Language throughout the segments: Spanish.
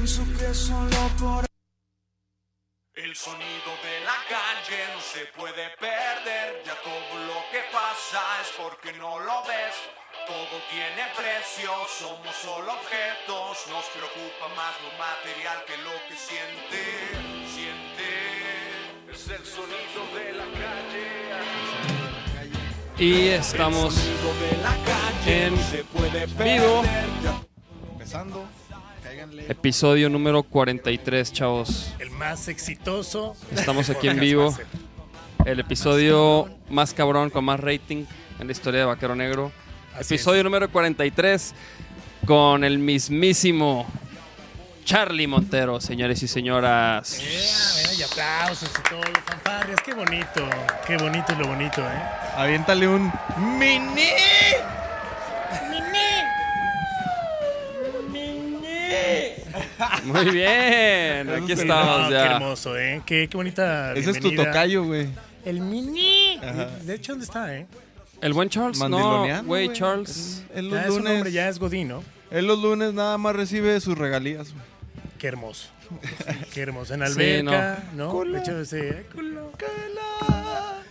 Pienso que solo por El sonido de la calle no se puede perder, ya todo lo que pasa es porque no lo ves. Todo tiene precio, somos solo objetos, nos preocupa más lo material que lo que siente, siente. Es el sonido de la calle. Y estamos Sonido de la calle en no se puede vivo. perder, ya Empezando. Episodio número 43, chavos. El más exitoso. Estamos aquí en vivo. El episodio más cabrón con más rating en la historia de Vaquero Negro. Así episodio número 43 con el mismísimo Charlie Montero, señores y señoras. Yeah, mira, y aplausos y todo, fanfarrias. Qué bonito, qué bonito es lo bonito, ¿eh? Aviéntale un mini. Muy bien, aquí es el- estamos No, Qué ya. hermoso, ¿eh? Qué, qué bonita. Ese es tu tocayo, güey. El mini. Ajá. De hecho, ¿dónde está, eh? ¿El buen Charles? No, güey, Charles. Él Ya los es un hombre, lunes. ya es Godino. Él los lunes nada más recibe sus regalías. güey. Qué hermoso. Qué hermoso. En Sí, alberca, ¿no? Culo. De hecho, ese. culo.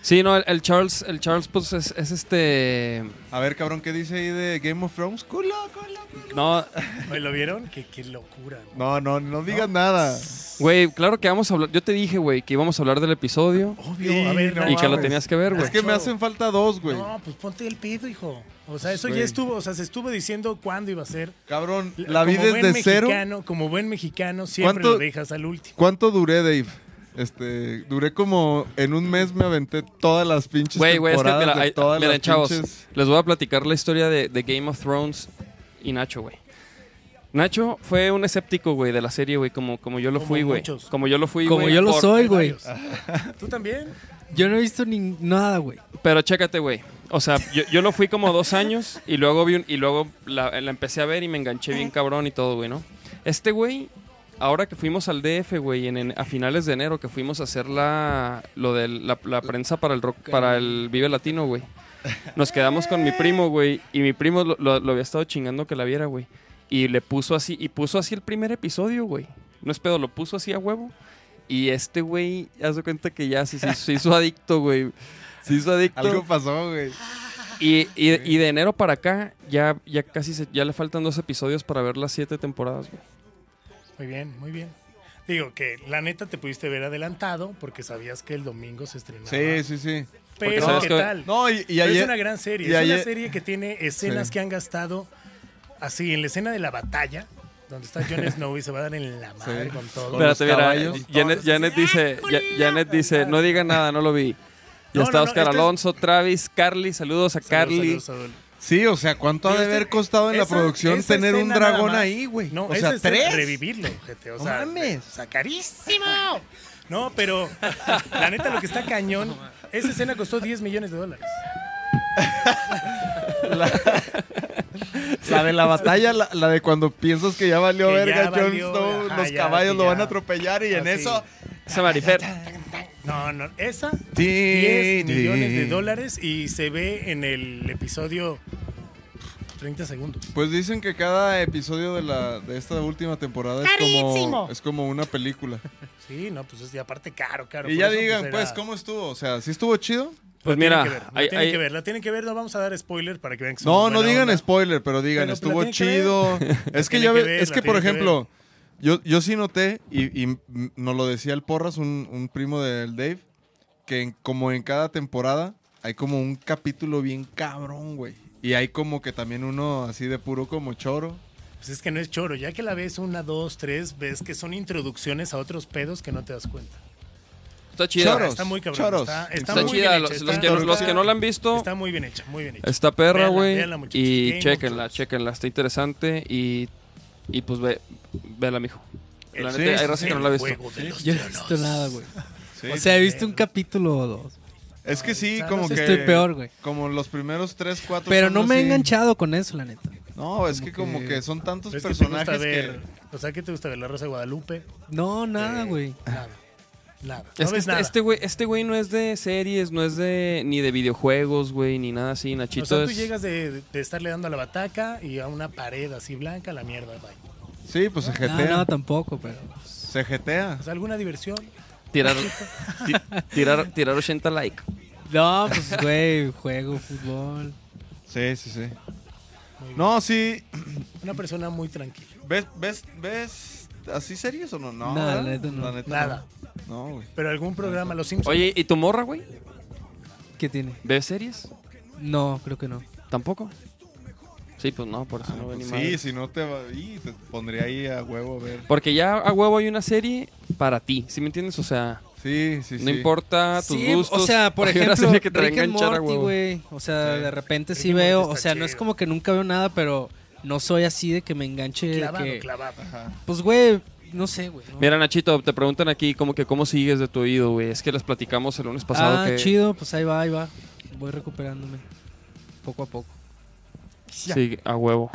Sí, no, el, el Charles, el Charles, pues es, es este. A ver, cabrón, ¿qué dice ahí de Game of Thrones? Culo, culo. No, ¿Oye, ¿Lo vieron? Qué, qué locura. No, no, no digas nada. güey, claro que vamos a hablar. Yo te dije, güey, que íbamos a hablar del episodio Obvio, Y a ver, no no y que lo tenías que ver, güey. Es que me hacen falta dos, güey. No, pues ponte el pedo, hijo. O sea, eso ya estuvo, o sea, se estuvo diciendo cuándo iba a ser. Cabrón, la Como vi buen desde cero. mexicano, Como buen mexicano, siempre ¿Cuánto- lo dejas al último. ¿Cuánto duré, Dave? Este, duré como en un mes me aventé todas las pinches Güey, güey, es que temporadas mira, de ahí- todas miren, las chavos, pinches- les voy a platicar la historia de, de Game of Thrones y Nacho, güey. Nacho fue un escéptico, güey, de la serie, güey, como, como yo lo Como fui, güey. Como yo lo fui, Como güey, yo lo soy, Hay güey. ¿Tú también? Yo no he visto ni nada, güey. Pero chécate, güey. O sea, yo, yo lo fui como dos años y luego vi un- y luego la, la empecé a ver y me enganché bien cabrón y todo, güey, ¿no? Este güey, ahora que fuimos al DF, güey, en, en- a finales de enero, que fuimos a hacer la, lo de la, la prensa para el rock, para el Vive Latino, güey. Nos quedamos con mi primo, güey, y mi primo lo, lo- lo había estado chingando que la viera, güey. Y le puso así, y puso así el primer episodio, güey. No es pedo, lo puso así a huevo. Y este güey, haz de cuenta que ya se, se- se hizo adicto, güey. Se hizo adicto. Algo pasó, güey. Y, y- y de enero para acá, ya, ya casi se- ya le faltan dos episodios para ver las siete temporadas, güey. Muy bien, muy bien. Digo que la neta te pudiste ver adelantado porque sabías que el domingo se estrenaba. Sí, sí, sí. Pero, ¿qué que- tal? No, y, y Pero ayer. es una gran serie. y es ayer- una serie que tiene escenas Sí. que han gastado así en la escena de la batalla, donde está Jon Snow y se va a dar en la madre Sí. con todo. Mira, caballos. Janet, Janet dice, Janet dice, no diga nada, no lo vi. Ya No, está no, no, Oscar es- Alonso, Travis, Carly, saludos a Saludos, Carly. saludos, saludos. Sí, o sea, ¿cuánto ha de haber este- costado en la producción tener un dragón ahí, güey? No, o sea, es tres. revivirlo, gente. O No sea, mames. o sea, carísimo. No, pero la neta lo que está cañón, esa escena costó 10 millones de dólares. La de la batalla, la, la de cuando piensas que ya valió Que verga Jon valió, Snow, ajá, los ya, caballos lo ya. van a atropellar y en Así. eso... Esa Marifer. No, no, esa Sí, 10 sí. millones de dólares y se ve en el episodio 30 segundos. Pues dicen que cada episodio de la de esta última temporada es como, es como una película. Sí, no, pues es y aparte caro, caro. y ya eso, digan, era- pues, ¿cómo estuvo? O sea, ¿sí estuvo chido? Pues La tienen mira, que ver, la hay- tienen hay- que ver, la tienen que ver, no vamos a dar spoiler para que vean que No, no digan onda. spoiler, pero digan, Pero, pues, estuvo tienen que chido. es que tienen ya ve- ver, es que, por tienen que ejemplo, yo, yo sí noté, y, y nos lo decía el Porras, un, un primo del Dave, que en- como en cada temporada hay como un capítulo bien cabrón, güey. Y hay como que también uno así de puro como choro. Pues es que no es choro, ya que la ves una, dos, tres, ves que son introducciones a otros pedos que no te das cuenta. está chida. Choros, Está muy cabrón. choros. Está, está Está muy chida. bien Los, hecha, los está- que, los que no la han visto, Está muy bien hecha, muy bien hecha. está perra, güey. Y chequenla, chequenla. Está interesante y, y pues ve, véala, mijo. La Sí, neta, hay raza que no la ha visto. Yo no he visto nada, güey. Sí. O sea, he visto un capítulo o dos. es que sí, sea, como no sé, que... Estoy peor, güey. Como los primeros tres, cuatro... Pero son no me he enganchado con eso, la neta. No, es que Como como que- son tantos Es que te gusta personajes ver, que... o sea, ¿qué te gusta ver? ¿La Rosa de Guadalupe? No, nada, Eh, güey. Nada. Nada. Es no que ves este, nada. este güey este güey no es de series, no es de ni de videojuegos, güey, ni nada así. Nachito o sea, tú es- llegas de, de estarle dando a la bataca y a una pared así blanca, la mierda, bye. Sí, pues se No, jetea. no, tampoco, pero. Se jetea. O sea, ¿Alguna diversión? Tirar, ti- tirar, tirar 80 like. No, pues, güey, juego fútbol. Sí, sí, sí. No, sí. Una persona muy tranquila. ¿Ves, ves, ves así series o no? No, No, ¿verdad? la neta no. Nada. No, güey. Pero algún programa, Los Simpsons. Oye, ¿y tu morra, güey? ¿Qué tiene? ¿Ves series? No, creo que no. ¿Tampoco? Sí, pues no, por eso no ve ni Sí, madre. si no te va. Y te pondría ahí a huevo a ver. Porque ya a huevo hay una serie para ti, ¿sí me entiendes? O sea, Sí, sí, sí. no importa tus Sí, gustos. o sea, por hay una ejemplo, serie que te va a Rick and enganchar a Morty, huevo. güey. O sea, Sí. de repente Rick sí and Morty veo, está o sea, no es chido. como que nunca veo nada, pero no soy así de que me enganche. de clavado, que, clavado. Ajá. Pues, güey, no sé, güey. ¿no? Mira, Nachito, te preguntan aquí como que cómo sigues de tu oído, güey. Es que les platicamos el lunes pasado ah, que... chido, pues ahí va, ahí va. Voy recuperándome. Poco a poco. Sí, a huevo.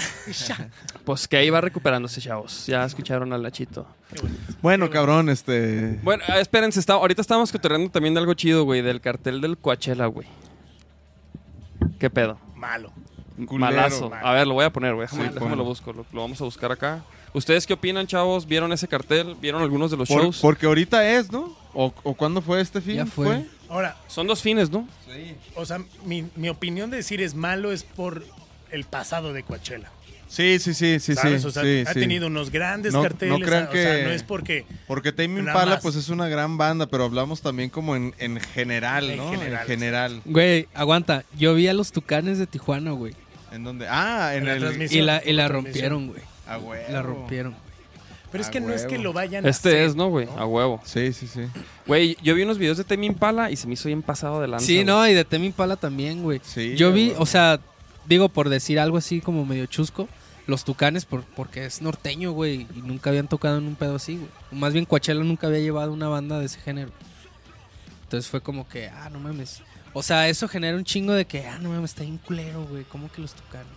pues que ahí va recuperándose, chavos. Ya escucharon al Nachito. Qué bonito. Bueno, cabrón, este. Bueno, ah, espérense, está, ahorita estábamos cotorreando también de algo chido, güey, del cartel del Coachella, güey. ¿Qué pedo? Malo. Culero, Malazo. A ver, lo voy a poner, güey. Déjame, Sí, lo busco. Lo, lo vamos a buscar acá. ¿Ustedes qué opinan, chavos? ¿Vieron ese cartel? ¿Vieron algunos de los Por- shows? porque ahorita es, ¿no? ¿O, o cuándo fue este fin? Ya fue. Ahora, Son dos fines, ¿no? o sea, mi, mi opinión de decir es malo es por el pasado de Coachella. Sí, sí, sí, sí, ¿sabes? sí. o sea, sí, ha sí. tenido unos grandes No- no carteles. crean o sea, que- no es porque. Porque Tame Impala, pues es una gran banda, pero hablamos también como en, en general, En ¿no? general. En general. Güey, aguanta. Yo vi a los tucanes de Tijuana, güey. ¿En dónde? Ah, en, En la el. Y la, y la rompieron, güey. Ah, huevo. La rompieron. Pero es A que no es que lo vayan a Este hacer, es, ¿no, güey? A huevo. Sí, sí, sí. Güey, yo vi unos videos de Temi Impala y se me hizo bien pasado de lanza. Sí, no, y de Temi Impala también, güey. Sí, Yo a vi, huevo. o sea, digo, por decir algo así como medio chusco, los tucanes, por, porque es norteño, güey, y nunca habían tocado en un pedo así, güey. Más bien Coachella nunca había llevado una banda de ese género. Entonces fue como que, ah, no mames. O sea, eso genera un chingo de que, ah, no mames, está bien culero, güey. ¿Cómo que los tucanes?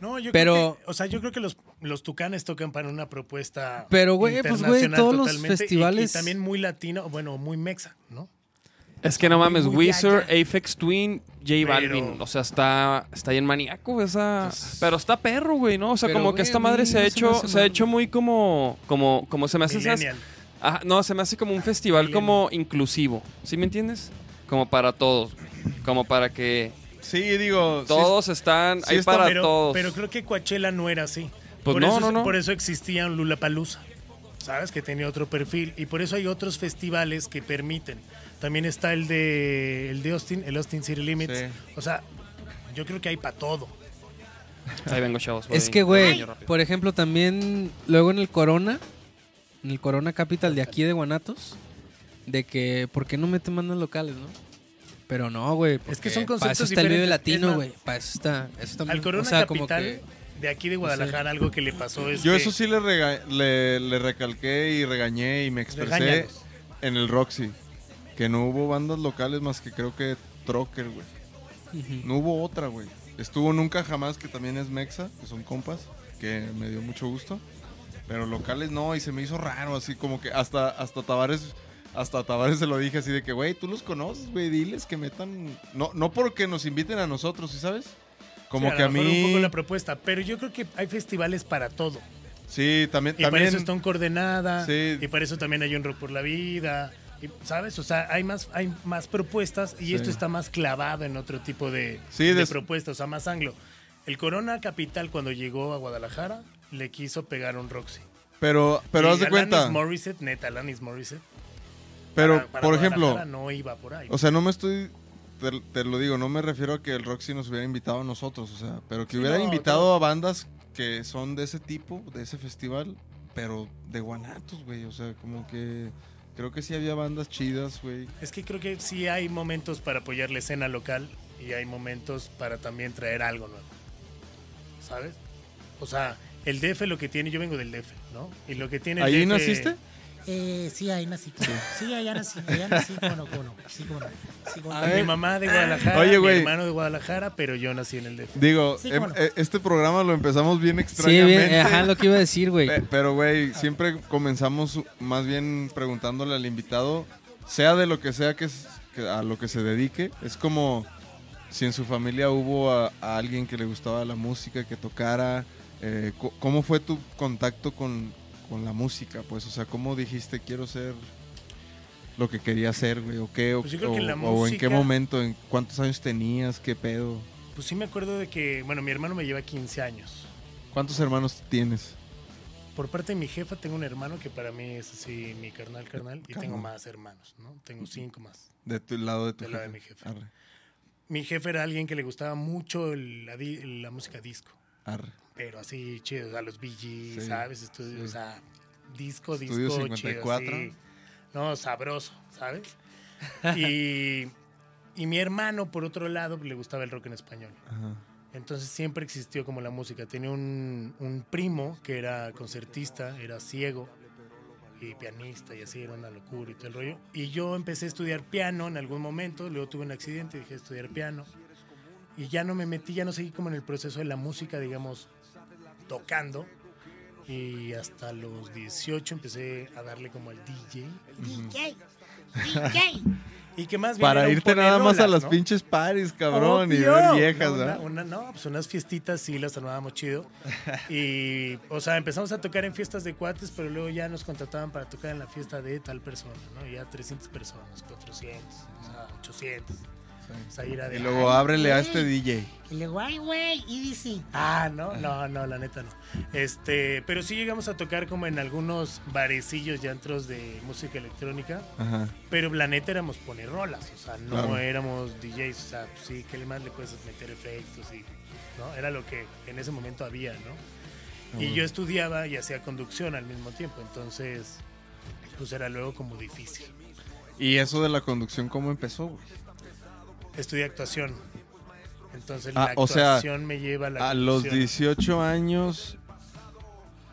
No, yo Pero- creo que, o sea, yo creo que los, los tucanes tocan para una propuesta Pero, güey, pues, güey, internacional todos los totalmente, y- festivales- Y, también muy latino, bueno, muy mexa, ¿no? Es que no mames, Muy Wizard. Aphex Twin, J Pero- Balvin. O sea, está, está bien maníaco esa. pero está perro, güey, ¿no? O sea, Pero, como güey, que esta madre se ha se hecho, se ha hecho muy como, como, como se me hace esas-. Ajá, no, se me hace como un festival Millennial. como inclusivo. ¿Sí me entiendes? Como para todos. Como para que Sí, digo. sí, todos están sí ahí está- para pero, todos. pero creo que Coachella no era así. Pues por no, eso, no, no. Por eso existía un Lulapalooza, ¿sabes? Que tenía otro perfil. Y por eso hay otros festivales que permiten. También está el de, el de Austin, el Austin City Limits. Sí. O sea, yo creo que hay para todo. Ahí vengo, chavos. Es que, güey, por ejemplo, también luego en el Corona, en el Corona Capital de aquí de Guanatos, de que, ¿por qué no meten bandas locales, no? Pero no, güey. Es que son Para eso conceptos está el Vive diferentes. Es Latino, más, güey. Para eso está. Eso Al Corona o sea, como Capital que- de aquí de Guadalajara, algo que le pasó es Yo que eso sí le, rega- le, le recalqué y regañé y me expresé en el Roxy. Que no hubo bandas locales más que creo que Trocker, güey. No hubo otra, güey. Estuvo Nunca Jamás, que también es Mexa, que son compas, que me dio mucho gusto. Pero locales no, y se me hizo raro, así como que hasta, hasta Tavares, hasta a Tavares se lo dije así de que, güey, tú los conoces, güey, diles que metan. No, no porque nos inviten a nosotros, ¿sí sabes? Como que a lo mejor mí. un poco la propuesta, pero yo creo que hay festivales para todo. Sí, también. Y también para eso está un coordenada, Sí. y para eso también hay un rock por la vida, y, ¿sabes? O sea, hay más, hay más propuestas y esto está más clavado en otro tipo de, Sí, de des- propuestas, o sea, más anglo. El Corona Capital cuando llegó a Guadalajara le quiso pegar un Roxy. Pero, pero Y haz de Alanis cuenta. Morissette, neta, Alanis Morissette. Pero, para- para por ejemplo, no iba por ahí. o sea, no me estoy. Te, te lo digo, no me refiero a que el Roxy nos hubiera invitado a nosotros, o sea, pero que Sí, hubiera no, invitado a bandas que son de ese tipo, de ese festival, pero de Guanatos, güey, o sea, como que. Creo que sí había bandas chidas, güey. Es que creo que sí hay momentos para apoyar la escena local y hay momentos para también traer algo nuevo. ¿Sabes? O sea, el DF lo que tiene, yo vengo del DF, ¿no? Y lo que tiene el ¿Ahí DF naciste? Eh, sí, ahí nací. Sí, allá nací, allá nací, cómo no, cómo no. Sí, cómo no. Sí, cómo no. Mi mamá de Guadalajara, Oye, mi güey. hermano de Guadalajara, pero yo nací en el DF. Digo, Sí, em- no. eh, este programa lo empezamos bien Sí, extrañamente. bien, ajá, lo que iba a decir, güey. Pe- Pero, güey, siempre comenzamos más bien preguntándole al invitado, sea de lo que sea que, es- que a lo que se dedique, es como si en su familia hubo a, a alguien que le gustaba la música, que tocara, eh, co- ¿cómo fue tu contacto con, con la música? Pues, o sea, ¿cómo dijiste quiero ser lo que quería ser, güey? ¿O qué? O, Pues yo creo que o- en qué música- momento? ¿En cuántos años tenías? ¿Qué pedo? Pues sí me acuerdo de que, bueno, mi hermano me lleva 15 años. ¿Cuántos hermanos tienes? Por parte de mi jefa tengo un hermano que para mí es así mi carnal, carnal. Y tengo más hermanos, ¿no? Tengo cinco más. De tu lado de tu Del lado de mi jefe. Arre, Mi jefe era alguien que le gustaba mucho el- la, la música disco. arre. Pero así chido, o sea, los Gees, Sí, ¿sabes? Estudio, sí. O sea, disco, disco, Estudio chido, 54. así. No, sabroso, ¿sabes? Y, y mi hermano, por otro lado, le gustaba el rock en español. Ajá. Entonces siempre existió como la música. Tenía un, un primo que era concertista, era ciego y pianista y así, era una locura y todo el rollo. Y yo empecé a estudiar piano en algún momento, luego tuve un accidente y dejé de estudiar piano. Y ya no me metí, ya no seguí como en el proceso de la música, digamos, tocando. Y hasta los 18 empecé a darle como al DJ. DJ, DJ. Y que más bien Para irte nada más a las ¿no? pinches paris, cabrón, y ver viejas, no, no, pues unas fiestitas sí las armábamos chido. Y, o sea, empezamos a tocar en fiestas de cuates, pero luego ya nos contrataban para tocar en la fiesta de tal persona, ¿no? Ya 300 personas, 400, o sea, 800. Y luego "Ay, ábrele a güey". este DJ. Y luego, ay, güey, y dice, Ah, no, no, no, la neta no. Este, pero sí llegamos a tocar como en algunos barecillos y antros de música electrónica. Ajá. Pero la neta éramos poner rolas, o sea, no Claro. éramos DJs, o sea, pues sí, ¿qué le más le puedes meter efectos? Y, ¿no? Era lo que en ese momento había, ¿no? Y yo estudiaba y hacía conducción al mismo tiempo, entonces, pues era luego como difícil. ¿Y eso de la conducción cómo empezó, güey? Estudié actuación, entonces Ah, la o sea, actuación me lleva a la A los conducción, 18 años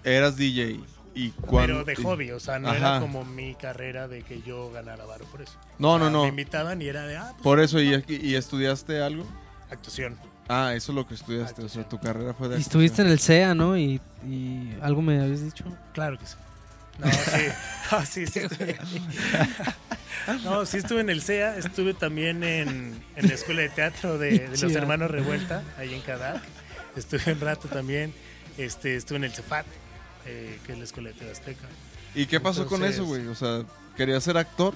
eras DJ. ¿Y cuando, Pero de hobby, o sea, no Ajá. era como mi carrera de que yo ganara varo por eso. No, O sea, no, no. Me invitaban y era de, ah, pues, Por eso, ¿y, y estudiaste algo? actuación. Ah, eso es lo que estudiaste. O sea, tu carrera fue de Y estuviste en el CEA, ¿no? Y, y algo me habías dicho. Claro que sí. No, sí. Ah, sí, sí estuve. No, sí estuve en el CEA, estuve también en, en la escuela de teatro de, de los hermanos Revuelta, ahí en Cadac. Estuve un rato también, este, estuve en el CEFAT, eh, que es la escuela de teatro azteca. ¿Y qué pasó con eso, güey? O sea, ¿querías ser actor?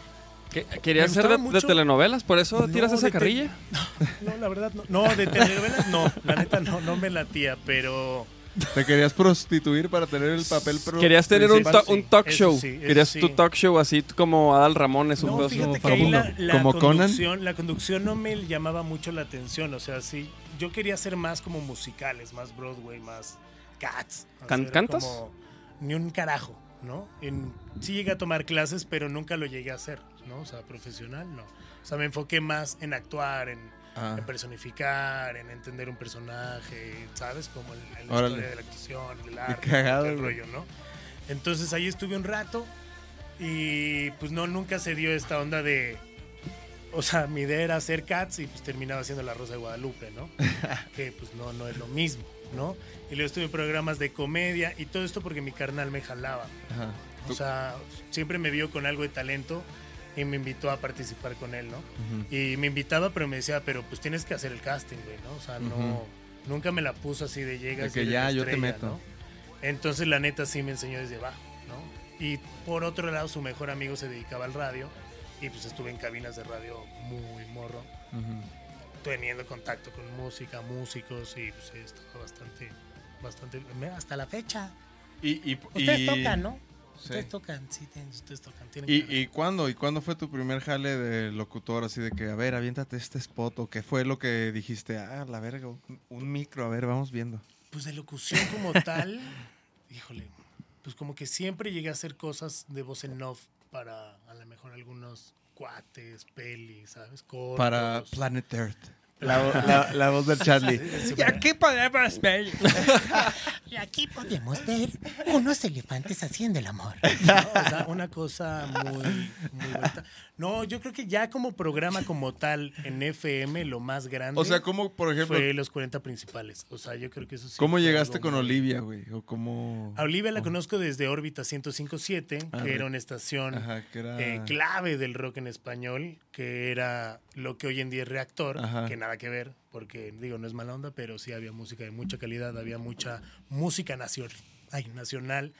¿Qué- ¿Querías ser de, telenovelas? ¿Por eso No, tiras esa carrilla? No, la verdad no. No, de telenovelas no, la neta no, no me latía, pero... ¿Te querías prostituir para tener el papel pro- Querías tener un, principal? to- un talk eso show. sí, eso Querías sí. tu talk show así como Adal Ramones. Un No, pedo- fíjate que como ahí la, ¿Como Conan? conducción, la conducción no me llamaba mucho la atención. O sea, sí, yo quería hacer más como musicales, más Broadway, más Cats. O sea, ¿Can- era cantas? como Ni un carajo, ¿no? En- sí llegué a tomar clases, pero nunca lo llegué a hacer, ¿no? O sea, profesional, no. O sea, me enfoqué más en actuar, en, Ah. en personificar, en entender un personaje, ¿sabes? Como el, el- la historia de la actuación, el arte, cagado, el rollo, ¿no? Entonces ahí estuve un rato y pues no, nunca se dio esta onda de... O sea, mi idea era hacer cats y pues terminaba haciendo La Rosa de Guadalupe, ¿no? que pues no, no es lo mismo, ¿no? Y luego estuve en programas de comedia y todo esto porque mi carnal me jalaba. Ajá. O sea, siempre me vio con algo de talento y me invitó a participar con él, ¿no? Y me invitaba, pero me decía, pero pues tienes que hacer el casting, güey, ¿no? O sea, no, nunca me la puso así de llegas De que ya, yo te meto. ¿no? Entonces, la neta sí me enseñó desde abajo, ¿no? Y por otro lado, su mejor amigo se dedicaba al radio y pues estuve en cabinas de radio muy morro, Ujú. teniendo contacto con música, músicos y pues estaba bastante, bastante, hasta la fecha. Y, y, ustedes y- tocan, ¿no? Sí. Ustedes tocan. Sí, tienen- ustedes tocan, tienen ¿Y, cara. ¿Y cuándo? ¿Y cuándo fue tu primer jale de locutor? Así de que, a ver, aviéntate este spot. ¿O qué fue lo que dijiste? Ah, la verga, un, un micro, a ver, vamos viendo. Pues de locución como tal, híjole, pues como que siempre llegué a hacer cosas de voz en off para a lo mejor algunos cuates, pelis, ¿sabes? Cortos. Para Planet Earth. La, La, voz del Charlie. Sí, para- podemos ver? Y aquí podemos ver unos elefantes haciendo el amor. ¿no? O sea, una cosa muy, muy bonita. No, yo creo que ya como programa como tal en FM, lo más grande O sea, ¿cómo, por ejemplo, fue los 40 principales. O sea, yo creo que eso sí. cómo llegaste con Olivia, güey? ¿O cómo...? A Olivia la conozco desde órbita 1057, Ah, que era una estación Ajá, que era... eh, clave del rock en español, que era lo que hoy en día es reactor, Ajá. que nada que ver, porque digo, no es mala onda, pero sí había música de mucha calidad, había mucha música nacional. Ay, nacional.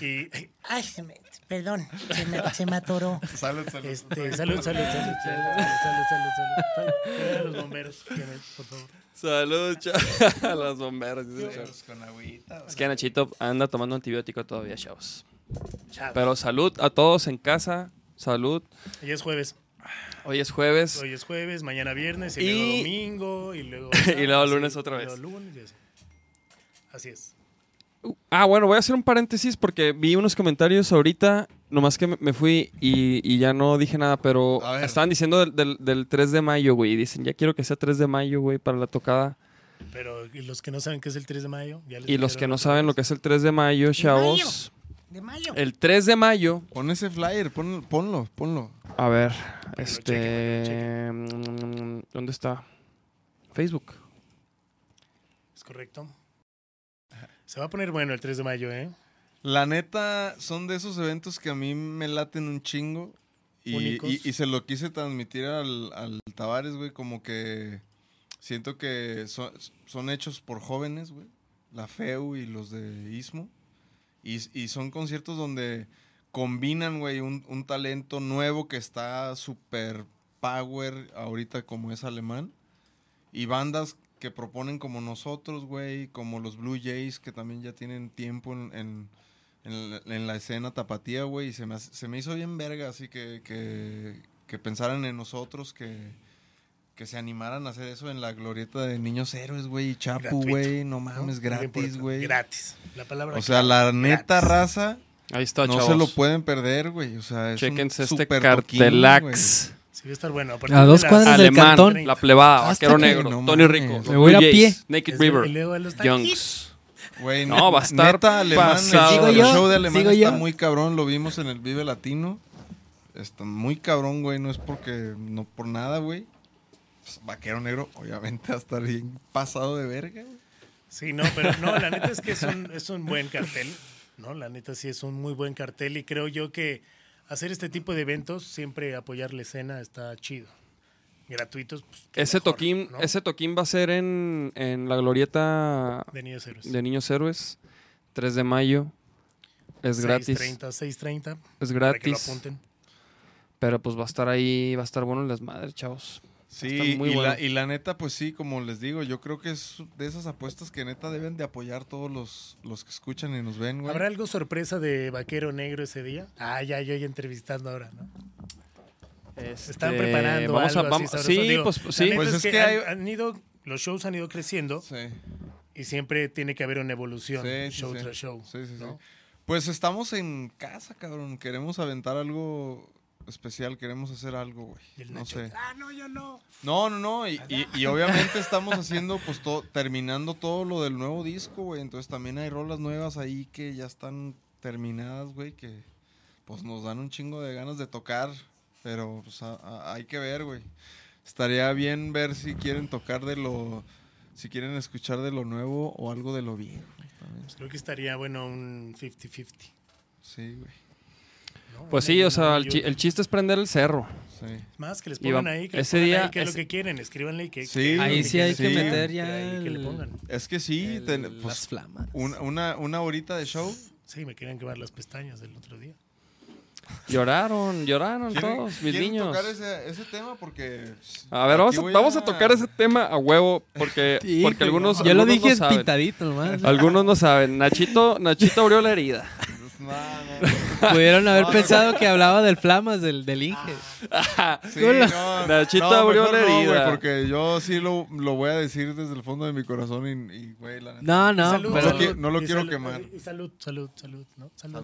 Y Ay, se me- perdón, se me, se me atoró. Salud, salud. este, salud, salud, salud, salud, salud, salud, salud. A los bomberos, por favor. Salud, chavos. A los bomberos. Con agüita. Es que Nachito anda tomando antibiótico todavía, chavos. Chao. Pero salud a todos en casa. Salud. Hoy es jueves. Hoy es jueves. Hoy es jueves, mañana viernes, y, Y- luego domingo, y luego. Y luego lunes otra y vez. luego lunes y así. Así es. Ah, bueno, voy a hacer un paréntesis porque vi unos comentarios ahorita, nomás que me- fui y, y ya no dije nada, pero estaban diciendo del, del- del 3 de mayo, güey. y Dicen, ya quiero que sea 3 de mayo, güey, para la tocada. Pero ¿y los que no saben qué es el 3 de mayo, ya les Y los que no saben vez? lo que es el 3 de mayo, chavos. De mayo. El 3 de mayo, Pon ese flyer, pon- ponlo, ponlo. a ver, Pero este... ¿Dónde está? Facebook. Es correcto. Se va a poner bueno el 3 de mayo, ¿eh? La neta, son de esos eventos que a mí me laten un chingo. Y, y se lo quise transmitir al, al Tavares, güey, como que siento que son, son hechos por jóvenes, güey. La FEU y los de Istmo. Y, y son conciertos donde combinan, güey, un, un talento nuevo que está súper power ahorita como es alemán. Y bandas que proponen como nosotros, güey, como los Blue Jays, que también ya tienen tiempo en, en, en la, en la escena tapatía, güey, y se me, hace- se me hizo bien verga, así que, que, que pensaran en nosotros, que, que se animaran a hacer eso en la glorieta de Niños Héroes, güey, y Chapu, güey, no mames, gratis, güey. Gratis. La palabra O sea, la neta gratis. raza Ahí está, no chavos. se lo pueden perder, güey, o sea, es un Chéquense este super toquín, cartelax. Sí, va a estar bueno. A dos cuadras del Alemán, cantón. La Plebada, Hasta Vaquero que- Negro, no Tony. Rico, Me voy a pie. Naked Es- River, y luego los taquis. Youngs. Güey, No, va a estar neta, alemán, pasado. el Sigo el yo, show de alemán sigo está yo. muy cabrón, lo vimos en el Vive Latino. Está muy cabrón, güey, no es porque, no por nada, güey. Pues, Vaquero Negro, obviamente, va a estar bien pasado de verga, güey. Sí, no, pero no, la neta es que es un, es un buen cartel, ¿no? La neta sí es un muy buen cartel y creo yo que hacer este tipo de eventos, siempre apoyar la escena está chido. Gratuitos, pues, Ese mejor, toquín, ¿no? ese toquín va a ser en, en la glorieta de niños héroes. de Niños Héroes, 3 de mayo. Es gratis. 6.30, 6.30. Es Para que lo gratis. apunten. Pero pues va a estar ahí, va a estar bueno el desmadre, chavos. Sí, Está muy y, bueno. la, y la neta, pues sí, como les digo, yo creo que es de esas apuestas que neta deben de apoyar todos los, los que escuchan y nos ven, güey. ¿Habrá algo sorpresa de Vaquero Negro ese día? Ah, ya, yo ya entrevistando ahora, ¿no? Están Este, preparando vamos algo a, así vamos, sabroso. sí, Digo, pues sí. Pues es es que, que han- hay- han ido, los shows han ido creciendo Sí, y siempre tiene que haber una evolución, sí, sí, show sí. tras show. Sí, sí, sí. ¿no? Pues estamos en casa, cabrón. Queremos aventar algo especial, queremos hacer algo, güey. Y el No Nacho, sé. Ah, no, yo no. No, no, no. Y, y- y obviamente estamos haciendo, pues, todo, terminando todo lo del nuevo disco, güey. Entonces también hay rolas nuevas ahí que ya están terminadas, güey, que pues nos dan un chingo de ganas de tocar. Pero pues a- a- hay que ver, güey. Estaría bien ver si quieren tocar de lo, si quieren escuchar de lo nuevo o algo de lo viejo. Pues creo que estaría bueno un 50-50. Sí, güey. ¿No? Pues sí, o sea, el, el chiste es prender el cerro. Sí. Más que les pongan ahí, que les ese pongan día ahí qué es lo que quieren, escríbanle y que, Sí. que- Ahí que sí hay que Sí. meter que ya que le el- pongan. Es que sí, el- ten- las pues, flamas. una, una, una horita de show. Sí, me querían quemar las pestañas del otro día. Lloraron, lloraron ¿Quieren- todos, mis niños. tocar ese, ese tema? Porque... A ver, vamos a, voy vamos a tocar ese tema a huevo porque, Sí, porque algunos, Yo lo dije no saben. pintadito nomás. Algunos no saben. Nachito, Nachito abrió la herida. No, no, Pudieron haber No, no, pensado que hablaba del flamas del, del Inge. Sí, Hola. no, Nachito no, abrió mejor la no, güey, herida. porque yo sí lo, lo voy a decir desde el fondo de mi corazón y, y, güey, la neta. No, no, salud, pero No lo qui- no lo y quiero salud, quemar. Y salud, salud, salud, ¿no? Salud.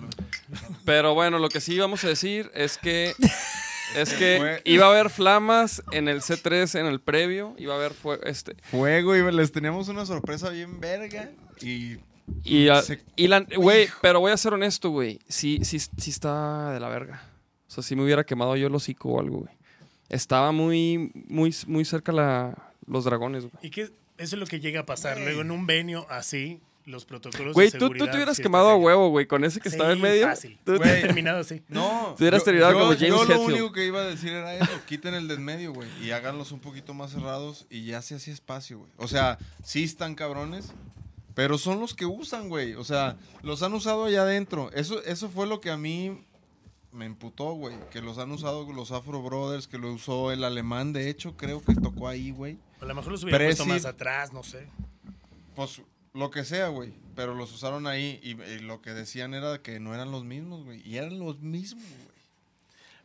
Pero bueno, lo que sí vamos a decir es que es que Fue- iba a haber flamas en el C3 en el previo, iba a haber fue- este Fuego y les teníamos una sorpresa bien verga y... y, a- Se- y la güey, pero voy a ser honesto, güey. Sí sí sí está de la verga. O sea, si me hubiera quemado yo el hocico o algo, güey. Estaba muy muy muy cerca la los dragones, güey. Y que eso es lo que llega a pasar. Luego en un venio así, los protocolos Güey, de tú, tú te hubieras sí quemado a huevo, güey, con ese que Sí, estaba en medio. fácil. Tú- Güey. terminado así. No. Tú hubieras terminado como James Yo lo Hetfield. único que iba a decir era eso. Quiten el del medio, güey. Y háganlos un poquito más cerrados y ya se hace espacio, güey. O sea, sí están cabrones, pero son los que usan, güey. O sea, los han usado allá adentro. Eso, eso fue lo que a mí me emputó, güey. Que los han usado los Afro Brothers, que lo usó el alemán, de hecho, creo que tocó ahí, güey. A lo mejor los hubiera puesto Presi- más atrás, no sé. Pues lo que sea, güey. Pero los usaron ahí y, y lo que decían era que no eran los mismos, güey. Y eran los mismos, güey.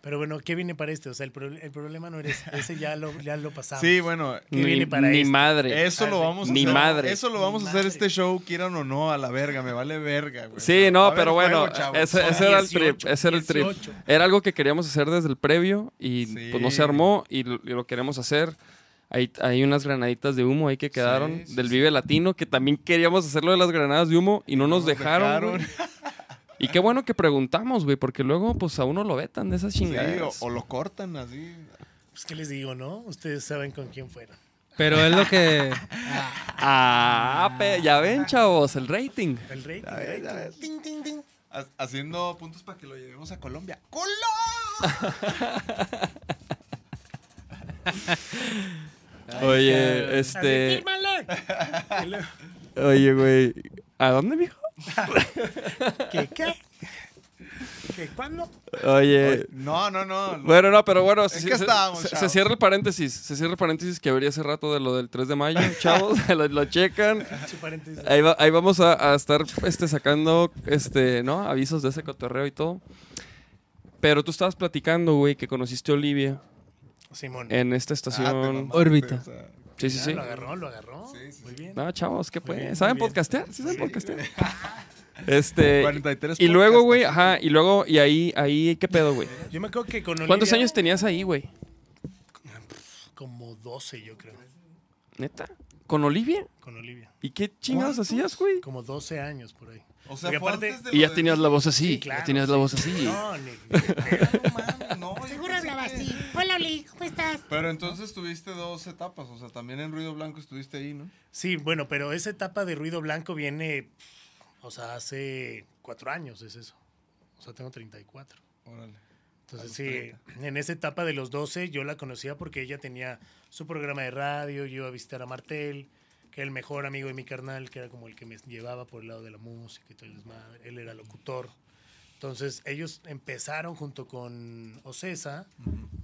Pero bueno, ¿qué viene para este? O sea, el, pro- el problema no eres ese, ya lo, ya lo pasamos. Sí, bueno. ¿Qué Ni, viene para ni este? madre. Eso lo vamos a Ni hacer. madre. Eso lo vamos Ni a hacer madre. este show, quieran o no, a la verga. Me vale verga, güey. Sí, no, pero bueno, chavos. ese, ese era el trip, 18, ese era el trip. 18. Era algo que queríamos hacer desde el previo y Sí. pues no se armó y lo, y lo queremos hacer. Hay, hay unas granaditas de humo ahí que quedaron Sí, sí, del. Vive Latino que también queríamos hacerlo de las granadas de humo y no nos dejaron. güey. Y qué bueno que preguntamos, güey, porque luego pues a uno lo vetan de esas Sí, chingaderas. o, o lo cortan así. Pues, ¿qué les digo, no? Ustedes saben con quién fueron. Pero es lo que. Ah, pe- ya ven, chavos, el rating. El rey. Ya ves, ya ves. Ting, ting, ting. Ha- Haciendo puntos para que lo llevemos a Colombia. Oye, Así, este, oye, güey, ¿a dónde, mijo? ¿Qué qué? ¿Qué cuándo? Oye, No, no, no. Bueno, no, pero bueno, se, se- se cierra el paréntesis. Se cierra el paréntesis que abrí hace rato de lo del 3 de mayo, chavos. lo, lo checan. Ahí, va- ahí vamos a, a estar este, sacando este, ¿no? avisos de ese cotorreo y todo. Pero tú estabas platicando, güey, que conociste a Olivia Simón. en esta Ah, estación. mamaste, Órbita. o sea, sí, sí, Ya, sí. Lo agarró, lo agarró. Sí, sí, Muy bien. No, chavos, ¿qué bien, ¿Saben podcastear? ¿Sí saben Sí. podcastear? Este. 43 Y luego, güey, ajá, y luego, y ahí, ahí, ¿qué pedo, güey? Yo me acuerdo que con Olivia... ¿Cuántos años tenías ahí, güey? Como 12, yo creo. ¿Neta? ¿Con Olivia? Con Olivia. ¿Y qué chingados hacías, güey? Como 12 años por ahí. O sea, Porque fue aparte- antes de Y ya de- tenías la voz así. Sí, claro, ya tenías la voz así. No, ni... No mames, no, yo Seguro pensé hablaba que- así. Hola, Oli, ¿cómo estás? Pero entonces tuviste dos etapas, o sea, también en Ruido Blanco estuviste ahí, ¿no? Sí, bueno, pero esa etapa de ruido blanco viene, o sea, hace cuatro años es eso. O sea, tengo 34. Órale. Entonces, A los sí, en esa etapa de los 12 yo la conocía porque ella tenía su programa de radio, yo iba a visitar a Martel, que era el mejor amigo de mi carnal, que era como el que me llevaba por el lado de la música y todo el desmadre. Él era locutor. Entonces, ellos empezaron junto con Ocesa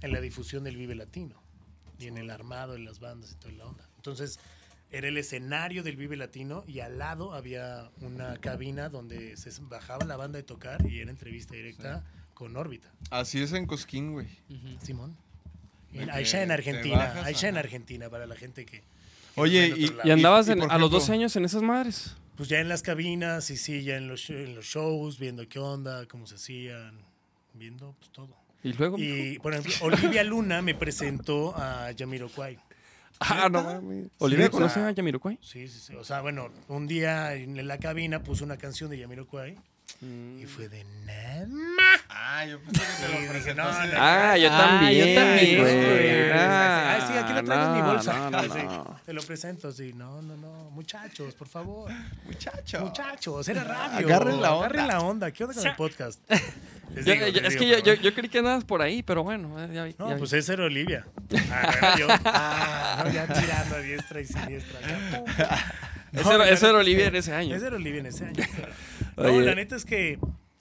en la difusión del Vive Latino y en el armado, en las bandas y toda la onda. Entonces, era el escenario del Vive Latino y al lado había una cabina donde se bajaba la banda de tocar y era entrevista directa con órbita. Así es en Cosquín, güey. Simón. En- Allá en Argentina, allá en. Argentina, para la gente que... Oye, y-. ¿Y andabas Y- y en- por a los ejemplo- 12 años en esas madres? Pues ya en las cabinas, y sí, ya en los, en los shows, viendo qué onda, cómo se hacían, viendo pues todo. Y luego. Y, por ejemplo, Olivia Luna me presentó a Jamiroquai. ah, no mames. ¿Olivia o sea- conoce a Yamiroquai? Sí, sí, sí. O sea, bueno, un día en la cabina puso una canción de Y fue de nada. Ah, yo pensé que te Sí, lo dije, presentó no, así de- no. Ah, yo Ah, también. yo también, güey. Ah, Ay, sí, aquí lo traigo en mi bolsa. no, no, Sí, no. Te lo presento así. No, no, no. Muchachos, por favor. Muchacho. Muchachos, era radio. Agarren la onda. Agarren la onda. ¿Qué onda con el podcast? Les Yo- digo, yo- les es digo, que yo, yo, yo creí que andabas por ahí, pero bueno. eh, ya No, ya vi. pues esa era Olivia. Ah, era yo. Ah, no, ya tirando a diestra y siniestra. Ese No, era- Olivia en ese año. Ese era Olivia en ese año. No, la neta es que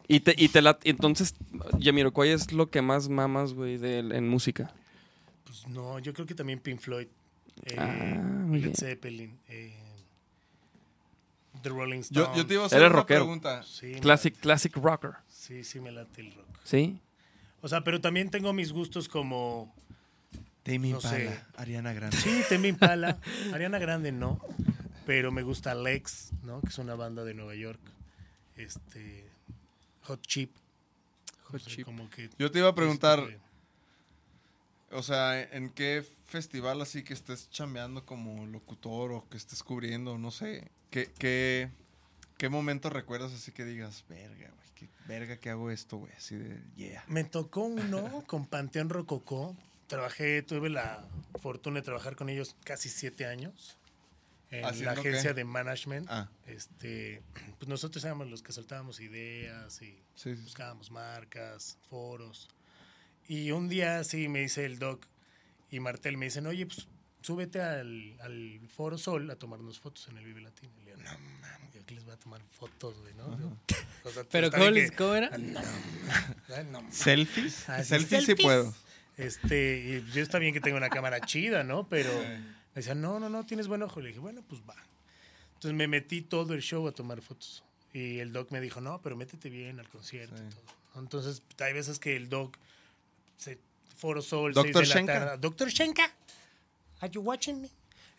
Y te, y te la, entonces, Yamiroquai es lo que más mamas, güey, de- en música. Pues no, yo creo que también Pink Floyd, eh, Ah, muy Led. Zeppelin, eh, The Rolling Stones. Yo, yo te iba a hacer Eres una rockero. pregunta. Sí, Classic, classic rocker. sí, sí me late el rock. ¿Sí? O sea, pero también tengo mis gustos como... Tame No sé. Impala, Ariana Grande. Sí, Temi Impala, Ariana Grande no, pero me gusta Lex, ¿no? Que es una banda de Nueva York. Este... Hot Chip. Hot Chip. Como que... Yo te iba a preguntar, este, o sea, ¿en qué festival así que estés chambeando como locutor o que estés cubriendo, no sé, qué, qué, qué momento recuerdas así que digas, verga, güey, qué verga que hago esto, güey, así de, yeah. Me tocó uno con Panteón Rococó. Trabajé, tuve la fortuna de trabajar con ellos casi siete años en ¿Haciendo la agencia qué? de management. Ah. Este, pues nosotros éramos los que soltábamos ideas y Sí, sí. buscábamos marcas, foros. Y un día sí me dice el doc y Martel me dicen, oye, pues súbete al, al Foro Sol a tomarnos fotos en el Vive Latino. Y le digo, no mames, yo aquí les voy a tomar fotos, güey, ¿no? Yo, o sea, Pero está ¿cómo, que- ¿cómo era? Ay, no, ¿Selfies? Ah, sí, selfies sí selfies. puedo. Este, y yo está bien que tengo una cámara chida, ¿no? Pero me decían, no, no, no, tienes buen ojo. Le dije, bueno, pues va. Entonces me metí todo el show a tomar fotos. Y el doc me dijo, no, pero métete bien al concierto y todo. Entonces, hay veces que el doc se Foro Sol, Dr. seis de la Shenka. tarde. Doctor Shenka, are you watching me?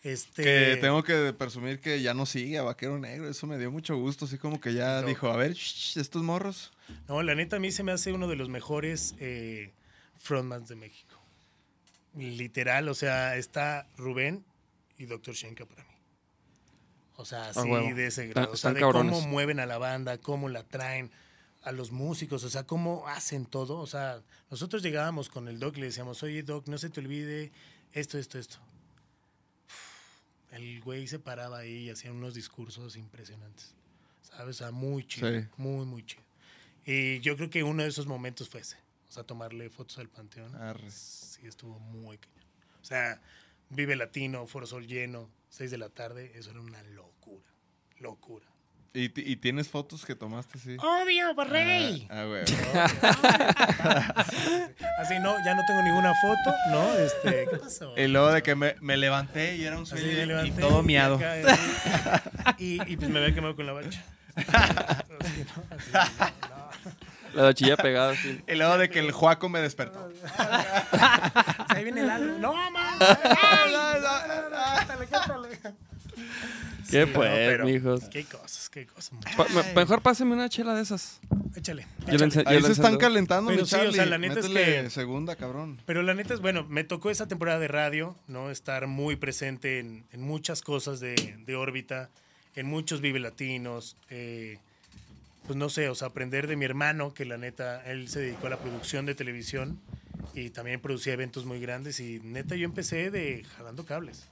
Este, Que tengo que presumir que ya no sigue a Vaquero Negro. Eso me dio mucho gusto. Así como que ya No. dijo, a ver, shh, estos morros. No, la neta a mí se me hace uno de los mejores eh, frontmans de México. Literal, o sea, está Rubén y Dr. Shenka para mí. O sea, así huevo. de ese grado. O sea, de cabrones. cómo mueven a la banda, cómo la traen a los músicos, o sea, cómo hacen todo. O sea, nosotros llegábamos con el doc y le decíamos, oye, doc, no se te olvide esto, esto, esto. El güey se paraba ahí y hacía unos discursos impresionantes. ¿Sabes? O sea, muy chido. Sí. Muy, muy chido. Y yo creo que uno de esos momentos fue ese. O sea, tomarle fotos al panteón. Arre. Sí, estuvo muy cañón. O sea, Vive Latino, Foro Sol lleno, 6 de la tarde, eso era una locura. Locura. ¿Y, y tienes fotos que tomaste, sí? Obvio, Borrey. Ah, güey. Así, no, ya no tengo ninguna foto, ¿no? Este, ¿qué pasó? Y luego de que me, me levanté y era un sueño me y levanté, todo miado. Y, acá, y, y, pues me había quemado con la bacha. Así, ¿no? Así, no, no. La chilla pegada, así. Y luego de que el Juaco me despertó. Ahí viene el algo. No, mamá. ¿Qué Sí, pues, no, mijos? Qué cosas, qué cosas. Pa- mejor páseme una chela de esas. Échale. Échale. yo Ahí se están calentando, Pero mi sí, o sea, la neta es que- segunda, cabrón. Pero la neta es, bueno, me tocó esa temporada de radio, ¿no? Estar muy presente en, en muchas cosas de, de órbita, en muchos Vive Latinos. eh, pues no sé, o sea, aprender de mi hermano, que la neta, él se dedicó a la producción de televisión y también producía eventos muy grandes. Y neta, yo empecé de jalando cables.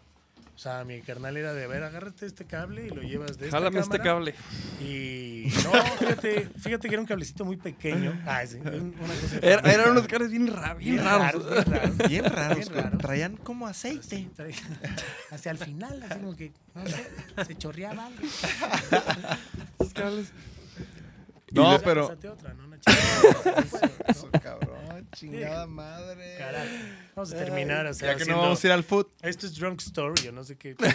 O sea, mi carnal era de, a ver, agárrate este cable y lo llevas de esta Jálame este cable. Y no, fíjate, fíjate que era un cablecito muy pequeño. Ah, sí, un- una cosa Era- eran unos caras bien, ra- bien Bien raros. raros, bien raros. Bien raros. Bien con- raros. Traían como aceite. Hacia el final, así como que, no sé, se chorreaba algo. Esos cables. No, pero... pásate otra, ¿no? Una chingada. Eso, cabrón, chingada madre. Carajo. Vamos a terminar, o sea, Ya que no vamos a ir al foot. Esto es Drunk Story, yo no sé qué.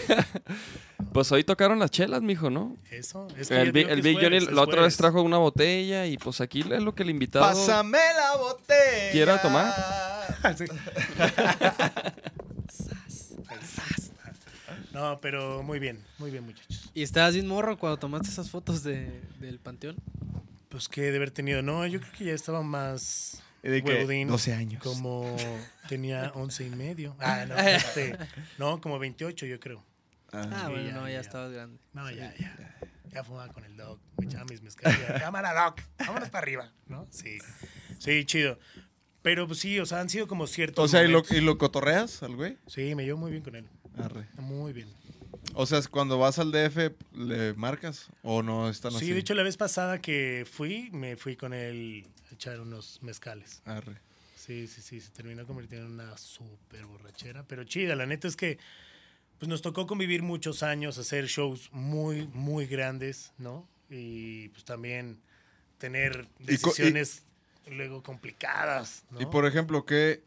Pues hoy tocaron las chelas, mijo, ¿no? Eso. Es que El, Big- el es Big Johnny la otra vez trajo una botella y pues aquí es lo que el invitado... Pásame la botella. ¿Quiera tomar? No, pero muy bien, muy bien, muchachos. ¿Y estabas bien morro cuando tomaste esas fotos de, del panteón? Pues que de haber tenido, no, yo creo que ya estaba más ¿Y de qué? huevudín, 12 años. Como tenía 11 y medio. Ah, no, este, no, como 28 yo creo. Ah, Sí, bueno, ya, no, ya, ya. estabas grande. No, ya, ya. Ya fumaba con el doc, me echaba mis mezcales. Cámara, doc, vámonos para arriba, ¿no? Sí, sí, chido. Pero pues sí, o sea, han sido como ciertos O sea, ¿y lo. ¿y lo cotorreas al güey? Sí, me llevo muy bien con él. Arre. Muy bien. O sea, cuando vas al DF, ¿le marcas? ¿O no están así? Sí, de hecho, la vez pasada que fui, me fui con él a echar unos mezcales. Arre. Sí, sí, sí, se terminó convirtiendo en una súper borrachera, pero chida, la neta es que pues nos tocó convivir muchos años, hacer shows muy, muy grandes, ¿no? Y pues también tener Y co- y- decisiones luego complicadas, ¿no? Y por ejemplo, ¿qué.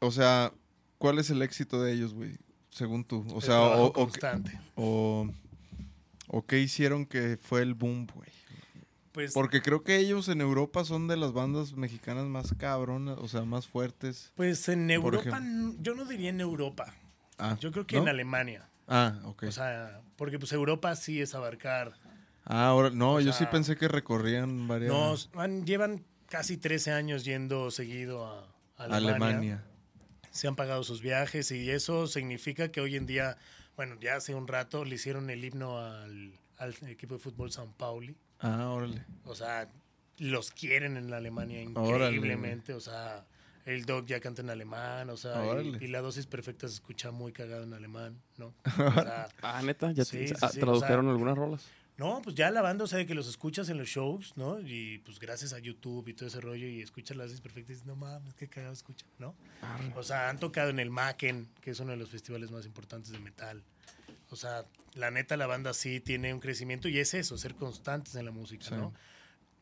O sea, ¿cuál es el éxito de ellos, güey? Según tú. O El sea, o, o, constante. o, o qué hicieron que fue el boom, güey. Pues, Porque creo que ellos en Europa son de las bandas mexicanas más cabronas, o sea, más fuertes. pues en Europa, yo no diría en Europa, Ah, yo creo que ¿no? en Alemania. Ah, ok. O sea, porque pues Europa sí es abarcar ah, ahora, no, yo sí pensé que recorrían varias. Han- llevan casi 13 años yendo seguido a Alemania. Alemania. Se han pagado sus viajes y eso significa que hoy en día, bueno, ya hace un rato le hicieron el himno al, al equipo de fútbol San Pauli. Ah, órale. O sea, los quieren en la Alemania Órale, increíblemente. O sea, El Dog ya canta en alemán, o sea, y- y, la dosis perfecta se escucha muy cagado en alemán, ¿no? O sea, Ah, neta, ya Sí, te- sí, ah, sí, tradujeron o sea- algunas rolas. No, pues ya la banda, o sea, de que los escuchas en los shows, ¿no? Y pues gracias a YouTube y todo ese rollo, y escuchas las perfectas y dices, no mames, qué cagado escucha, ¿no? O sea, han tocado en el Macken, que es uno de los festivales más importantes de metal. O sea, la neta, la banda sí tiene un crecimiento y es eso, ser constantes en la música, Sí. ¿no?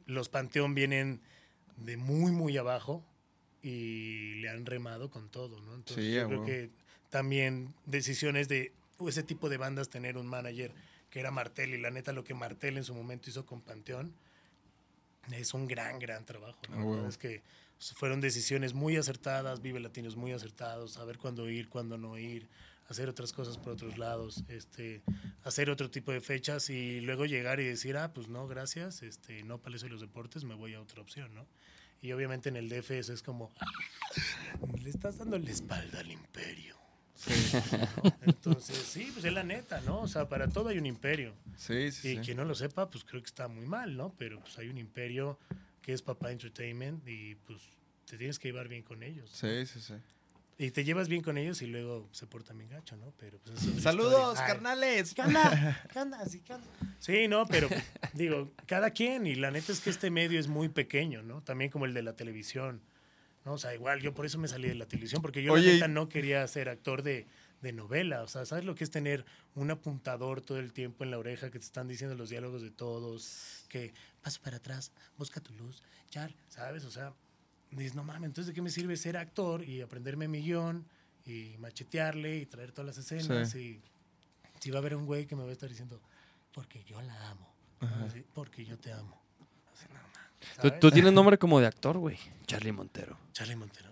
Los Panteón vienen de muy, muy abajo y le han remado con todo, ¿no? Entonces, Sí, yo creo que también decisiones de ese tipo de bandas, tener un manager que era Martel, y la neta, lo que Martel en su momento hizo con Panteón es un gran, gran trabajo, ¿no? A La huevo. verdad es que fueron decisiones muy acertadas, Vive Latinos muy acertados, saber cuándo ir, cuándo no ir, hacer otras cosas por otros lados, este, hacer otro tipo de fechas y luego llegar y decir, ah, pues no, gracias, este, no para eso de los deportes, me voy a otra opción, ¿no? Y obviamente en el DF eso es como, le estás dando la espalda al imperio. Entonces, sí, pues es la neta, ¿no? O sea, para todo hay un imperio. Sí, sí, Y sí. quien no lo sepa, pues creo que está muy mal, ¿no? Pero pues hay un imperio que es Papá Entertainment y pues te tienes que llevar bien con ellos. Sí, sí, sí. Y te llevas bien con ellos y luego se portan bien gacho, ¿no? Pero pues es Saludos, carnales. ¿Qué onda? ¿Qué onda? Sí, ¿qué onda? Sí, no, pero digo, cada quien. Y la neta es que este medio es muy pequeño, ¿no? También como el de la televisión. ¿No? O sea, igual yo por eso me salí de la televisión, porque yo Oye, la y- neta no quería ser actor de, de novela. O sea, ¿sabes lo que es tener un apuntador todo el tiempo en la oreja que te están diciendo los diálogos de todos? Que paso para atrás, busca tu luz, char, ¿sabes? O sea, dices, no mames, entonces ¿de qué me sirve ser actor y aprenderme mi guion y machetearle y traer todas las escenas? Y si va a haber un güey que me va a estar diciendo, porque yo la amo, porque yo te amo. Tú, tienes nombre como de actor, güey. Charlie Montero. Charlie Montero.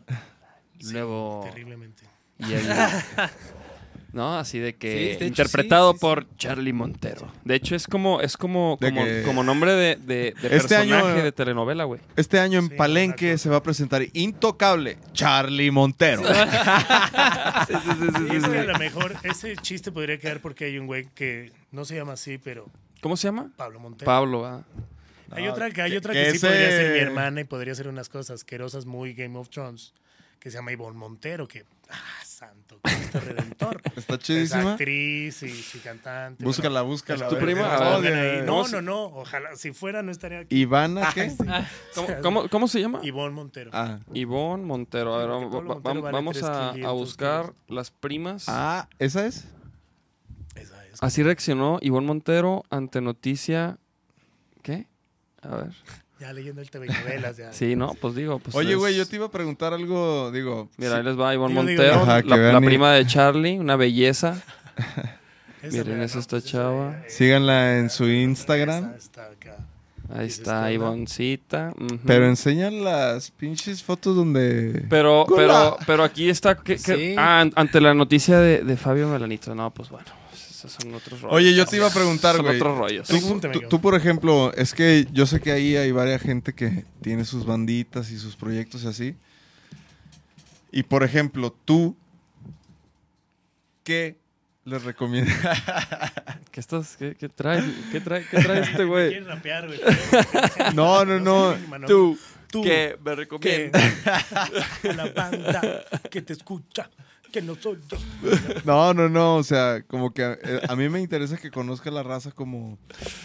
Luego. Terriblemente. Y el- no, así de que Sí, de hecho, interpretado sí, sí, sí. por Charlie Montero. De hecho, es como, es como, De como, que- como nombre de, de, de Este personaje año- de telenovela, güey. Este año en Sí, Palenque se va a presentar Intocable, Charlie Montero. Sí, sí, sí, sí, Y es sí. que a lo mejor ese chiste podría quedar porque hay un güey que no se llama así, pero ¿Cómo se llama? Pablo Montero. Pablo, ah. Hay otra que, hay otra que que, sí ese- podría ser mi hermana y podría ser unas cosas asquerosas muy Game of Thrones, que se llama Ivonne Montero, que, ah, santo Cristo Redentor. Está Es chidísima. actriz y, y cantante. Búscala, Bueno, búscala. ¿Es tu a ver. prima? No, A ver. pongan ahí. de- No, no, no. Ojalá, si fuera, no estaría aquí. ¿Ivana qué? Sí. ¿Cómo, cómo, cómo se llama? Ivonne Montero. Ah. Ivonne Montero. A ver, vamos, Pablo va- Montero va- vale vamos a, 3,500 a buscar kilos. las primas. Ah, ¿esa es? Esa es. Así reaccionó Ivonne Montero ante noticia. ¿Qué? A ver. Ya leyendo el TV novelas. Ya. Sí, no, pues digo. Pues Oye, es- güey, yo te iba a preguntar algo, digo... Mira, sí, ahí les va Ivonne Digo, digo, Montero, la, vean la y- prima de Charlie, una belleza. Esa Miren, ¿no? esta Pues esa, chava. eh, Síganla en su esa Instagram. está acá. Ahí está. Ivoncita. Pero enseñan las pinches fotos donde... Pero, pero, pero aquí está. que- que- Sí. ah, an- ante la noticia de, de Fabio Melanito. No, pues bueno. Esos son otros rollos. Oye, yo te iba a preguntar, Son güey. otros rollos. Tú, por ejemplo, es que yo sé que ahí hay varias gente que tiene sus banditas y sus proyectos y así. Y por ejemplo, tú, ¿qué les recomiendas? ¿Qué, estás, qué, qué trae, qué, trae, ¿Qué trae este güey? quiere rapear, güey. No, no, no. Tú, Tú. que me recomiendas. la banda que te escucha, que no soy yo. No, no, no. O sea, como que eh, a mí me interesa que conozca la raza como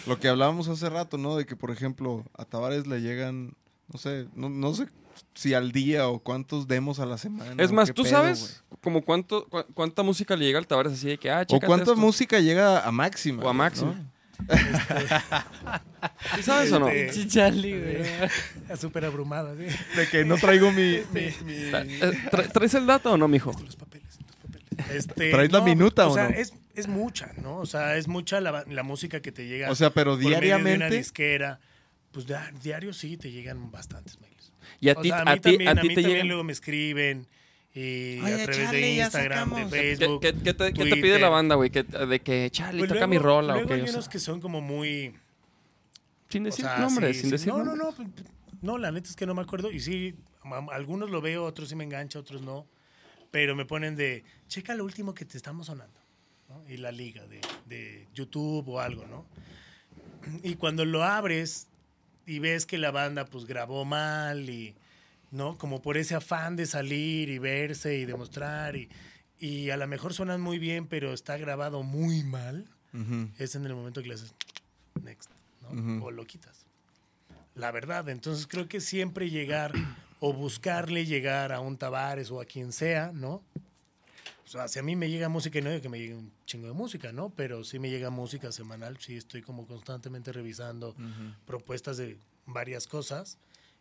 lo que hablábamos hace rato, ¿no? De que, por ejemplo, a Tavares le llegan, no sé, no, no sé si al día o cuántos demos a la semana. Es más, ¿tú pedo, sabes como cuánto, cu- cuánta música le llega al Tavares así de que, ah. O cuánta esto? música llega a máxima. O a máxima. ¿no? ¿Sí sabes o no? Este, Pinche Charlie, güey. Ya Súper abrumada, ¿sí? De que no traigo mi... mi- mi- Ta- eh, tra- ¿Traes el dato o no, mijo? Los papeles, los papeles. Este, ¿Traes la minuta o o sea, no? es, es mucha, ¿no? O sea, es mucha la, la música que te llega. O sea, pero por medio de una diariamente... disquera. Pues diario sí te llegan bastantes mails. Y a O ti, sea, a a mí ti, también, a a ti mí te también llegan. luego me escriben y Oye, a través Charlie, de Instagram, de sacamos. ¿Qué, Facebook. qué- qué te, qué te Twitter. pide la banda, güey? De que, Charlie, Pues toca luego- mi rola o luego qué. hay o sea, unos que son como muy sin O decir sea, nombres, sí, sin sí. decir No, no, nombres. no. pues, No, la neta es que no me acuerdo. Y sí, algunos lo veo, otros sí me engancha, otros no. Pero me ponen de, checa lo último que te estamos sonando. ¿no? Y la liga de, de YouTube o algo, ¿no? Y cuando lo abres y ves que la banda pues grabó mal y ¿no? Como por ese afán de salir y verse y demostrar y, y a lo mejor suenan muy bien, pero está grabado muy mal, es en el momento que le haces next, ¿no? O lo quitas. La verdad, entonces creo que siempre llegar o buscarle llegar a un Tavares o a quien sea, ¿no? O sea, si a mí me llega música, y no digo que me llegue un chingo de música, ¿no? Pero sí me llega música semanal, sí estoy como constantemente revisando propuestas de varias cosas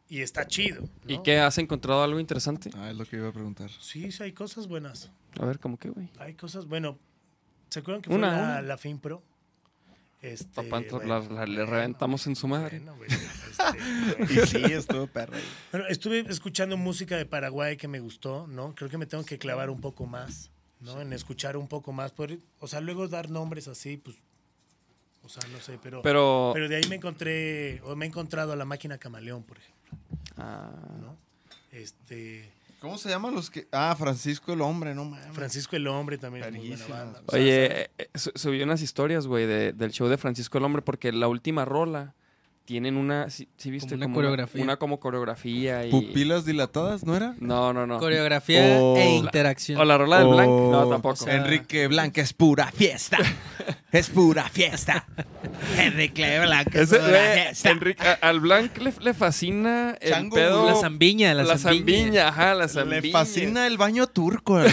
y está chido. ¿no? ¿Y qué? ¿Has encontrado algo interesante? Ah, es lo que iba a preguntar. Sí, sí, hay cosas buenas. A ver, ¿cómo qué, güey? Hay cosas, bueno, ¿se acuerdan que fue Una, la, una. la FinPro? Este, Papá, bueno, la- la- le reventamos en su madre. bueno, güey, este, bueno. Y sí, estuvo perro. Bueno, estuve escuchando música de Paraguay que me gustó, ¿no? Creo que me tengo que clavar un poco más, ¿no? En escuchar un poco más. por- o sea, luego dar nombres así, pues. O sea, no sé, pero. Pero... pero de ahí me encontré, o me he encontrado a la máquina Camaleón, por ejemplo, Ah, ¿no? Este. ¿Cómo se llaman los que...? Ah, Francisco el Hombre, no mames. Francisco el Hombre también es muy buena banda. O sea, Oye, eh, eh, su- subí unas historias, güey, de- del show de Francisco el Hombre, porque la última rola tienen una, sí, sí viste, una como coreografía. Una, como coreografía y... ¿Pupilas dilatadas, no era? No, no, no. Coreografía O- e la- interacción. O la rola del Blanc. O- No, tampoco. sea, Enrique Blanca es pura fiesta. es pura fiesta. Enrique Blanca Ese, güey, Enrique, a- al Blanc le, le fascina el Chango, pedo... la zambiña, la, la zambiña. zambiña, ajá, la zambiña. Le fascina el baño turco al.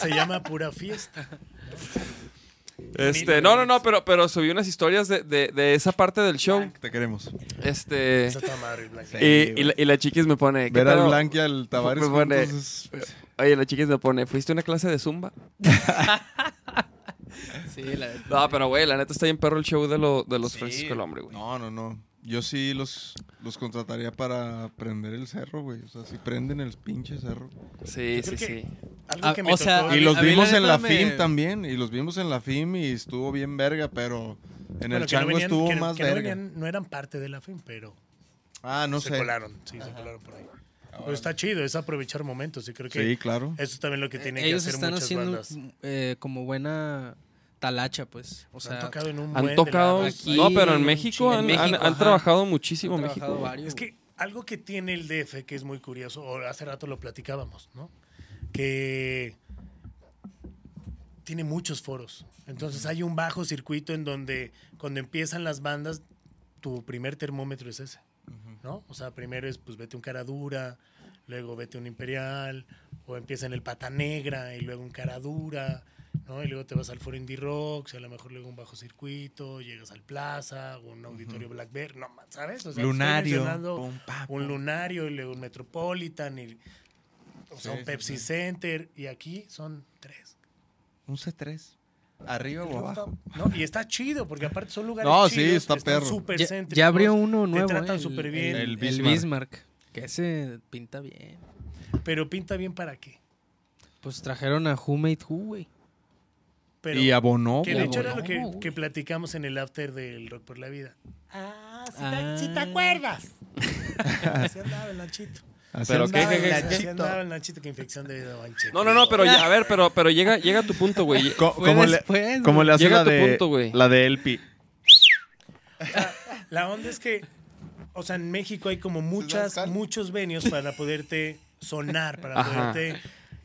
Se llama Pura Fiesta. Este, no, no, no, pero, pero subí unas historias de, de, de esa parte del show. Te queremos. Este... Esa. Y, y la, y la chiquis me pone... ¿qué Ver al pedo? Blanca y al Tavares Me pone- juntos es- Oye, la chiquis me pone, ¿fuiste a una clase de Zumba? Sí, la No, pero güey, la neta está bien perro el show de, lo, de los Sí. Francisco el Hombre, güey. No, no, no. Yo sí los, los contrataría para prender el cerro, güey. O sea, si prenden el pinche cerro. Sí, Yo sí, que- sí. Algo Ah, que me o sea, tocó- A Y los a mí vimos en la me- FIM también. Y los vimos en la FIM y estuvo bien verga, pero en Bueno, el no chango venían- estuvo que más que no, verga. venían- no eran parte de la fin, pero Ah, no se sé. colaron. Sí, se colaron por ahí. Pero está chido, es aprovechar momentos y creo que Sí, claro. eso es también lo que tienen Ellos que hacer están muchas haciendo bandas. eh, como buena talacha, pues. O han sea, tocado en un Han buen tocado... Aquí, no, pero en en México han, México, han- han trabajado muchísimo han México. trabajado varios. Es que algo que tiene el DF que es muy curioso, o hace rato lo platicábamos, ¿no? Que tiene muchos foros. Entonces hay un bajo circuito en donde cuando empiezan las bandas, tu primer termómetro es ese, ¿no? O sea, primero es pues vete un cara dura, luego vete un imperial, o empieza en el pata negra y luego un cara dura, ¿no? Y luego te vas al foro indie rock, a lo mejor luego un bajo circuito, llegas al plaza, o un auditorio Black Bear, no, ¿sabes? O sea, Lunario. mencionando Pum, pa, un lunario y luego un Metropolitan y o sea, Sí, un sí, Pepsi sí. Center y aquí son tres. Un C3. Arriba o abajo. ¿no? Y está chido porque aparte son lugares No, sí, chidos, está están perro. súper ya, ya abrió uno nuevo. Te tratan eh, súper el- bien, El, El el Bismarck. Bismarck. Que ese pinta bien. pero pinta bien para qué. Pues trajeron a Who Made Who, güey. Pero y abonó. que de hecho era lo que, Abonó, que platicamos en el after del Rock por la Vida. Ah, si, Ah. Te, si te acuerdas. Así andaba el Nachito. Así Pero andaba qué, qué, el qué, Así andaba el Nachito que infección de Banche. No, no, no, pero ya, a ver, pero, pero llega, llega a tu punto, güey. Co- ¿Cómo, le, güey. le hace Llega la tu de, punto, güey. la de Elpi? La onda es que, o sea, en México hay como muchas, muchos venios para poderte sonar, para Ajá. poderte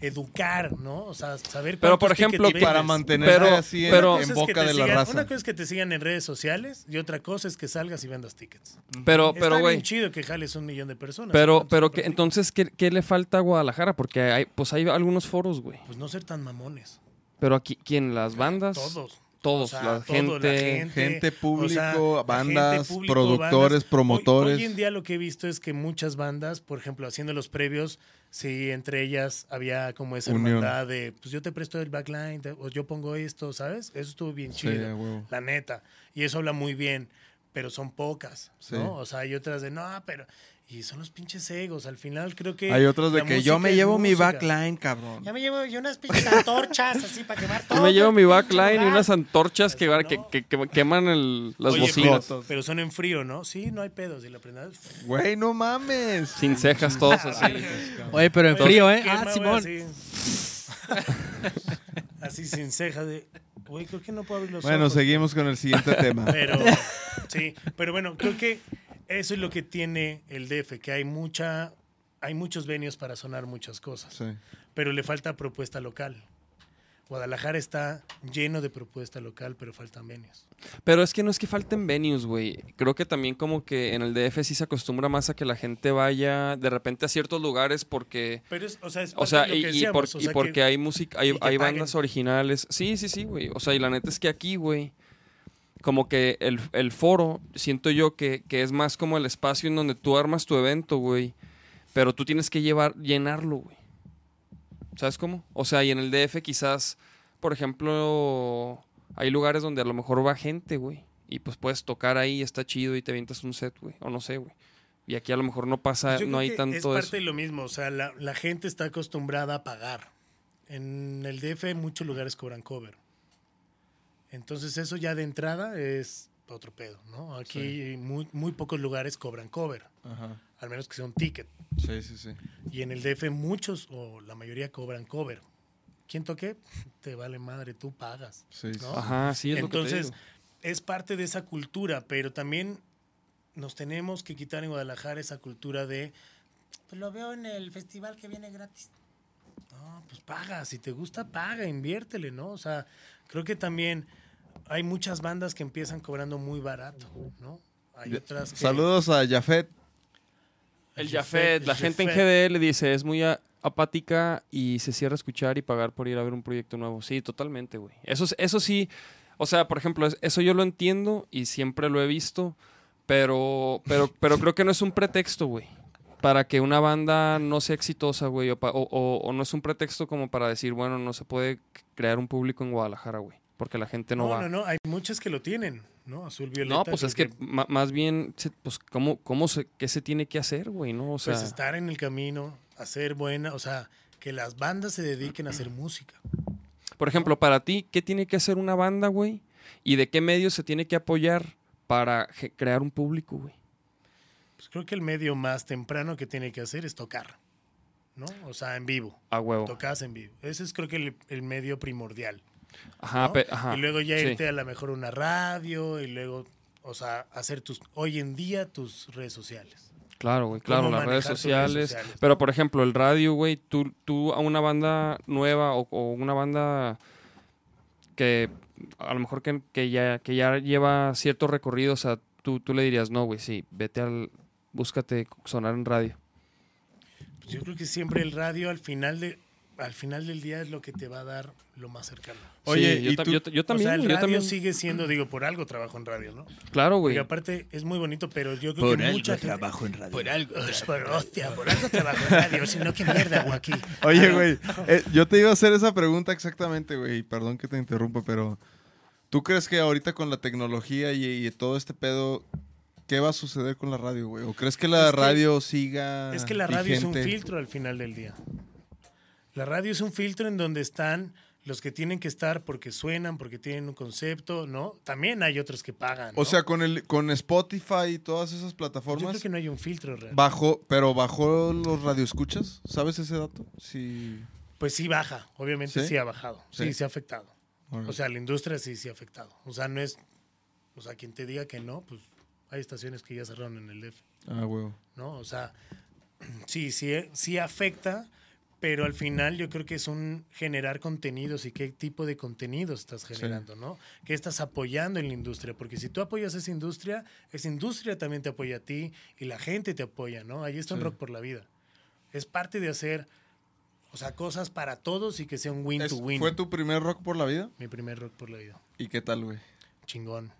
educar, ¿no? O sea, saber Pero, por ejemplo, Para Pero- así en- pero- en, Una cosa es que boca de la sigan- raza. Una cosa es que te sigan en redes sociales y otra cosa es que salgas y vendas tickets. Pero, Está pero, bien güey. chido que jales un millón de personas. Pero, ¿Cuántos pero que, entonces, ¿qué, qué le falta a Guadalajara? Porque hay, pues hay algunos foros, güey. Pues no ser tan mamones. Pero aquí, ¿quién? ¿Las bandas? Todos. Todos, O sea, la, todo, gente, gente, público, o sea, la bandas, gente, público, productores, bandas. Hoy- promotores. Hoy, en día lo que he visto es que muchas bandas, por ejemplo, haciendo los previos, sí, entre ellas había como esa Unión. hermandad de, pues yo te presto el backline, te- o yo pongo esto, ¿sabes? Eso estuvo bien Sí, chido, la neta. Y eso habla muy bien, pero son pocas, Sí. ¿no? O sea, hay otras de, no, pero... Y son los pinches egos. Al final creo que... Hay otros de que yo me llevo mi música. backline, cabrón. Ya me llevo yo unas pinches antorchas así para quemar todo. Yo me llevo mi backline y unas antorchas que, No. que, que- que queman el- las Oye, bocinas. pero, pero son en frío, ¿no? Sí, no hay pedos. Y la prenda... Güey, no mames. Sin cejas, todos así. Oye, pero en Oye, frío, ¿eh? quema, Ah, Simón. Así, Así sin ceja de. Güey, creo que no puedo abrir los Bueno, ojos. seguimos con el siguiente tema. Pero, sí, pero bueno, creo que eso es lo que tiene el DF, que hay mucha hay muchos venios para sonar muchas cosas, Sí. pero le falta propuesta local. Guadalajara está lleno de propuesta local, pero faltan venios. Pero es que no es que falten venues, güey. Creo que también como que en el DF sí se acostumbra más a que la gente vaya de repente a ciertos lugares porque... Pero es, o sea, es O parte sea, de lo y, que y decíamos, por- o y sea, porque que- hay música, hay, bandas originales. Sí, sí, sí, güey. O sea, y la neta es que aquí, güey, como que el, el foro, siento yo que, que es más como el espacio en donde tú armas tu evento, güey. Pero tú tienes que llevar, llenarlo, güey. ¿Sabes cómo? O sea, y en el DF quizás, por ejemplo, hay lugares donde a lo mejor va gente, güey. Y pues puedes tocar ahí, está chido y te avientas un set, güey. O no sé, güey. Y aquí a lo mejor no pasa, Yo no hay tanto Es parte eso. de lo mismo, o sea, la, la gente está acostumbrada a pagar. En el DF muchos lugares cobran cover. Entonces eso ya de entrada es otro pedo, ¿no? Aquí muy, muy pocos lugares cobran cover, Ajá. al menos que sea un ticket. Sí, sí, sí. Y en el DF muchos o la mayoría cobran cover. ¿Quién toque? Te vale madre, tú pagas. Sí, sí. ¿no? Ajá, sí, es lo que te Entonces, digo. es parte de esa cultura, pero también nos tenemos que quitar en Guadalajara esa cultura de, Pues lo veo en el festival que viene gratis. no, pues paga, si te gusta, paga, inviértele, ¿no? O sea, creo que también hay muchas bandas que empiezan cobrando muy barato, ¿no? Hay otras que... Saludos a Jafet. El Jafet, la gente en. GDL dice, es muy apática y se cierra a escuchar y pagar por ir a ver un proyecto nuevo. Sí, totalmente, güey. Eso, es- eso sí, o sea, por ejemplo, es- eso yo lo entiendo y siempre lo he visto, pero, pero, pero creo que no es un pretexto, güey. Para que una banda no sea exitosa, güey, o- o- o no es un pretexto como para decir, bueno, no se puede crear un público en Guadalajara, güey, porque la gente no, No, va. no, no, hay muchas que lo tienen, ¿no? Azul, violeta. No, pues es que ma- más bien, pues, ¿cómo, cómo se, qué se tiene que hacer, güey, no? O sea, Pues estar en el camino, hacer buena, o sea, que las bandas se dediquen a hacer música. Por ejemplo, para ti, ¿qué tiene que hacer una banda, güey? ¿Y de qué medios se tiene que apoyar para crear un público, güey? Pues creo que el medio más temprano que tiene que hacer es tocar, ¿no? O sea, en vivo. A huevo. Tocas en vivo. Ese es creo que el, el medio primordial. Ajá, ¿no? pe- ajá. Y luego ya sí. irte a la mejor una radio y luego, o sea, hacer tus, hoy en día tus redes sociales. Claro, güey, claro, las redes sociales. Pero, por ejemplo, el radio, güey, tú, tú a una banda nueva o, o una banda que a lo mejor que, que ya, que ya lleva cierto recorrido, o sea, tú, tú le dirías, no, güey, sí, vete al... Búscate sonar en radio. Pues yo creo que siempre el radio al final de al final del día es lo que te va a dar lo más cercano. Oye, Sí, yo, ¿y ta- tú- yo, yo también, o sea, el yo radio también. sigue siendo, digo, por algo trabajo en radio, ¿no? Claro, güey. Y aparte es muy bonito, pero yo creo que mucha gente- en radio. Por algo, por, hostia, por algo trabajo en radio, si no, qué mierda hago aquí. Oye, güey, eh, yo te iba a hacer esa pregunta exactamente, güey. y Perdón que te interrumpa, pero ¿tú crees que ahorita con la tecnología y, y todo este pedo, qué va a suceder con la radio, güey? ¿O crees que la Es que- radio siga Es que la radio es un filtro al final del día. La radio es un filtro en donde están los que tienen que estar porque suenan, porque tienen un concepto, ¿no? También hay otros que pagan. O sea, con el con Spotify y todas esas yo plataformas, creo que no hay un filtro real. bajó, pero bajó los radioescuchas, ¿sabes ese dato? Sí. Pues sí baja, obviamente ¿Sí? sí, ha bajado, sí, Sí. sí ha afectado. O sea, la industria sí, sí ha afectado. O sea, no es, o sea, quien te diga que no, pues hay estaciones que ya cerraron en el DF, Ah, huevo. ¿no? O sea, sí, sí, sí afecta, pero al final yo creo que es un generar contenidos y qué tipo de contenidos estás generando, ¿no? ¿Qué estás apoyando en la industria? Porque si tú apoyas esa industria, esa industria también te apoya a ti y la gente te apoya, ¿no? Ahí está un Sí. rock por la vida. Es parte de hacer, o sea, cosas para todos y que sea un win Es- to win. ¿Fue tu primer rock por la vida? Mi primer rock por la vida. ¿Y qué tal, güey? Chingón.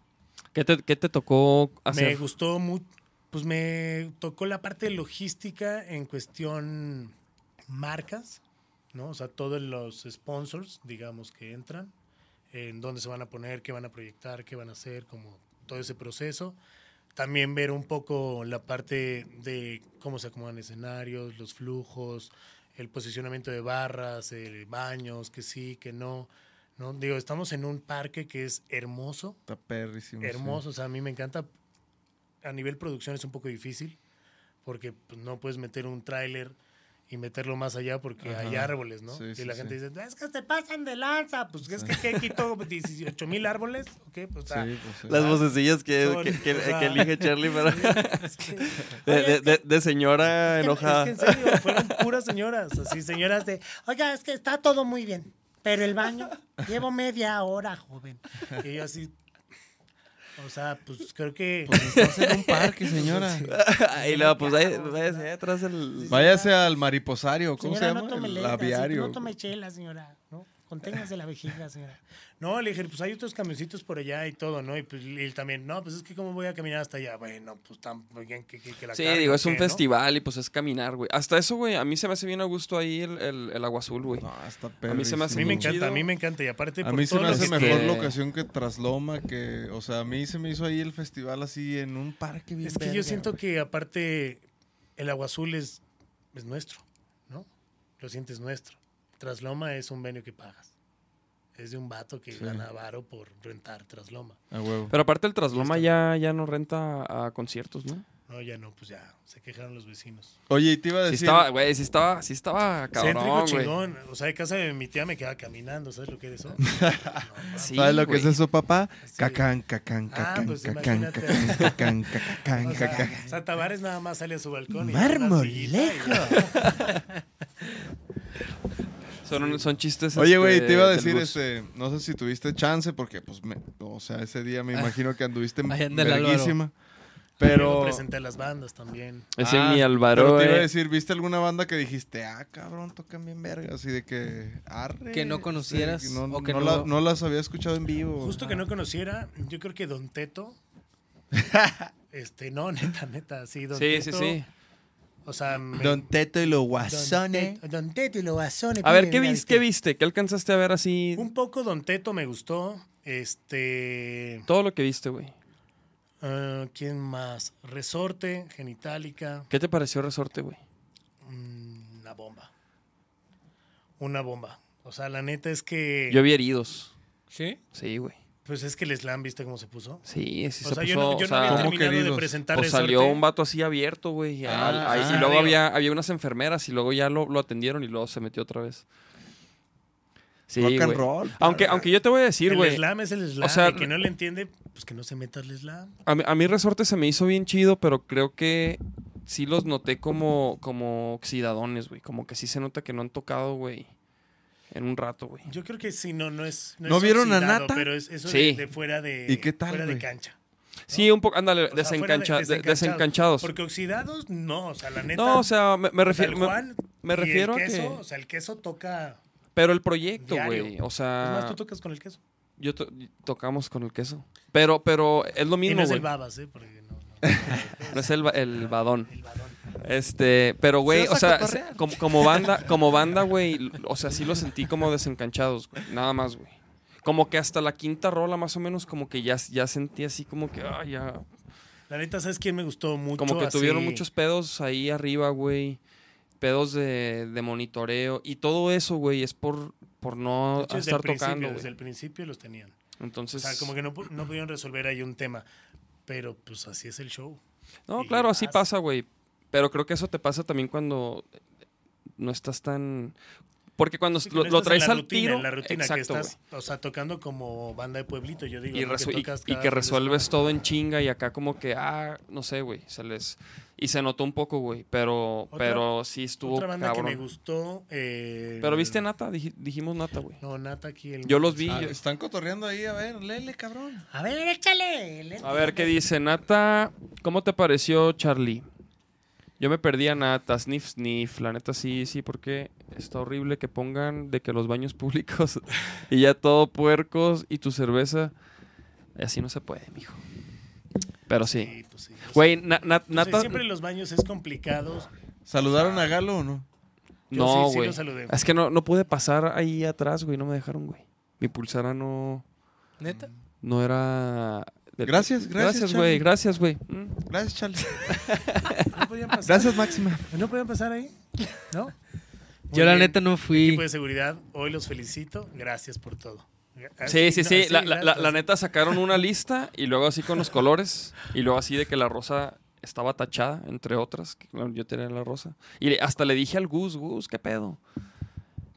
¿Qué te, qué te tocó Me hacer? gustó mucho, pues me tocó la parte de logística en cuestión marcas, ¿no? O sea, todos los sponsors, digamos, que entran, en dónde se van a poner, qué van a proyectar, qué van a hacer, como todo ese proceso. También ver un poco la parte de cómo se acomodan escenarios, los flujos, el posicionamiento de barras, eh, baños, que sí, que no. ¿no? Digo, estamos en un parque que es hermoso, Está perrísimo. sí. hermoso. O sea, a mí me encanta. A nivel producción es un poco difícil porque pues, no puedes meter un tráiler y meterlo más allá porque Ajá. hay árboles, ¿no? Sí, y sí, la sí. gente dice, es que se pasan de lanza. Pues es que ¿qué quito 18 mil árboles. ¿ok? Pues, pues. Las vocecillas que, Son- que, que- o sea- que elige Charlie para... es que- De, Oye, de- es que- de- de señora es que- enojada. Es que en serio, fueron puras señoras, así, señoras de, Oiga, es que está todo muy bien. Pero el baño, llevo media hora, joven. y yo así, o sea, pues creo que... Estás en un parque, señora. y luego, pues ahí, váyase ahí atrás el... Váyase al mariposario, ¿cómo Señora, se llama? no tome el leche, aviario. no tome chela, señora. ¿no? Conténgase la vejiga, señora. No, le dije, pues hay otros camioncitos por allá y todo, ¿no? Y pues y él también, no, pues es que cómo voy a caminar hasta allá. Bueno, pues tan bien que, que, que la Sí, carga, digo, es un festival y pues es caminar, güey. Hasta eso, güey, a mí se me hace bien a gusto ahí el, el, el agua azul, güey. No, está A mí se me hace A mí me Chido. encanta, a mí me encanta. Y aparte, A por mí se me hace que- mejor locación que Trasloma, que, o sea, a mí se me hizo ahí el festival así en un parque bien Es que yo siento güey. que aparte el agua azul es, es nuestro, ¿no? Lo sientes nuestro. Trasloma es un venio que pagas. Es de un vato que Sí. gana varo por rentar Trasloma. A huevo. Pero aparte el trasloma ya, ya no renta a conciertos, ¿no? No, ya no, pues ya, se quejaron los vecinos. Oye, y te iba a Sí decir... estaba, güey, sí estaba, sí estaba Céntrico cabrón, güey. chingón. O sea, de casa de mi tía me quedaba caminando, ¿sabes lo que es eso? Sí, ¿Sabes lo que es eso, papá? Sí. Cacán, cacán, Ah, cacán, pues cacán, imagínate. cacán, cacán, cacán, O sea, cacán. o sea, Tavares nada más sale a su balcón y Marmolejo. Son, son chistes. Oye, güey, este, te iba a decir, este, no sé si tuviste chance, porque, pues, me- o sea, ese día me imagino que anduviste verguísima. Pero Pero, presenté a las bandas también. Ese Ah, mi Álvaro, pero te iba a eh. decir, ¿viste alguna banda que dijiste, ah, cabrón, tocan bien verga? Así de que, arre. Que no conocieras, Sí, no, o que no no- la- no las había escuchado en vivo. Justo que no conociera, yo creo que Don Teto. este, no, neta, neta, sí, Don Sí, sí, Teto. sí. O sea, me- Don Teto y los Don guasones. Teto- Don Teto y los guasones. A ver, ¿qué viste? ¿Qué viste? ¿Qué alcanzaste a ver así? Un poco Don Teto me gustó. Este. Todo lo que viste, güey. ah, ¿Quién más? Resorte, Genitalica. ¿Qué te pareció Resorte, güey? mm, Una bomba. Una bomba. O sea, la neta es que. Yo vi heridos. ¿Sí? Sí, güey. Pues es que el slam, ¿viste cómo se puso? Sí, sí o se sea, puso, yo no, yo o no había ¿cómo terminado de presentar pues salió un vato así abierto, güey. Ah, ah, y luego había, había unas enfermeras y luego ya lo, lo atendieron y luego se metió otra vez. Sí, Rock and roll. Aunque, aunque yo te voy a decir, el güey. slam es el slam. O sea, y que no le entiende, pues que no se meta al slam. A mí, a mí Resorte se me hizo bien chido, pero creo que sí los noté como, como oxidadones, güey. Como que sí se nota que no han tocado, güey, en un rato, güey. Yo creo que sí, no, no es. ¿No es vieron a oxidado, Nata? Pero es eso Sí. de, de fuera de. ¿Y qué tal, Fuera de cancha. Sí, un poco, ándale, desencancha- de- desencanchados. desencanchados. Porque oxidados, no, o sea, la neta. No, o sea, me, me o sea, el refiero... me- Juan me y el refiero a queso, que- O sea, el queso toca. pero el proyecto, güey. O Es sea, más, tú tocas con el queso. yo to- tocamos con el queso. Pero, pero es lo y mismo, no es güey. el babas, ¿eh? Porque no. no, No es el, el badón. el badón. Este, pero güey, ¿Sí vas o sea, como, como banda, como banda, güey, o sea, sí lo sentí como desencanchados, güey, nada más, güey. Como que hasta la quinta rola, más o menos, como que ya, ya sentí así como que, ah, ya. La neta, ¿sabes quién me gustó mucho? Como que Así- tuvieron muchos pedos ahí arriba, güey. Pedos de, de monitoreo. Y todo eso, güey, es por, por no hecho, estar tocando, Desde el principio los tenían. O Entonces. sea, como que no, no pudieron resolver ahí un tema. Pero pues así es el show. No, y claro, así pasa, güey. Pero creo que eso te pasa también cuando no estás tan. Porque cuando Sí, lo, no lo estás en traes la al rutina, tiro. en la rutina exacto, que estás, o sea, tocando como banda de pueblito, yo digo. y, que resuelves todo en chinga y acá como que, ah, no sé, güey. Se les. Y se notó un poco, güey. Pero, Otra- pero sí estuvo Otra banda cabrón. que me gustó. eh, Pero viste Nata, Dij- dijimos Nata, güey. No, Nata aquí. El Yo los vi. Ah, yo- están cotorreando ahí, a ver, lele, cabrón. A ver, échale. le- A ver qué dice Nata. ¿Cómo te pareció, Charlie? Yo me perdí a Nata, sniff, sniff. La neta sí, sí, porque está horrible que pongan de que los baños públicos y ya todo puercos y tu cerveza. Así no se puede, mijo. Pero sí. Sí, pues sí. Güey, na- na- Pues, Nata. siempre en los baños es complicado. ¿Saludaron a Galo o no? Yo No, sí, sí güey. lo saludé. es que no, no pude pasar ahí atrás, güey. No me dejaron, güey. Mi pulsera no, ¿Neta? no era. De- Gracias, gracias, güey. Gracias, güey. Mm. Gracias, Charlie. ¿No podían pasar? Gracias, Máxima. ¿No podían pasar ahí? ¿No? Muy Yo la bien. neta no fui. Equipo de seguridad, hoy los felicito. Gracias por todo. Sí, sí, no, sí. La, la- la- gracias. la neta sacaron una lista y luego así con los colores y luego así de que la rosa estaba tachada, entre otras. que, claro, yo tenía la rosa. Y hasta le dije al Gus, Gus, ¿qué pedo?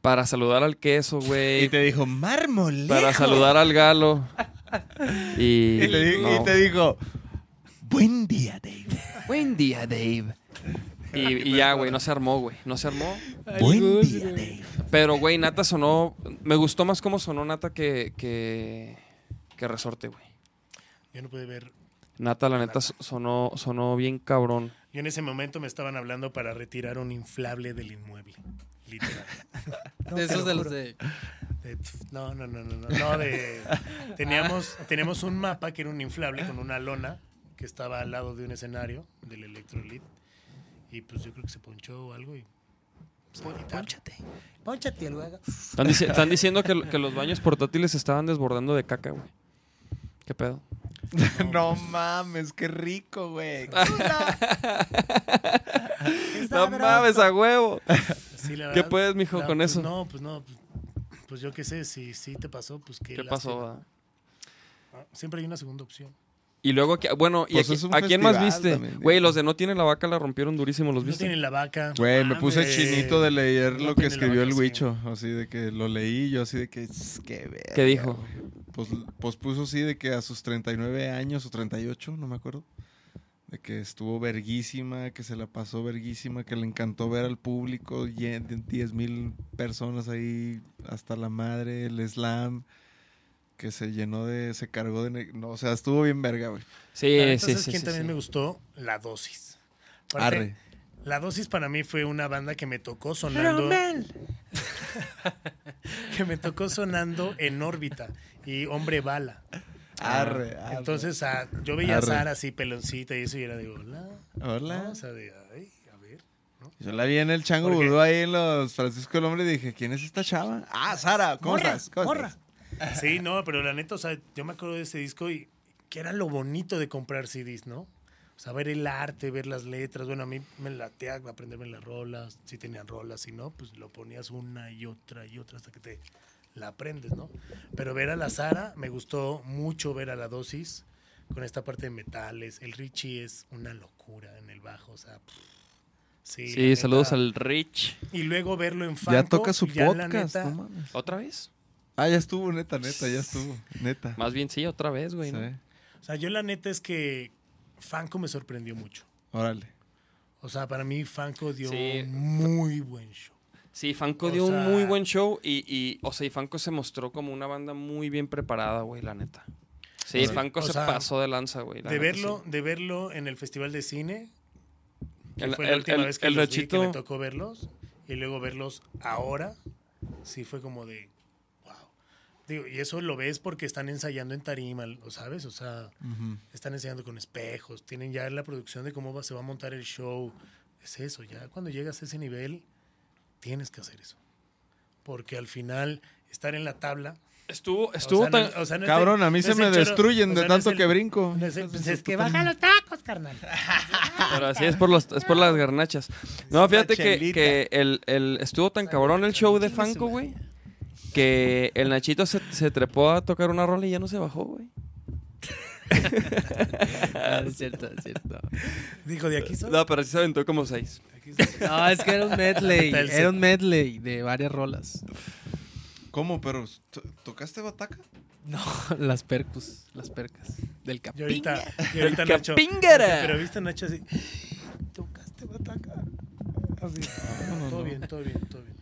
Para saludar al queso, güey. Y te dijo, mármol. Para saludar al galo. Y, Y te, di- no. y te dijo, buen día, Dave. Buen día, Dave. Y, y ya, güey, no se armó, güey. No se armó. Buen día, Dave. Pero, güey, Nata sonó. Me gustó más cómo sonó Nata que. que, que Resorte, güey. Yo no pude ver. Nata, la neta, sonó, sonó bien cabrón. Yo en ese momento me estaban hablando para retirar un inflable del inmueble. Literal. No, de esos lo de los de. De- no, no, no, no, no. no, de, teníamos, teníamos un mapa que era un inflable con una lona que estaba al lado de un escenario del Electrolit. Y pues yo creo que se ponchó o algo y. Pónchate. Pónchate luego. Están, dici- están diciendo que, que los baños portátiles estaban desbordando de caca, güey. ¿Qué pedo? No mames, qué rico, güey. No mames, a huevo. Sí, la ¿Qué verdad, puedes, mijo, la- con pues eso? No, pues no. Pues, pues yo qué sé, si sí te pasó, pues qué. ¿Qué lástima. pasó? va? Ah, Siempre hay una segunda opción. Y luego, aquí- bueno, ¿y Pues aquí- es un a quién más festival viste? también, Güey, digo. los de No Tiene la Vaca la rompieron durísimo, ¿los No viste? tienen la vaca. Güey, me puse chinito de leer No lo que tiene escribió el vaca, sí, Huicho. Así de que lo leí yo, así de que. "Tss, Qué verga, ¿Qué dijo? güey". Pues, pues puso así de que a sus 39 años o 38, no me acuerdo. De que estuvo verguísima, que se la pasó verguísima, que le encantó ver al público, 10 mil personas ahí, hasta la madre, el slam, que se llenó de, se cargó de... No, o sea, estuvo bien verga, güey. Sí, neta, sí, ¿sabes sí. quién sí, también sí. me gustó? La dosis. Aparte, Arre. La dosis para mí fue una banda que me tocó sonando. que me tocó sonando en órbita y hombre bala. Arre, arre. Entonces ah, yo veía a. Sara así peloncita y eso y era de hola. Hola. ¿no? O sea, de ay, a ver. Yo la vi en el Chango Vudú ahí en los Francisco el Hombre y dije, ¿quién es esta chava? Ah, Sara, ¿cómo Morra, estás? ¿Cómo morra. estás? Sí, no, pero la neta, o sea, yo me acuerdo de ese disco y que era lo bonito de comprar CDs, ¿no? O sea, ver el arte, ver las letras. Bueno, a mí me latea aprenderme las rolas, si tenían rolas, si no, pues lo ponías una y otra y otra hasta que te la aprendes, ¿no? Pero ver a la Sara, me gustó mucho ver a la dosis con esta parte de metales. El Richie es una locura en el bajo, o sea, pff, sí. Sí, la saludos neta. al Rich. Y luego verlo en Fanco. Ya toca su ya podcast, neta- no mames. ¿Otra vez? Ah, ya estuvo, neta, neta, ya estuvo, neta. Más bien sí, otra vez, güey. Sí. ¿no? O sea, yo la neta es que Fanco me sorprendió mucho. Órale. O sea, para mí Fanco dio Sí. un muy buen show. Sí, Fanco O dio sea- un muy buen show y, y, o sea, y Fanco se mostró como una banda muy bien preparada, güey, la neta. Sí, Fanco o se sea, pasó de lanza, güey. la De neta, verlo, sí. de verlo en el Festival de Cine, que El- fue la el- última el- vez que, el los vi, que me tocó verlos, y luego verlos ahora, sí fue como de, wow. Digo, y eso lo ves porque están ensayando en tarima, ¿lo sabes? O sea, están ensayando con espejos, tienen ya la producción de cómo va, se va a montar el show. Es eso, ya cuando llegas a ese nivel, tienes que hacer eso. Porque al final, estar en la tabla... Estuvo, o estuvo sea, tan... no- o sea, no es Cabrón, a mí no se me choro- destruyen o de sea, tanto el- que brinco. no es el- Pues es que baja los tacos, carnal. Pero así es por, los, es por las garnachas. No, fíjate que, el, el- estuvo tan cabrón el show de Fanco, güey, que el Nachito se, se trepó a tocar una rola y ya no se bajó, güey. Ah, es cierto, es cierto. Dijo, de aquí soy. No, pero sí se aventó como seis. No, es que era un medley. Era un medley de varias rolas. ¿Cómo? ¿Pero to- tocaste bataca? No, las percus, las percas. Del Y capín. ahorita, y ahorita El Nacho. capíngara. Pero viste a Nacho así. Tocaste bataca. Así. todo bien, todo bien, todo bien.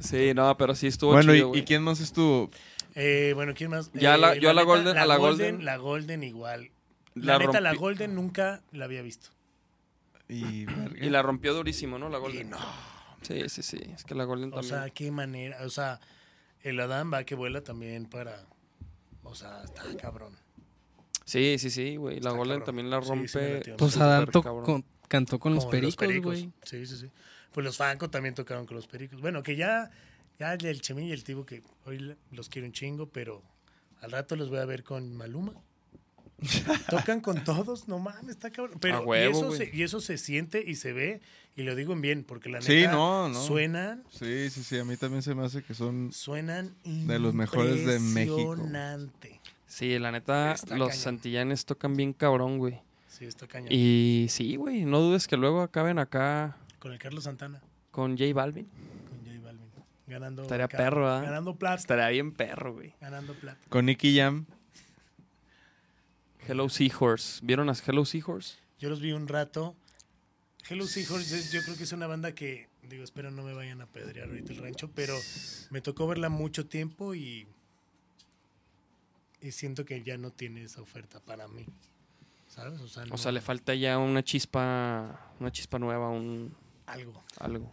Sí, no, pero sí estuvo Bueno, chido, ¿y. ¿y quién más estuvo? Eh, bueno, ¿quién más? Ya Eh, la- yo a la neta, Golden- a la Golden- La Golden igual. La La, neta, la Golden nunca la había visto. Y, Y la rompió durísimo, ¿no? La Y Golden. no. Sí, sí, sí. Es que la Golden O también. sea, qué manera. O sea, el Adam va que vuela también para. O sea, está cabrón. Sí, sí, sí, güey. La Está Golden cabrón. también la Sí, sí me rompe. Pues cabrón. con- cantó con los pericos, güey. Sí, sí, sí. Pues los Fanco también tocaron con los pericos. Bueno, que ya, ya el Chemín y el Tibo, que hoy los quiero un chingo, pero al rato los voy a ver con Maluma. Tocan con todos, no mames, está cabrón. Pero A huevo, y, eso se, y eso se siente y se ve, y lo digo en bien, porque la neta Sí, no, no. suenan, Sí, sí, sí, a mí también se me hace que son... suenan De los mejores de México. impresionante. Sí, la neta, Está los cañón. santillanes tocan bien cabrón, güey. Sí, está cañón. Y sí, güey, no dudes que luego acaben acá Con el Carlos Santana, con J Balvin. con J Balvin. Ganando. Estaría perro, ¿ah? Ganando plata. Estaría bien perro, güey. Ganando plata. Con Nicky Jam. Hello Seahorse. ¿Vieron a Hello Seahorse? Yo los vi un rato. Hello Seahorse, yo creo que es una banda que, digo, espero no me vayan a pedrear ahorita el rancho, pero me tocó verla mucho tiempo y, y siento que ya no tiene esa oferta para mí. ¿Sabes? O sea, O no- sea, le falta ya una chispa, una chispa nueva, un algo. algo.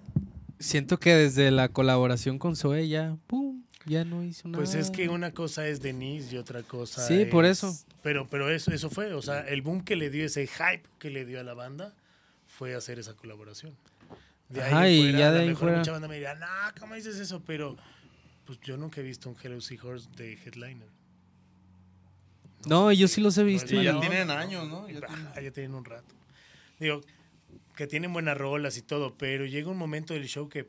Siento que desde la colaboración con Zoe ya, pum, ya no hizo nada. Pues es que una cosa es Denise y otra cosa Sí, por es- eso. Pero, pero eso, eso fue, o sea, el boom que le dio, ese hype que le dio a la banda, fue hacer esa colaboración. De ahí, en y fuera, ya a de lo ahí mejor fuera. mucha banda me dirá, no, ¿cómo dices eso? Pero pues yo nunca he visto un Hello Seahorse de headliner. No, yo sí los he visto. Y ya no, tienen no, años, ¿no? Ya tienen un rato. Digo, que tienen buenas rolas y todo, pero llega un momento del show que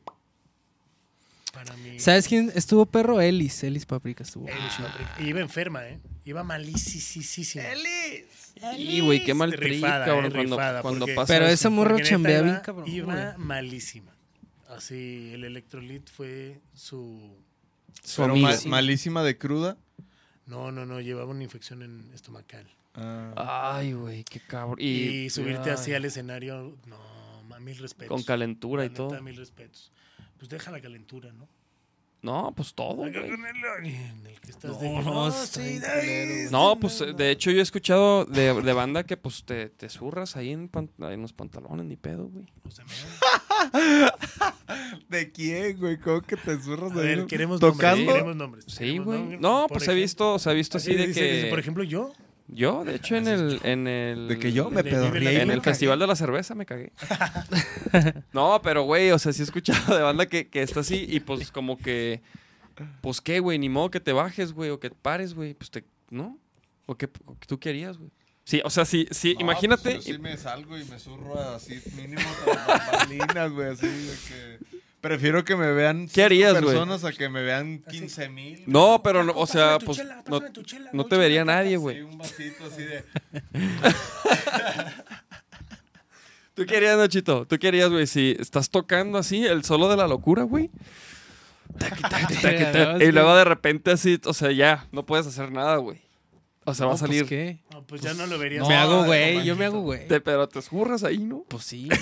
para mí... ¿Sabes quién estuvo perro? Ellis, Ellis Paprika estuvo. Elish Paprika. Y iba enferma, ¿eh? Iba malísima. Y, güey, qué mal trip, Rifada, cabrón, eh, cuando, rifada, cuando porque- pasa Pero esa morra chambea iba- bien, cabrón. Iba malísima. Así, el electrolit fue su... Su Pero amigo. ma- malísima de cruda. No, no, no, llevaba una infección en estomacal. Ah. Ay, güey, qué cabrón. Y, Y, subirte ay, así al escenario, no, mil respetos. Con calentura La y neta, todo. mil respetos. Pues deja la calentura, ¿no? No, pues todo, en el que estás No, de- sí, pues de hecho yo he escuchado de, de banda que pues te, te zurras ahí en, pan- en los pantalones, ni pedo, güey. pues, se me- ¿De quién, güey? ¿Cómo que te zurras A ver, queremos ¿Tocando? nombres. Queremos nombres. Sí, güey. No, pues he visto, o sea, he visto así de dice- dice, que... Por ejemplo, yo. Yo, de hecho, en el... En el, De que yo me ahí, En el cagué. Festival de la Cerveza me cagué. no, pero, güey, o sea, sí he escuchado de banda que, que está así y pues como que... Pues qué, güey, ni modo que te bajes, güey, o que pares, güey. Pues te... ¿No? ¿O qué, o que tú querías, güey? Sí, o sea, sí, sí, No, imagínate... pues yo sí me salgo y me zurro así mínimo bambalinas, güey, así de que... Prefiero que me vean ¿Qué harías, güey? personas a que me vean 15 mil. No, pero, no, o sea, tu pues chela, no, chela, no te vería nadie, Sí, güey. un vasito así de... Tú querías, Nachito, tú querías, güey, si estás tocando así el solo de la locura, güey. Y luego de repente así, o sea, ya, no puedes hacer nada, güey. O sea, va a pues, salir. ¿qué? No, pues ya no lo verías. me hago güey, yo me hago güey. Pero te escurras ahí, ¿no? Pues sí.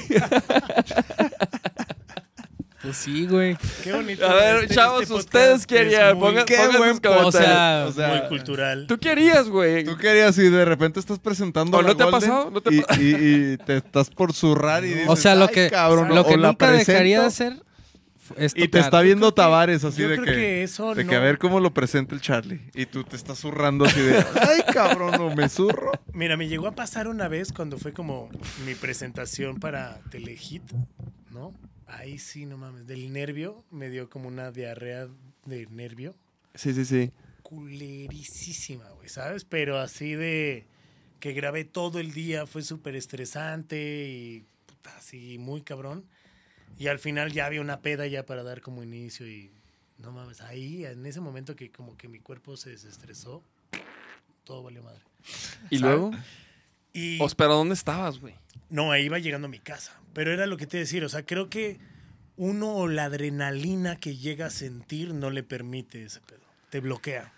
pues sí, güey. Qué bonito. A ver, este- chavos, este ustedes es querían. muy- Pongan, qué pongan buen sus podcast. comentarios. O sea, muy cultural. Tú querías, güey. Tú querías y de repente estás presentando ¿O la no te ha pasado? ¿No te y, pa- y- y te estás por zurrar y dices, o sea, lo "Ay, que, cabrón, lo que nunca dejaría de presento", hacer es Y te está viendo Tavares así yo de creo que, que eso de no- que a ver cómo lo presenta el Charlie. Y tú te estás zurrando así de, ay cabrón, o me zurro. Mira, me llegó a pasar una vez cuando fue como mi presentación para Telehit, ¿no? Ahí sí, no mames. Del nervio me dio como una diarrea de nervio. Sí, sí, sí. Culerísima, güey, ¿sabes? Pero así de que grabé todo el día, fue súper estresante y puta, así muy cabrón. Y al final ya había una peda ya para dar como inicio y no mames, ahí en ese momento que como que mi cuerpo se desestresó, todo valió madre. ¿Y ¿Sabes? luego? Y O espera, ¿dónde estabas, güey? no, ahí iba llegando a mi casa. Pero era lo que te iba a decir. O sea, creo que uno o la adrenalina que llega a sentir no le permite ese pedo. Te bloquea.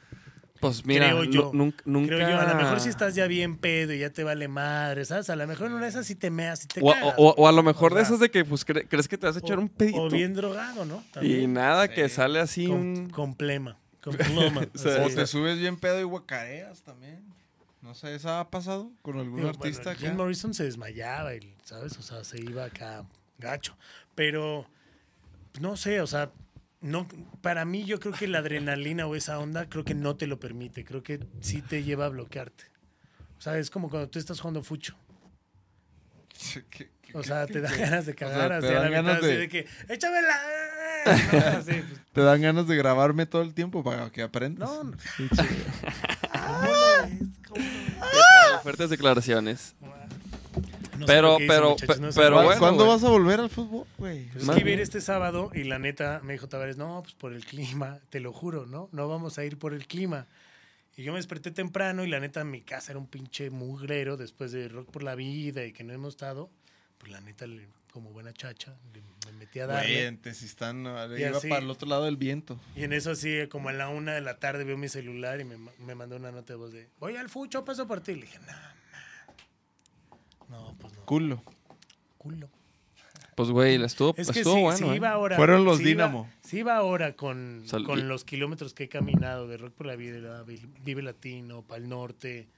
Pues mira, creo yo. nu- nunca, nunca... Creo yo. A lo mejor si estás ya bien pedo y ya te vale madre, ¿sabes? A lo mejor en una de esas sí te meas y te O, cagas, o- o a lo mejor O de sea, esas de que pues cre- crees que te vas a echar o- un pedito. O bien drogado, ¿no? y nada, que sale así con, un... con plema. Con pluma. O sea, O así. te subes bien pedo y guacareas también. No sé, ¿esa ha pasado con algún Digo, artista bueno? Jim Morrison se desmayaba, y, ¿sabes? O sea, se iba acá gacho. Pero, no sé, o sea, no, para mí yo creo que la adrenalina o esa onda creo que no te lo permite. Creo que sí te lleva a bloquearte. O sea, es como cuando tú estás jugando fucho. ¿Qué- qué- O sea, qué- te dan ganas de O sea, cagar te dan ganas de- de que, ¡échamela! No, así, pues, Te dan ganas de grabarme todo el tiempo para que aprendas. no, no. Fuertes declaraciones. No sé Pero- dicen, pero- muchachos, no sé pero lo que ¿Cuándo, bueno, ¿cuándo vas a volver al fútbol, güey? Pues Más es que bien. ir este sábado y la neta me dijo Tavares, no, pues por el clima, te lo juro, ¿no? No vamos a ir por el clima. Y yo me desperté temprano y la neta mi casa era un pinche mugrero después de Rock por la Vida y que no hemos estado. Pues la neta, le- como buena chacha, me metí a darle. Güey, no, Y iba así- para el otro lado del viento. Y en eso así, como a la una de la tarde veo mi celular y me, me mandó una nota de voz de, voy al fucho, paso por ti. Le dije, no, no, pues no, Culo. culo. Pues, güey, estuvo, Es que estuvo si, bueno. si ¿eh? iba ahora... Fueron los si iba- Dínamo. Si iba ahora con, Sal- con y- los kilómetros que he caminado de Rock por la Vida, Vi- Vive Latino, Pal Norte,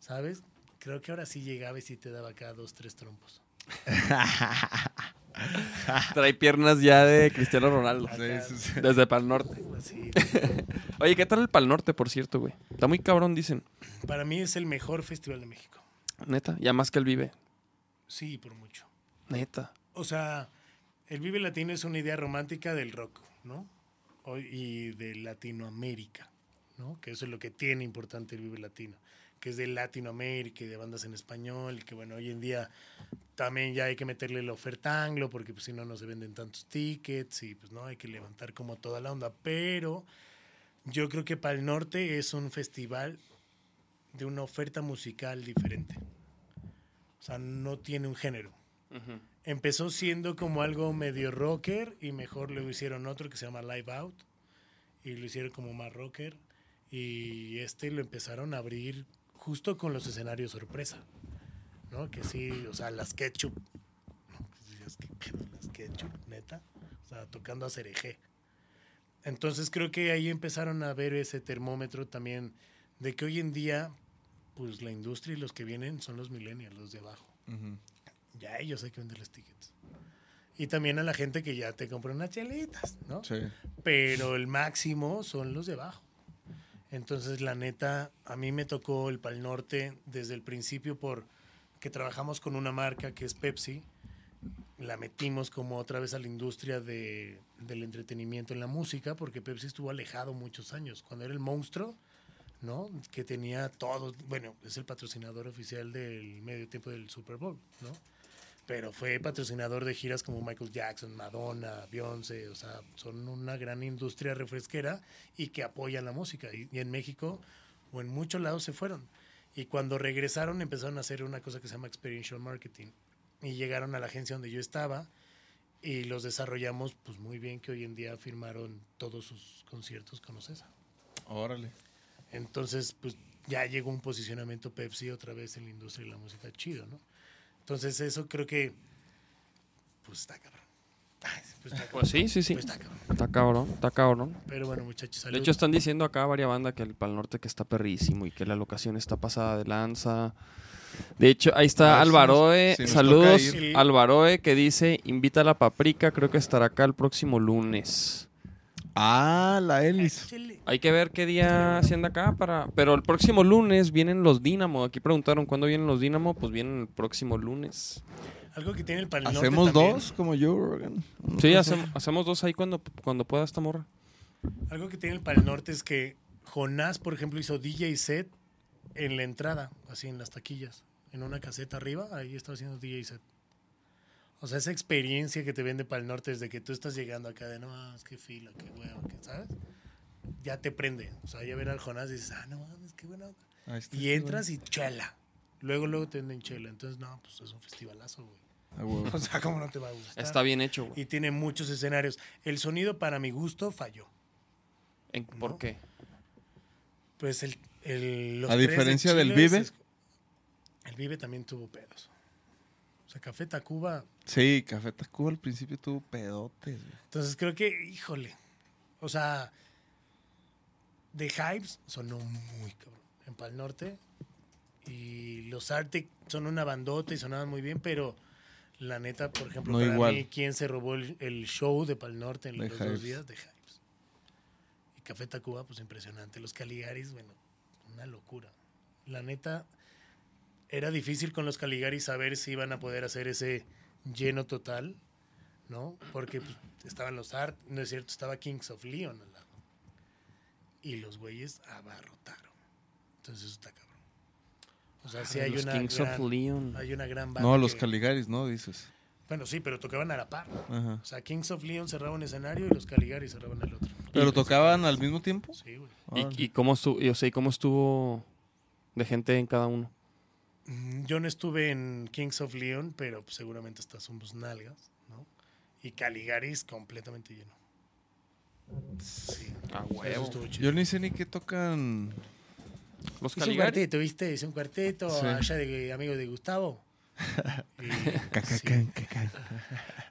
¿sabes? Creo que ahora sí llegaba y sí te daba acá dos, tres trompos. Trae piernas ya de Cristiano Ronaldo. Sí, sí, sí. Desde Pal Norte. Oye, ¿qué tal el Pal Norte, por cierto, güey? Está muy cabrón, dicen. Para mí es el mejor festival de México. Neta. Ya más que el Vive. Sí, por mucho. Neta. O sea, el Vive Latino es una idea romántica del rock, ¿no? Y de Latinoamérica, ¿no? Que eso es lo que tiene importante el Vive Latino, que es de Latinoamérica y de bandas en español, y que bueno, hoy en día también ya hay que meterle la oferta anglo, porque pues si no, no se venden tantos tickets, y pues no, hay que levantar como toda la onda. Pero yo creo que para el norte es un festival de una oferta musical diferente. O sea, no tiene un género empezó siendo como algo medio rocker y mejor luego hicieron otro que se llama Live Out y lo hicieron como más rocker y este lo empezaron a abrir justo con los escenarios sorpresa, ¿no? Que sí, o sea, las Ketchup, ¿no? Que decías, ¿qué pedo las Ketchup, neta? O sea, tocando a cereje. Entonces creo que ahí empezaron a ver ese termómetro también de que hoy en día, pues la industria y los que vienen son los millennials, los de abajo ya ellos hay que venderles tickets. Y también a la gente que ya te compra unas chelitas, ¿no? Sí. Pero el máximo son los de abajo. Entonces, la neta, a mí me tocó el Pal Norte desde el principio por que trabajamos con una marca que es Pepsi. La metimos como otra vez a la industria de, del entretenimiento en la música, porque Pepsi estuvo alejado muchos años. Cuando era el monstruo, ¿no? Que tenía todo, bueno, es el patrocinador oficial del medio tiempo del Super Bowl, ¿no? Pero fue patrocinador de giras como Michael Jackson, Madonna, Beyoncé, o sea, son una gran industria refresquera y que apoya la música. Y, y en México o en muchos lados se fueron. Y cuando regresaron empezaron a hacer una cosa que se llama experiential marketing. Y llegaron a la agencia donde yo estaba y los desarrollamos pues muy bien que hoy en día firmaron todos sus conciertos con Ocesa. Órale. Entonces, pues ya llegó un posicionamiento Pepsi otra vez en la industria de la música chido, ¿no? Entonces, eso creo que, pues está cabrón. Ay, pues, está. Pues sí, sí, sí. Pues está cabrón. Está cabrón, está cabrón. Pero bueno, muchachos, salud. De hecho, están diciendo acá varias bandas que el Pal Norte que está perrísimo y que la locación está pasada de lanza. De hecho, ahí está Alvaroe. si nos Saludos. Alvaroe, que dice: Invita a la paprika. Creo que estará acá el próximo lunes. Ah, la Elis. Chile. Hay que ver qué día se anda acá para. Pero el próximo lunes vienen los Dínamo. Aquí preguntaron cuándo vienen los Dínamo. Pues vienen el próximo lunes. Algo que tiene el Pal Norte ¿Hacemos también, dos como yo, Rogan? Sí, hacemos, hacemos dos ahí cuando, cuando pueda esta morra. Algo que tiene el Pal Norte es que Jonás, por ejemplo, hizo DJ set en la entrada, así en las taquillas, en una caseta arriba, ahí estaba haciendo DJ set. O sea, esa experiencia que te vende Pal Norte desde que tú estás llegando acá de no, es que fila, qué huevo, que, ¿sabes? Ya te prende. O sea, ya ver al Jonás y dices, ah, no mames, qué buena onda. Ahí está, Y entras y chela. Luego, luego te venden chela. Entonces, no, pues es un festivalazo, güey. güey. A huevo. O sea, ¿cómo no te va a gustar? Está bien hecho, güey. Y tiene muchos escenarios. El sonido, para mi gusto, falló. ¿En- ¿Por qué? Pues el, el- los A de diferencia del Vive. es- El Vive también tuvo pedos. O sea, Café Tacuba. Sí, Café Tacuba al principio tuvo pedotes. güey. Entonces creo que, híjole. O sea, The Hypes sonó muy cabrón. En Pal Norte. Y los Arctic son una bandota y sonaban muy bien, pero la neta, por ejemplo, No para igual. mí, ¿quién se robó el, el show de Pal Norte en los dos días? The Hypes. Y Café Tacuba, pues impresionante. Los Caligaris, bueno, una locura. La neta, era difícil con los Caligaris saber si iban a poder hacer ese lleno total, ¿no? Porque pues, estaban los Art, no es cierto, estaba Kings of Leon al lado. Y los güeyes abarrotaron. Entonces eso está cabrón. O sea, sí hay Los una, Kings of gran, Leon. hay una gran banda. No, los que- Caligaris, ¿no? Dices. Bueno, sí, pero tocaban a la par. Ajá. O sea, Kings of Leon cerraba un escenario y los Caligaris cerraban el otro. ¿Pero tocaban al mismo tiempo? Sí, güey. ¿Y, y cómo estuvo, y, o sea, ¿y cómo estuvo de gente en cada uno? Mm, Yo no estuve en Kings of Leon, pero seguramente estas somos nalgas, ¿no? Y Caligaris completamente lleno. Sí. A Eso estuvo chido. Yo ni sé ni qué tocan. Los Hice un Caligari. cuarteto, ¿viste? Hice un cuarteto Sí. allá de amigo de Gustavo. Y- Cacacán, sí, cacán.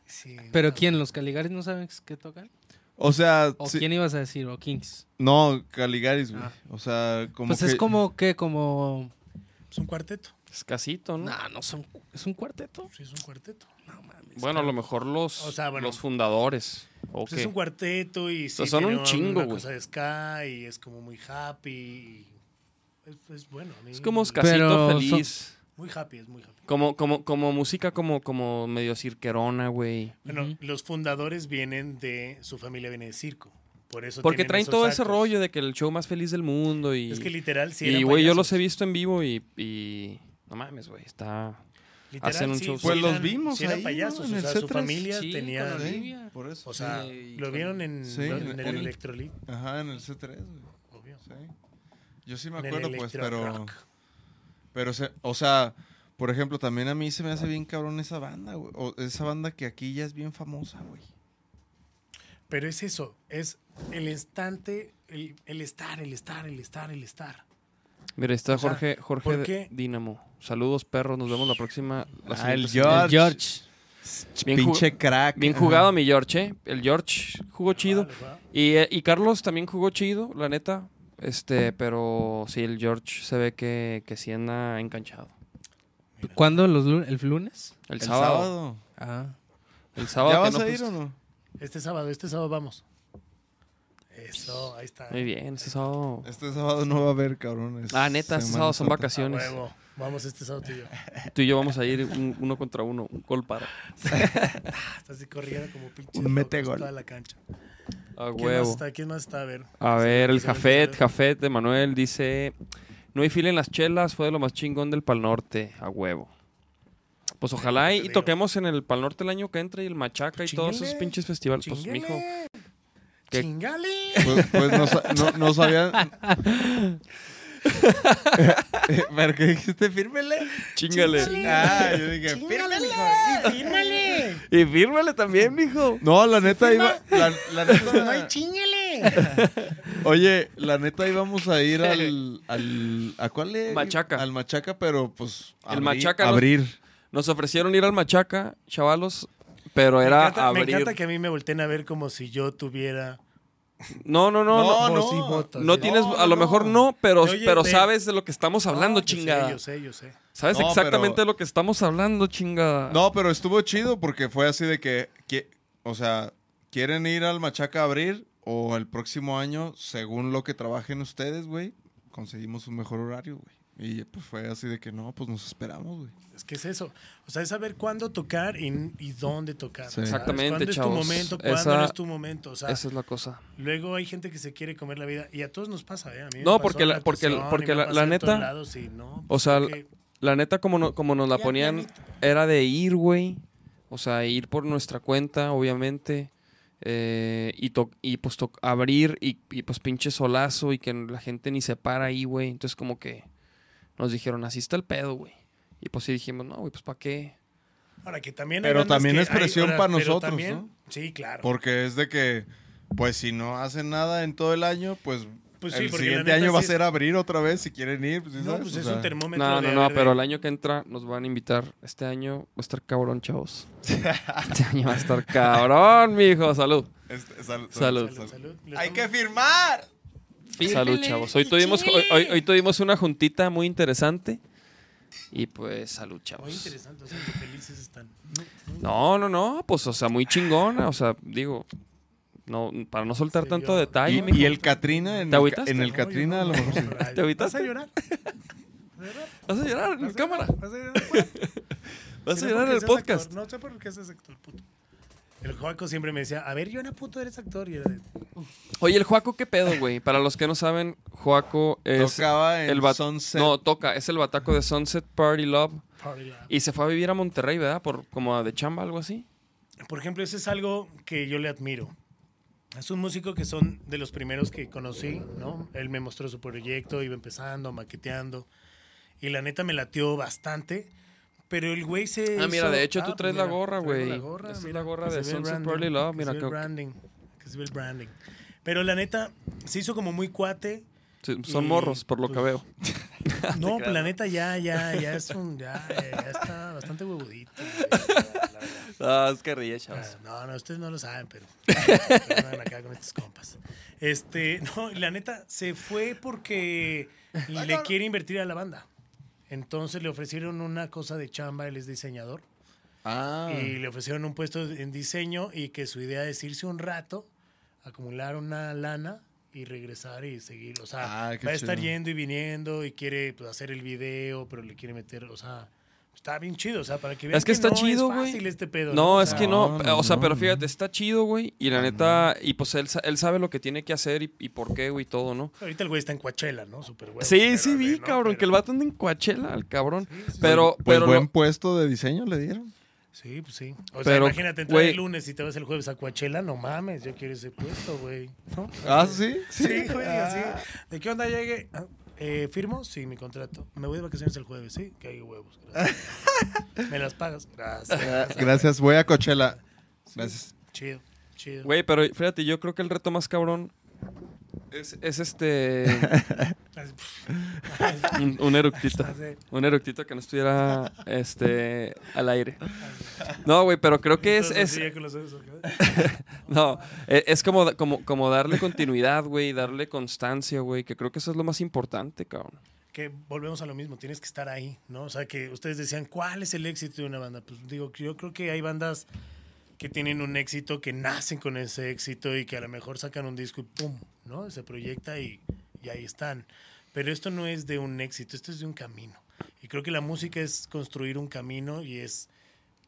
sí, ¿Pero no. quién? ¿Los Caligaris no saben qué tocan? O sea, ¿O quién ibas a decir? ¿O Kings? no, Caligaris, güey. Ah. O sea, como pues que... es como, ¿qué? Como... Es un cuarteto. Es casito, ¿no? No, no son... ¿Es un cuarteto? Sí, es un cuarteto. No mames. Bueno, a lo mejor los, O sea, bueno. los fundadores. ¿o Pues es un cuarteto y sí, son un chingo, una güey. cosa de ska y es como muy happy. y Es, es bueno. a mí- Es como son- feliz. Muy happy, es muy happy. Como, como, como música como, como medio cirquerona, güey. Bueno, los fundadores vienen de, su familia viene de circo. Por eso Porque traen esos todo ese rollo de que el show más feliz del mundo y... Es que literal, sí y, güey, yo los he visto en vivo y... y no mames, güey, está... Literal, hacen un sí, show. sí Pues los vimos sí eran ahí, ¿no? payasos. En o el sea, su C3. familia Sí, tenía... Olivia. por eso. O sea, Sí, lo vieron en, Sí, ¿no? en en el- el Electrolit. Ajá, en el C3, güey. obvio. Sí. Yo sí me acuerdo, pues, pero... Pero, se- o sea, por ejemplo, también a mí se me hace bien cabrón esa banda, güey. O esa banda que aquí ya es bien famosa, güey. Pero es eso, es el instante, el, el estar, el estar, el estar, el estar. Mira, está O sea, Jorge, Jorge. Dínamo. Saludos, perros. Nos vemos la próxima. la Ah, el. El George. Bien Pinche crack. Bien Ajá. jugado mi George, ¿eh? El George jugó chido. Vale. Y, eh, y Carlos también jugó chido, la neta. Este, pero sí, el George se ve que, que sí anda enganchado. ¿Cuándo? Los lun- ¿El lunes? El, El sábado. sábado. Ah. El sábado. ¿Ya vas no a ir fuiste. o no? Este sábado, este sábado vamos. Eso, ahí está. Muy bien, este sábado. Este sábado no va a haber, cabrón. es Ah, neta, este sábado son. A vacaciones. huevo. Vamos este sábado tú y yo. Tú y yo vamos a ir un- uno contra uno, un gol para. Estás así corriendo como pinche. Un mete gol. Toda la cancha. A ¿Quién más huevo. está? ¿Quién más está? A ver. A ver, el Jafet. Jafet de Manuel dice: No hay fila en las chelas, fue de lo más chingón del Pal Norte, a huevo. Pues ojalá y, toquemos en el Pal Norte el año que entra y el Machaca y todos esos pinches festivales. Pues, mijo, ¿Qué? Chingale. Pues, pues no, no, no sabían. ¿Pero qué dijiste? Fírmele. chingale. Ah, yo dije, fírmele. mijo. Y fírmale. Y fírmale también, mijo. No, la neta iba. La, la No neta. chingale. Oye, la neta íbamos a ir al. al ¿A cuál le? Machaca. Al Machaca, pero pues. El Machaca no- Abrir. Nos ofrecieron ir al Machaca, chavalos, pero Me era encanta, me abrir. encanta que a mí me volteen a ver como si yo tuviera No, no, no, no. No, y voto. No tienes, a lo mejor no, pero, Oye, pero sabes de lo que estamos hablando, No, yo sé, chingada. Yo sé, yo sé. Sabes No, exactamente pero- de lo que estamos hablando, chingada. No, pero estuvo chido porque fue así de que. que- o sea, ¿quieren ir al Machaca a abrir? O el próximo año, según lo que trabajen ustedes, güey, conseguimos un mejor horario, güey. Y pues fue así de que no, pues nos esperamos, güey. Es que es eso. O sea, es saber cuándo tocar y, y dónde tocar. Sí. Exactamente, ¿Cuándo es tu momento? ¿Cuándo Esa- no es tu momento? O sea, Esa es la cosa. luego hay gente que se quiere comer la vida y a todos nos pasa, ¿eh? A mí me No, pasó porque la- porque- y porque me la- la neta- lados no, o sea, La neta, como, no- como nos la ponían, era de ir, güey. O sea, ir por nuestra cuenta, obviamente. eh, y, to- y pues to- abrir y, y, pues pinche solazo y que la gente ni se para ahí, güey. Entonces como que nos dijeron, así está el pedo, güey. Y pues sí dijimos, no, güey, pues ¿para qué? Ahora que también Pero también que es presión para nosotros, también- ¿no? Sí, claro. Porque es de que, pues si no hacen nada en todo el año, pues, Pues sí, el siguiente año va a ser abrir otra vez si quieren ir. Pues, ¿sí No, sabes? pues O es sea, un termómetro No, de no, no, pero el año que entra nos van a invitar. Este año va a estar cabrón, chavos. Este año va a estar cabrón, mijo. Salud. este, sal- sal- Salud. Salud, salud. ¡Hay que estamos- Salud, chavos. Hoy tuvimos, hoy, hoy- hoy tuvimos una juntita muy interesante. Y pues, salud, Muy chavos. interesante, o sea, que felices están. No, no, no. Pues, o sea, muy chingona. O sea, digo, no, para no soltar Se tanto vio. detalle, Y, el Catrina, en ¿Te el, en el No, Catrina a lo mejor no, ¿Te ¿Vas a llorar? ¿Vas a llorar? ¿Vas a llorar en ¿Vas a cámara? ¿Vas a llorar? ¿Cuál? ¿Vas Si a no, llorar en el podcast? No sé por qué seas actor, puto. El Joaco siempre me decía, a ver, yo puto, eres actor. Y era de, Oye, el Joaco, ¿qué pedo, güey? Para los que no saben, Joaco es... Tocaba en el bat- Sunset. No, toca. Es el bataco de Sunset Party Love. Party Lab. Y se fue a vivir a Monterrey, ¿verdad? Por como de chamba, algo así. Por ejemplo, eso es algo que yo le admiro. Es un músico que son de los primeros que conocí, ¿no? Él me mostró su proyecto, iba empezando, maqueteando. Y la neta me latió bastante. Pero el güey se. Ah, mira, hizo- de hecho tú Ah, traes la mira, gorra, traigo güey. la gorra, es mira, la gorra que de Sunset branding, Pearly Love, que mira, se ve el que- branding. Que se ve el branding. Pero la neta, se hizo como muy cuate. Sí, son Y, morros, por lo que pues, veo. No, pues la neta ya, ya, ya es un. Ya, ya está bastante huevudito. la- la. Ah, es que ríe, chavos. Ah, No, no, ustedes no lo saben, pero. pero acá con estos compas. Este, no, la neta, se fue porque le quiere invertir a la banda. Entonces le ofrecieron una cosa de chamba, él es diseñador. Ah. Y le ofrecieron un puesto en diseño y que su idea es irse un rato, acumular una lana y regresar y seguir. O sea, Ah, va a estar chido. yendo y viniendo y quiere pues, hacer el video, pero le quiere meter, o sea, está bien chido. O sea, para que vean Es que está no chido, es güey. fácil este pedo. No, O es sea, que no, no, no, o sea, no, pero no. fíjate, está chido, güey, y la neta, y pues él, sa- él sabe lo que tiene que hacer y, y por qué, güey, y todo, ¿no? Ahorita el güey está en Coachella, ¿no? Súper güey. Sí, sí vi, cabrón, que el vato anda en Coachella, el cabrón. Sí, sí, pero, Pues pero buen lo- puesto de diseño le dieron. Sí, pues sí. O sea, Pero, imagínate entrar el lunes y te vas el jueves a Coachella, no mames, yo quiero ese puesto, güey. ¿No? Ah, sí. Sí, güey, así. ¿De qué onda llegue? Ah, eh, ¿Firmo? Sí, mi contrato. Me voy de vacaciones el jueves, ¿sí? Que hay huevos. Gracias. ¿Me las pagas? Gracias. Gracias, voy a Coachella. Gracias. Chido, chido. Güey, pero fíjate, yo creo que el reto más cabrón es, es este. un, un eructito. Así. Un eructito que no estuviera este al aire. No, güey, pero creo que es. Es no, e- es como, como, como darle continuidad, güey, darle constancia, güey, que creo que eso es lo más importante, cabrón. que volvemos a lo mismo, tienes que estar ahí, ¿no? O sea, que ustedes decían, ¿cuál es el éxito de una banda? Pues digo, yo creo que hay bandas que tienen un éxito, que nacen con ese éxito y que a lo mejor sacan un disco y ¡pum! ¿No? Se proyecta y, y ahí están. Pero esto no es de un éxito, esto es de un camino. Y creo que la música es construir un camino y es,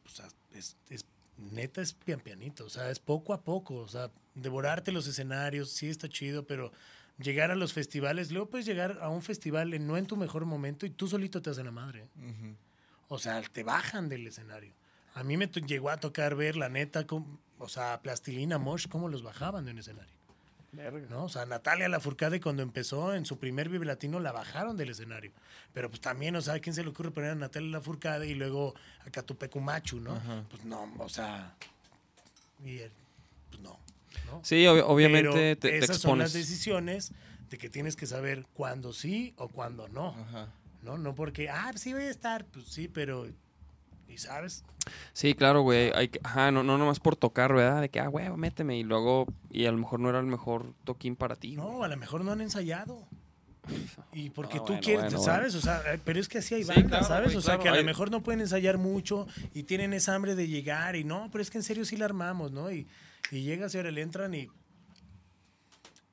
o sea, es, es- neta, es pian pianito, o sea, es poco a poco, o sea, devorarte los escenarios, sí está chido, pero llegar a los festivales, luego puedes llegar a un festival en- no en tu mejor momento y tú solito te haces la madre. O sea, te bajan del escenario. A mí me llegó a tocar ver, la neta, cómo- o sea, Plastilina Mosh, cómo los bajaban de un escenario. ¿No? O sea, Natalia Lafourcade cuando empezó en su primer Vive Latino la bajaron del escenario. Pero pues también, o sea, ¿a quién se le ocurre poner a Natalia Lafourcade y luego a Catupecu Machu, ¿no? Pues no, o sea, y él, pues no. ¿no? Sí, ob- obviamente Pero te, te esas son las expones. decisiones de que tienes que saber cuándo sí o cuándo no. ¿no? No porque, ah, pues sí voy a estar, pues sí, pero, ¿y sabes? Sí, claro, güey. Hay que, ajá, no, no nomás por tocar, ¿verdad? De que, ah, güey, méteme. Y luego, y a lo mejor no era el mejor toquín para ti. güey. No, a lo mejor no han ensayado. Y porque Ah, tú bueno, quieres, bueno, ¿sabes? O sea, eh, pero es que así hay Sí, bandas, claro, ¿sabes? güey, o sea, claro, que a lo mejor no pueden ensayar mucho y tienen esa hambre de llegar y no, pero es que en serio sí la armamos, ¿no? Y, y llegas y ahora le entran y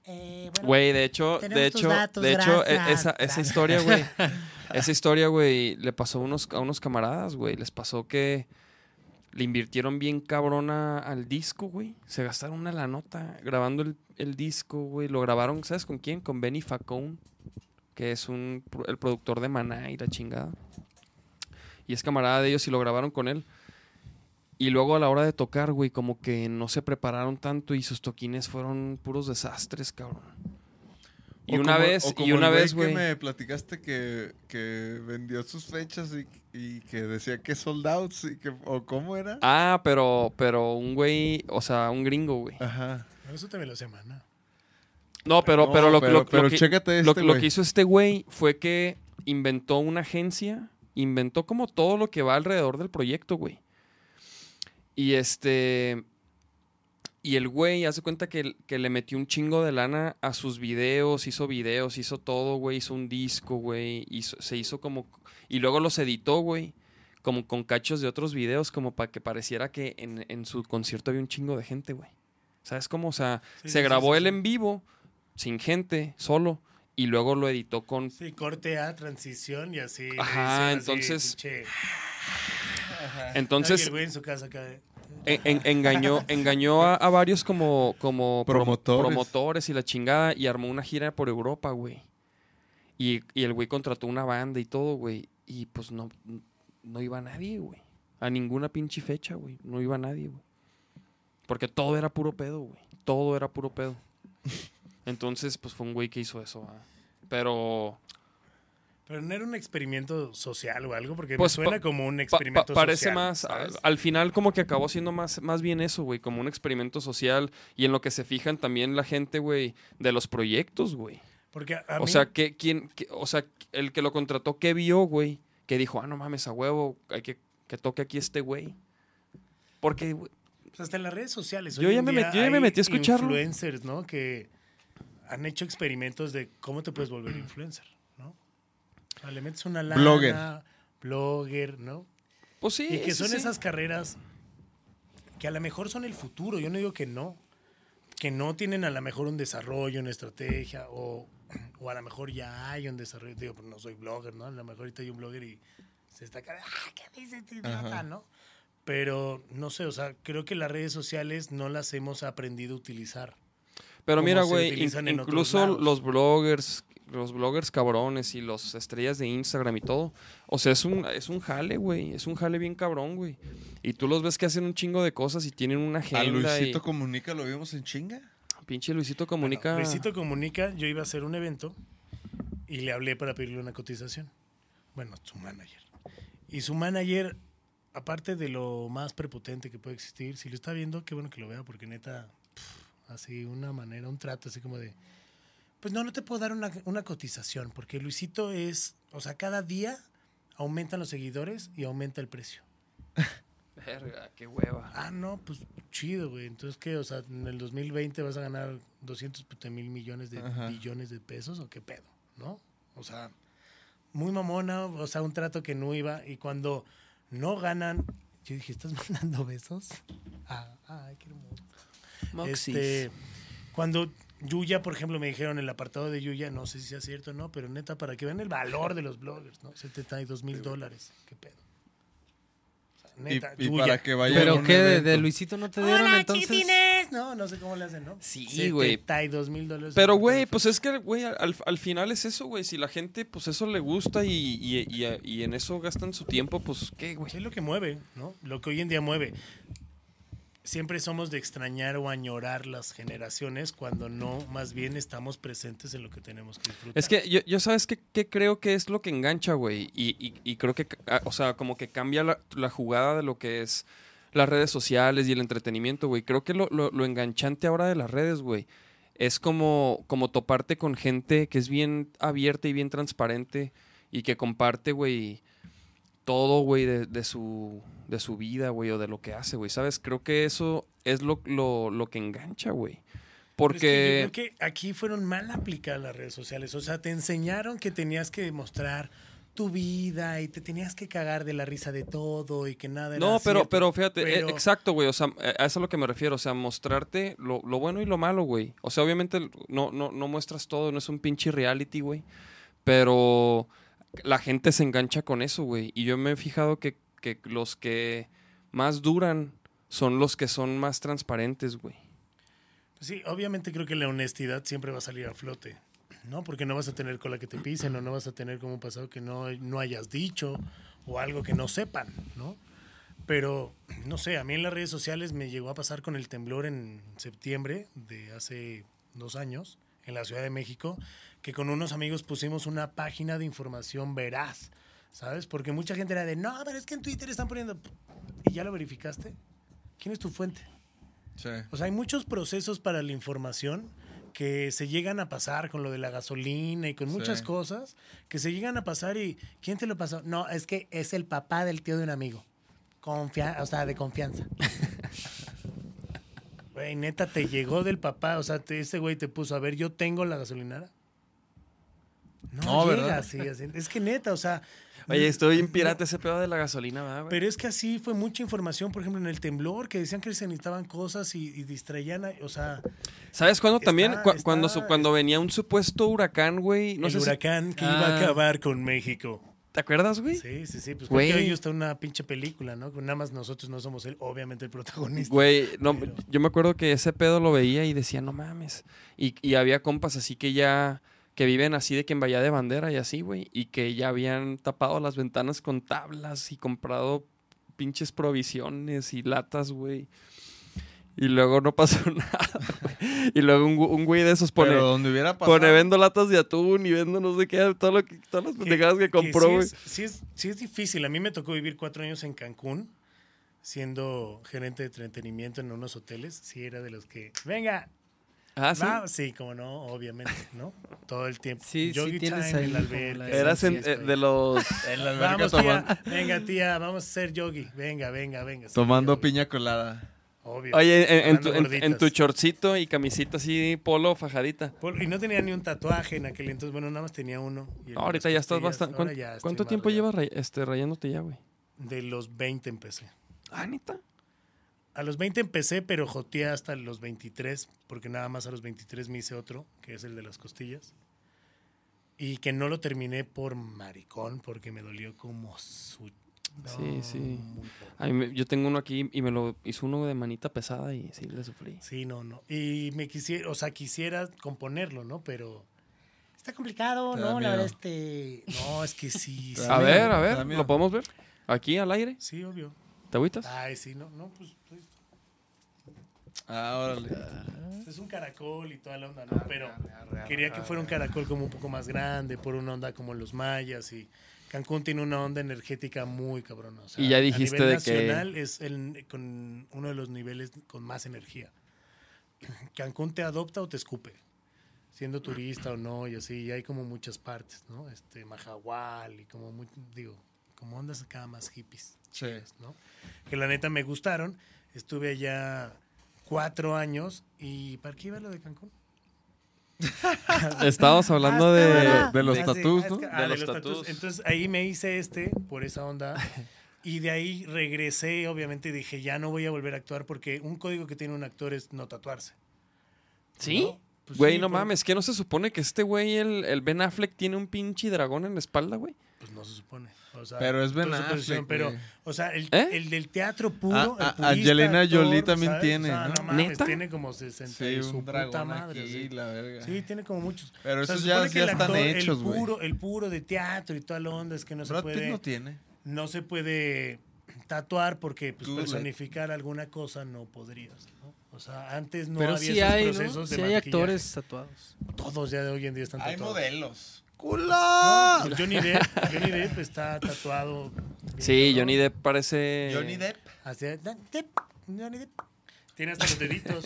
Eh, bueno, Güey, de hecho, de hecho, datos, de hecho, gracias. esa, esa historia, güey. esa historia, güey, le pasó a unos, a unos camaradas, güey. Les pasó que le invirtieron bien cabrona al disco, güey. Se gastaron una la nota grabando el, el disco, güey. Lo grabaron, ¿sabes con quién? Con Benny Facone, que es un, el productor de Maná y la chingada. Y es camarada de ellos y lo grabaron con él. Y luego a la hora de tocar, güey, como que no se prepararon tanto y sus toquines fueron puros desastres, cabrón. Y O una como- vez, y una vez, que güey. me platicaste que, que vendió sus fechas y, y que decía que sold out, y que, o cómo era. Ah, pero, pero un güey, o sea, un gringo, güey. Ajá. Pero eso también lo hace Maná. No, pero, No, pero lo, pero- lo- lo pero que, lo- este, que hizo este güey fue que inventó una agencia, inventó como todo lo que va alrededor del proyecto, güey. Y este. Y el güey hace cuenta que, que le metió un chingo de lana a sus videos, hizo videos, hizo todo, güey, hizo un disco, güey, hizo- se hizo como... Y luego los editó, güey, como con cachos de otros videos, como para que pareciera que en, en su concierto había un chingo de gente, güey. ¿Sabes cómo? O sea, Sí, se sí, grabó sí, él en vivo, sin gente, solo, y luego lo editó con... Sí, corte a transición y así. Ajá, así, entonces- y Entonces, el güey en su casa acá. En- en- engañó, engañó a, a varios como, como prom- Promotores. promotores y la chingada y armó una gira por Europa, güey. Y, y el güey contrató una banda y todo, güey. Y pues no, no iba nadie, güey. A ninguna pinche fecha, güey. No iba nadie, güey. Porque todo era puro pedo, güey. todo era puro pedo. Entonces, pues fue un güey que hizo eso. Pero Pero no era un experimento social o algo, porque Pues, me suena pa- como un pa- experimento pa- parece social, más, ¿sabes? al, al final como que acabó siendo más, más bien eso, güey, como un experimento social y en lo que se fijan también la gente, güey, de los proyectos, güey. Porque a, a O mí- sea, que, quién, que- o sea, el que lo contrató, ¿qué vio, güey? Que dijo, ah, no mames, a huevo, hay que, que toque aquí este güey. Porque, güey, pues, hasta en las redes sociales. Yo ya me metí- yo ya me metí a escucharlo. Influencers, ¿no? Que han hecho experimentos de cómo te puedes volver influencer. O sea, le metes una lana. Blogger. Blogger, ¿no? pues sí. y que son sí. esas carreras que a lo mejor son el futuro. Yo no digo que no. Que no tienen a lo mejor un desarrollo, una estrategia, o, o a lo mejor ya hay un desarrollo. Digo, pues no soy blogger, ¿no? A lo mejor ahorita hay un blogger y se está cara, ¡ah, qué dice este idiota". ¿no? Pero no sé, o sea, creo que las redes sociales no las hemos aprendido a utilizar. Pero mira, güey, in- incluso los bloggers, los bloggers cabrones y los estrellas de Instagram y todo, o sea, es un, es un jale, güey, es un jale bien cabrón, güey. Y tú los ves que hacen un chingo de cosas y tienen una A agenda Luisito y Comunica lo vimos en chinga. pinche Luisito comunica. Bueno, Luisito Comunica, yo iba a hacer un evento y le hablé para pedirle una cotización. Bueno, su manager. Y su manager, aparte de lo más prepotente que puede existir, si lo está viendo, qué bueno que lo vea, porque neta, así una manera, un trato así como de, pues no, no te puedo dar una, una cotización, porque Luisito es, o sea, cada día aumentan los seguidores y aumenta el precio. Verga, qué hueva. Ah, no, pues chido, güey. Entonces, ¿qué? O sea, en el 2020 vas a ganar 200 puta mil millones de Ajá. billones de pesos o qué pedo, ¿no? O sea, muy mamona, o sea, un trato que no iba. Y cuando no ganan, yo dije, ¿estás mandando besos? Ah, ay, qué hermoso. Moxis. Este, cuando Yuya, por ejemplo, me dijeron el apartado de Yuya, no sé si sea cierto o no, pero neta, para que vean el valor de los bloggers, ¿no? 72 mil dólares, qué pedo. O sea, Y, neta, y Yuya. para que vaya a ¿Pero qué? ¿De, Luisito no te dieron Hola, entonces? chiquitines. No, no sé cómo le hacen, ¿no? Sí, güey. 72 mil dólares. Pero, güey, pues es que, güey, al, al final es eso, güey. Si la gente, pues eso le gusta y, y, y- y en eso gastan su tiempo, pues, ¿qué, güey? Es lo que mueve, ¿no? Lo que hoy en día mueve. Siempre somos de extrañar o añorar las generaciones cuando no, más bien estamos presentes en lo que tenemos que disfrutar. Es que yo, yo ¿sabes qué, qué creo que es lo que engancha, güey? Y, y- y creo que, ah, o sea, como que cambia la, la jugada de lo que es las redes sociales y el entretenimiento, güey. Creo que lo, lo- lo enganchante ahora de las redes, güey, es como, como toparte con gente que es bien abierta y bien transparente y que comparte, güey, todo, güey, de, de su, de su vida, güey, o de lo que hace, güey. ¿Sabes? Creo que eso es lo, lo, lo que engancha, güey. Pero es que Porque... yo creo que aquí fueron mal aplicadas las redes sociales. O sea, te enseñaron que tenías que mostrar tu vida y te tenías que cagar de la risa de todo y que nada era No, pero, cierto. pero fíjate, eh, Pero- exacto, güey. O sea, eh, a eso es a lo que me refiero. O sea, mostrarte lo, lo bueno y lo malo, güey. O sea, obviamente no, no, no muestras todo, no es un pinche reality, güey. Pero la gente se engancha con eso, güey. Y yo me he fijado que, que los que más duran son los que son más transparentes, güey. Sí, obviamente creo que la honestidad siempre va a salir a flote, ¿no? Porque no vas a tener cola que te pisen o no vas a tener como pasado que no, no hayas dicho o algo que no sepan, ¿no? Pero, no sé, a mí en las redes sociales me llegó a pasar con el temblor en septiembre de hace dos años en la Ciudad de México, que con unos amigos pusimos una página de información veraz, ¿sabes? Porque mucha gente era de, no, pero es que en Twitter están poniendo... ¿Y ya lo verificaste? ¿Quién es tu fuente? Sí. O sea, hay muchos procesos para la información que se llegan a pasar con lo de la gasolina y con muchas Sí. cosas que se llegan a pasar y ¿quién te lo pasó? No, es que es el papá del tío de un amigo. Confia o sea, de confianza. Güey, neta, te llegó del papá, o sea, te- ese güey te puso, a ver, yo tengo la gasolinera. No, No, llega así, así. Es que neta, o sea, Oye, estoy bien pirata ese pedo de la gasolina, ¿verdad, güey? pero es que así fue mucha información, por ejemplo, en el temblor, que decían que se necesitaban cosas y, y distraían, a- o sea, ¿Sabes cuándo también? Está- Cu- está- cuando, su- cuando venía un supuesto huracán, güey. No el sé si- huracán que iba a Ah. acabar con México. ¿Te acuerdas, güey? Sí, sí, sí. Pues Güey. creo está una pinche película, ¿no? Nada más nosotros no somos él, obviamente el protagonista. Güey, no, Pero- yo me acuerdo que ese pedo lo veía y decía, no mames. Y, y había compas así que ya, que viven así de que en Bahía de Bandera y así, güey. Y que ya habían tapado las ventanas con tablas y comprado pinches provisiones y latas, güey. Y luego no pasó nada, güey. Y luego un, un güey de esos pone, Pero donde hubiera pasado. pone vendo latas de atún y vendo no sé qué, todo lo que, todas las pendejadas que compró, sí güey. es, sí, es, sí es difícil. A mí me tocó vivir cuatro años en Cancún, siendo gerente de entretenimiento en unos hoteles. Sí, era de los que, venga, Ah, sí. va. Sí, como no, obviamente, ¿no? Todo el tiempo. Sí, sí Yogi tienes time ahí en la alberca. Eras en- sí, eh, de los... En la alberca Vamos, tomando, tía. Venga, tía, vamos a hacer yogi. Venga, venga, venga. Sí, tomando yogi. piña colada. Obvio. Oye, en, en tu, en- en tu chorcito y camisita así, polo, fajadita. Y no tenía ni un tatuaje en aquel entonces. Bueno, nada más tenía uno. y el No, de ahorita ya estás bastante... ¿Cuánto, ya tiempo llevas ray- este, rayándote ya, güey? De los 20 empecé. Ah, neta. A los 20 empecé, pero joteé hasta los 23, porque nada más a los 23 me hice otro, que es el de las costillas. Y que no lo terminé por maricón, porque me dolió como su... Sí, No, sí. me- yo tengo uno aquí y me lo hizo uno de manita pesada y sí, le sufrí. Sí, no, no. Y me quisiera, o sea, quisiera componerlo, ¿no? Pero... Está complicado, ¿no? La verdad, este. No, es que sí. Sí. A ver, a ver. ¿lo podemos ver? Aquí al aire. Sí, obvio. ¿Te agüitas? Ay, sí, no, no, pues... pues, Ah, órale. Es un caracol y toda la onda, ¿no? Pero quería que fuera un caracol como un poco más grande, por una onda como los mayas y Cancún tiene una onda energética muy cabrona. o sea, Y ya dijiste a nivel de que- nacional es el, con uno de los niveles con más energía. Cancún te adopta o te escupe, siendo turista o no y así. Y hay como muchas partes, ¿no? Este Majahual y como muy, digo, como ondas acá más hippies. Sí. ¿no? Que la neta me gustaron. Estuve allá cuatro años y ¿para qué iba lo de Cancún? Estábamos hablando Hasta de... los Ah, sí, tatús, es ¿no? ah, de los los tatús. tatús. Entonces ahí me hice este por esa onda. Y de ahí regresé, obviamente dije, ya no voy a volver a actuar porque un código que tiene un actor es no tatuarse. ¿Sí? ¿No? Pues Güey, sí, no por- mames, que no se supone que este güey, el, el Ben Affleck, tiene un pinche dragón en la espalda, güey. Pues no se supone. O sea, Pero es Ben Affleck, Pero, o sea, el, ¿Eh? el del teatro puro. Ah, el ah, purista, Angelina actor, Jolie también ¿sabes? tiene, O sea, ¿no? mames, ¿Neta? Tiene como 60 Sí, y su un puta dragón madre. aquí, sí. la verga. Sí, tiene como muchos. Pero O sea, esos ya, ya el están actor, hechos, el güey. puro, el puro de teatro y toda la onda es que no se Brad Pitt puede no tiene. no se puede tatuar porque pues, personificar alguna cosa no podrías, ¿no? O sea, antes no Pero había sí esos hay, ¿no? procesos de Sí hay actores tatuados. Todos ya de hoy en día están Hay tatuados. No, Johnny Depp, Johnny Depp está tatuado. Sí. Johnny Depp parece... Johnny Depp. Así, Depp, Johnny Depp. Tiene hasta los deditos.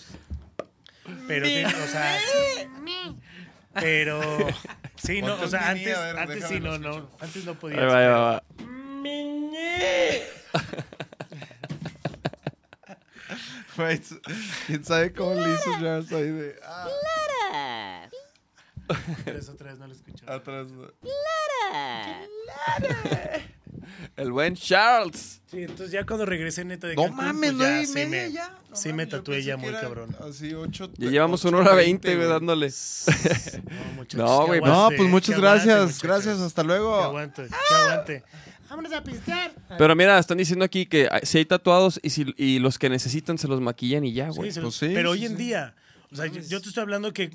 Pero tiene, o sea, sí. pero sí, no, o sea, antes, ver, antes sí, no, no, antes no Ahí podías. va, va, va. Güey, ¿Quién sabe cómo le hizo Charles ahí de... Ah, Otra vez, otra vez no lo escucho. atrás. El buen Charles. Sí, entonces ya cuando regresé neta de No Cancún, mames, pues nueve ya y sí media me, ya. No sí me mames, tatué ya que muy cabrón. Así, ocho. Ya llevamos una hora veinte, güey, dándole. No, muchachos, No, que güey, No, pues muchas que aguante, gracias. Gracias, hasta Que luego. aguante, que aguante. Vámonos a pistear. Pero mira, están diciendo aquí que si hay tatuados y, si, y los que necesitan se los maquillan y ya, güey. pues sí, pero sí, hoy en día, o sea, yo, yo te estoy hablando que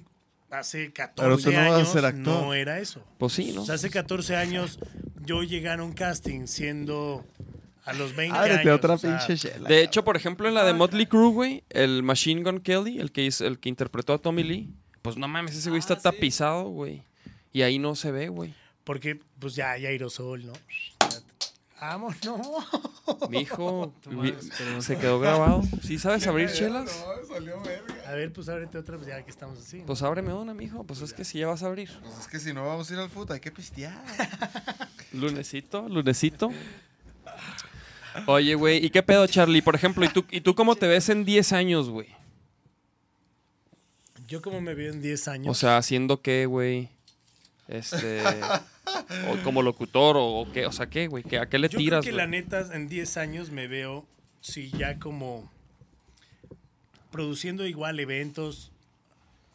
hace 14 Pero tú no vas a años ser actor. no era eso. Pues sí, ¿no? O sea, hace 14 años yo llegué a un casting siendo a los 20 Ábrete años. otra o sea, pinche chela. De hecho, por ejemplo, en la de Motley Crue, güey, el Machine Gun Kelly, el que, hizo, el que interpretó a Tommy Lee, pues no mames, ese güey está tapizado, güey. Y ahí no se ve, güey. Porque pues ya hay aerosol, ¿no? Vamos, no. Mijo, se quedó grabado. ¿Sí sabes abrir chelas? No, salió verga. A ver, pues ábrete otra, pues ya que estamos así. Pues ábreme una, mijo. Pues es que si ya vas a abrir. Pues es que si no vamos a ir al fútbol, hay que pistear. Lunesito, lunesito. Oye, güey, ¿y qué pedo, Charlie? Por ejemplo, ¿y tú, ¿y tú cómo te ves en 10 años, güey? Yo como me veo en 10 años. O sea, haciendo qué, güey. Este. o como locutor, o, o qué, o sea, ¿qué, güey? ¿Qué- ¿A qué le Yo tiras, creo que güey? la neta, en 10 años me veo, sí, ya como produciendo igual eventos,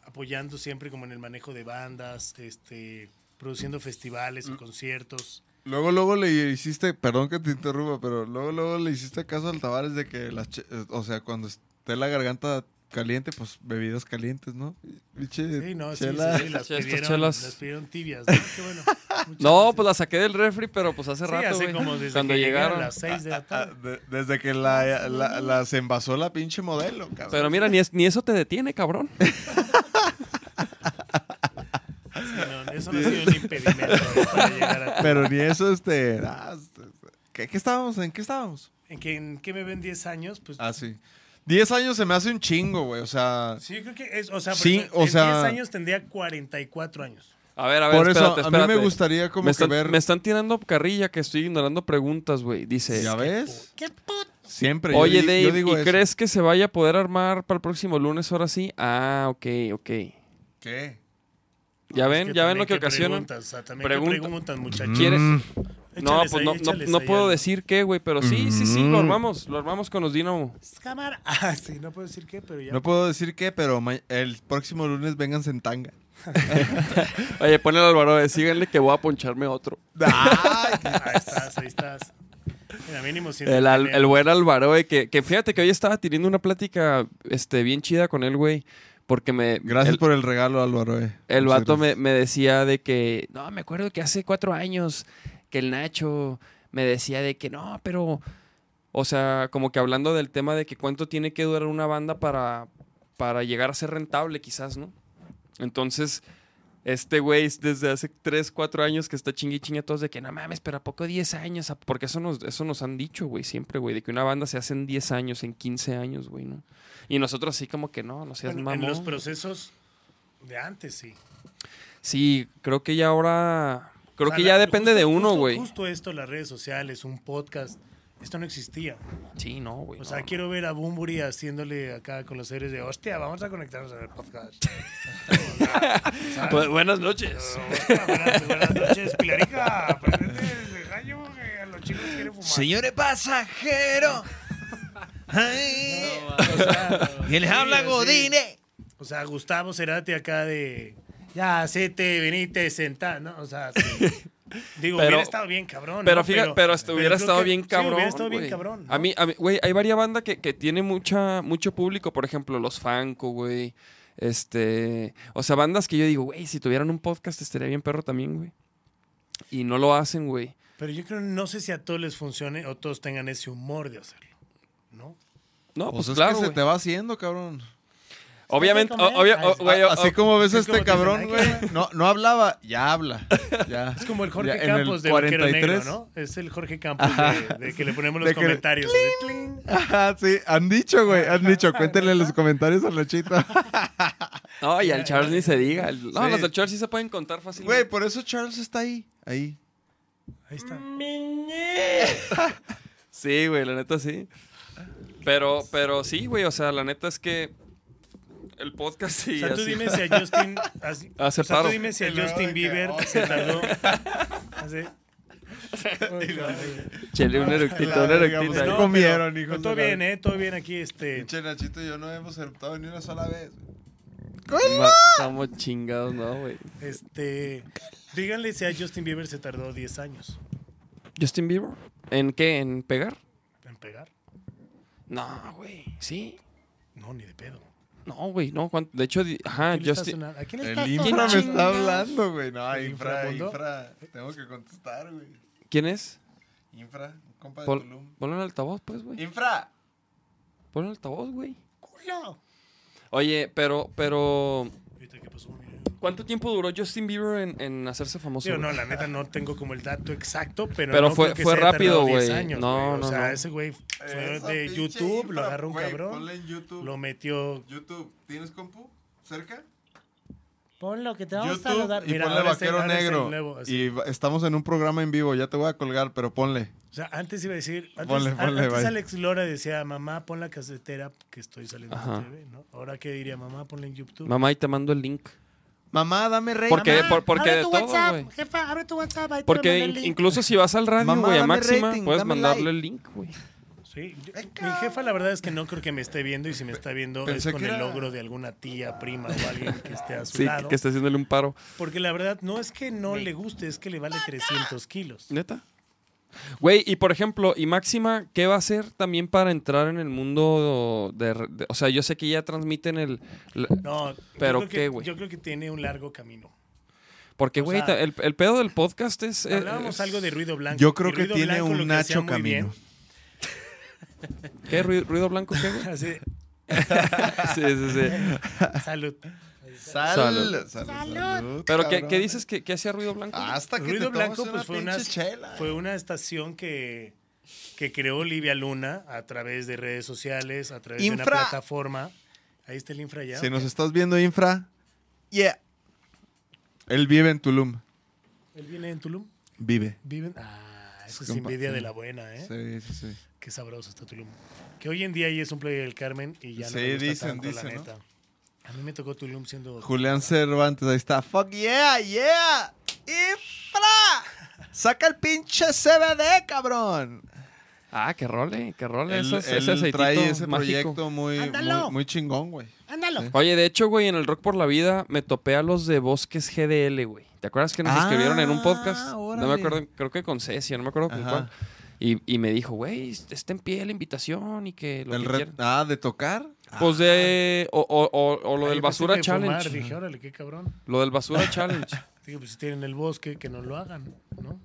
apoyando siempre como en el manejo de bandas, este, produciendo festivales Mm. y conciertos. Luego, luego le hiciste, perdón que te interrumpa, pero luego, luego le hiciste caso al Tavares de que las, o sea, cuando esté la garganta caliente, pues bebidas calientes, ¿no? Pinche Sí, no, chela. sí, sí, las Sí, estas pidieron, chelas. las pidieron tibias, ¿no? Qué bueno. No, pues la saqué del refri, pero pues hace Sí, rato, hace güey. como desde Cuando que llegaron. a las 6 de la Ah, tarde. de- desde que la, la- las envasó la pinche modelo, cabrón. Pero mira, ni, es- ni eso te detiene, cabrón. Sí, no, eso no ha sido un impedimento para llegar a... Pero ni eso, este... ah, este, ¿qué, qué estábamos? ¿En qué estábamos? ¿En qué, en qué me ven 10 años? Pues Ah, sí. 10 años se me hace un chingo, güey. O sea, sí, yo creo que es, o sea, Sí, ejemplo, o en sea- 10 años tendría 44 años. A ver, a ver, por eso espérate, a mí me espérate. gustaría como me que están, ver... me están tirando carrilla que estoy ignorando preguntas, güey. Dice, ¿Ya ves? ¿Qué put? Siempre. yo oye, yo Dave, digo ¿y eso. crees que se vaya a poder armar para el próximo lunes ahora sí? Ah, ok, ok. ¿Qué? ¿Ya Es ven? que ¿Ya ven lo que qué ocasiona? preguntas, o sea, también Pregunta- muchachos. ¿Quieres? No, Échales pues ahí, no, no, puedo decir qué, güey, pero sí, sí, sí, lo Mm. armamos, lo armamos con los Dinamo. Cámara. Ah, sí, no puedo decir qué, pero ya. No puedo decir qué, pero el próximo lunes vénganse en tanga. Oye, ponle al Álvaro, eh, síganle que voy a poncharme otro. Ahí estás, ahí estás. Mira, mínimo El, al- el buen Álvaro, güey, que, que fíjate que hoy estaba teniendo una plática este, bien chida con él, güey, porque me... Gracias el- por el regalo, Álvaro. eh. El Muchas vato me, me decía de que, no, me acuerdo que hace cuatro años que el Nacho me decía de que no, pero, o sea, como que hablando del tema de que cuánto tiene que durar una banda para, para llegar a ser rentable, quizás, ¿no? Entonces, este güey es desde hace tres, cuatro años que está chingui chingue a todos de que no mames, pero ¿a poco 10 años? ¿A- Porque eso nos, eso nos han dicho, güey, siempre, güey, de que una banda se hace en 10 años, en 15 años, güey, ¿no? Y nosotros así como que no, no seas Bueno, en mamón. los procesos de antes, sí. Sí, creo que ya ahora. Creo O sea, que ya la- depende justo- de uno, güey. Justo esto, las redes sociales, un podcast, esto no existía. Sí, no, güey. O sea, no, quiero ver a Bumburi haciéndole acá con los seres de, hostia, vamos a conectarnos al podcast. no. Bu- buenas noches. Hostia, buenas, buenas noches, Pilarica. Prendete el gallo que a los chicos quieren fumar. Señores pasajeros. Ay, y les habla sí. Godine. O sea, Gustavo Cerati acá de, ya, te venite, sentá, ¿no? O sea, sí. Digo, Pero- hubiera estado bien cabrón. Pero ¿no? fíjate, pero, esto hubiera estado que- bien sí, cabrón. hubiera estado bien cabrón. A ¿no? mí, a mí, güey, hay varias bandas que, que tiene mucha, mucho público. Por ejemplo, los Fanco, güey. Este. O sea, bandas que yo digo, güey, si tuvieran un podcast estaría bien perro también, güey. Y no lo hacen, güey. Pero yo creo, no sé si a todos les funcione o todos tengan ese humor de hacerlo. ¿No? No, Pues, pues, es claro, que se te va haciendo, cabrón. Obviamente, obvio- o- güey, o- Así como ves a este cabrón, "Ay, güey. No, no hablaba, ya habla. Ya. Es como el Jorge Ya, en el Campos de Vaquero 43. Negro, ¿no? Es el Jorge Campos de, de que le ponemos los De comentarios. así, "Tling". Ajá, sí, han dicho, güey, han dicho. Cuéntenle en los comentarios a Nachito. No, y al Charles ni se diga. No, Sí. los del Charles sí se pueden contar fácilmente. Güey, por eso Charles está ahí. Ahí. Ahí está. Sí, güey, la neta sí. Pero, pero sí, güey, o sea, la neta es que el podcast sí. O sea, tú así- dime si a Justin. así- Hace o sea, tú dime si a Y Justin que, Bieber oh, se tardó. Así. Chele, un eructito, La un eructito. no comieron, pero Todo bien, ¿eh? Todo bien aquí. Este, Pinche Nachito y yo no hemos aceptado ni una sola vez. Ma- Estamos chingados, ¿no, güey? este, díganle si a Justin Bieber se tardó 10 años ¿Justin Bieber? ¿En qué? ¿En pegar? en pegar. No, güey. Sí. No, ni de pedo. No, güey, no. ¿cuánto? De hecho, di- ajá, ¿A quién le está Justin. sonando? ¿A quién le El está infra me sonando? está hablando, güey. No, ¿El infra, inframundo? infra. Tengo que contestar, güey. ¿Quién es? Infra, un compa de Pon- Tulum. Ponlo en altavoz, pues, güey. Infra. Ponlo en altavoz, güey. Culo. Oye, pero, pero. Ahorita, ¿qué pasó? Mira. ¿Cuánto tiempo duró Justin Bieber en, en hacerse famoso? Güey? no, la neta no tengo como el dato exacto, pero, Pero no fue- creo que fue rápido, tardado 10 güey. años, No, no, O sea, no. ese güey fue Esa de YouTube, lo infra, agarró un cabrón, Ponle en YouTube. lo metió. YouTube. ¿Tienes compu? ¿Cerca? Ponlo que te vamos a saludar. y Mira, ponle vaquero negro. nuevo, y estamos en un programa en vivo. Ya te voy a colgar, pero ponle. O sea, antes iba a decir, antes, Ponle, ponle, antes. Alex Lora decía, mamá, pon la casetera que estoy saliendo en TV, ¿no? Ahora qué diría, mamá, ponla en YouTube. Mamá, y te mando el link. Mamá, dame rey. Porque, Mamá, por- porque abre de tu todo, WhatsApp, güey. Jefa, abre tu WhatsApp. ahí te Porque el incluso si vas al radio, güey, a Máxima, rating, puedes mandarle like. el link, güey. Sí, yo- mi jefa la verdad es que no creo que me esté viendo y si me está viendo Pensé es con el era- logro de alguna tía, prima o alguien que esté a su Sí, lado. que esté haciéndole un paro. Porque la verdad no es que no le guste, es que le vale 300 kilos. ¿Neta? Güey, y por ejemplo, y Máxima, ¿qué va a hacer también para entrar en el mundo de... de- o sea, yo sé que ya transmiten el... la- No, yo ¿Pero creo que- qué, güey? Yo creo que tiene un largo camino. porque, güey, el, el pedo del podcast es... Hablábamos es- algo de ruido blanco. Yo creo que tiene Blanco un Nacho camino. ¿Qué? ¿Ruido, ruido blanco qué, güey? Sí, sí, sí. salud. Sal, Salud. salud, Salud. salud, ¿Pero qué, qué dices que, que hacía ruido blanco? Hasta que Ruido te Blanco pues, fue, una, chela. fue una estación que, que creó Olivia Luna a través de redes sociales, a través de una plataforma. Ahí está el infra ya. Si ¿o nos estás viendo, Infra, yeah. Él vive en Tulum. ¿Él viene en Tulum? Vive. ¿Viven? Ah, eso es envidia sí. de la buena, ¿eh? Sí, sí, sí. Qué sabroso está Tulum. Que hoy en día ahí es un playa del Carmen y ya no Sí, dicen, tanto, dicen, la ¿no? A mí me tocó Tulum siendo... Julián Cervantes, ahí está. Fuck yeah, yeah. Infra. Saca el pinche CBD, cabrón. Ah, que role, que role. Él, él ese trae ese mágico. proyecto muy, muy, muy chingón, güey. Ándalo. Oye, de hecho, güey, en el Rock por la Vida me topé a los de Bosques GDL, güey. ¿Te acuerdas que nos Ah, escribieron en un podcast? No me acuerdo, creo que con Ceci, no me acuerdo con cuál. Y, y me dijo, güey, está en pie la invitación y que lo El que ah, de tocar. Pues de... O, o- o- o lo Ahí del Basura fumar, Challenge. Dije, órale, qué cabrón. Lo del Basura Challenge. Digo, pues si tienen el bosque, que no lo hagan, ¿no?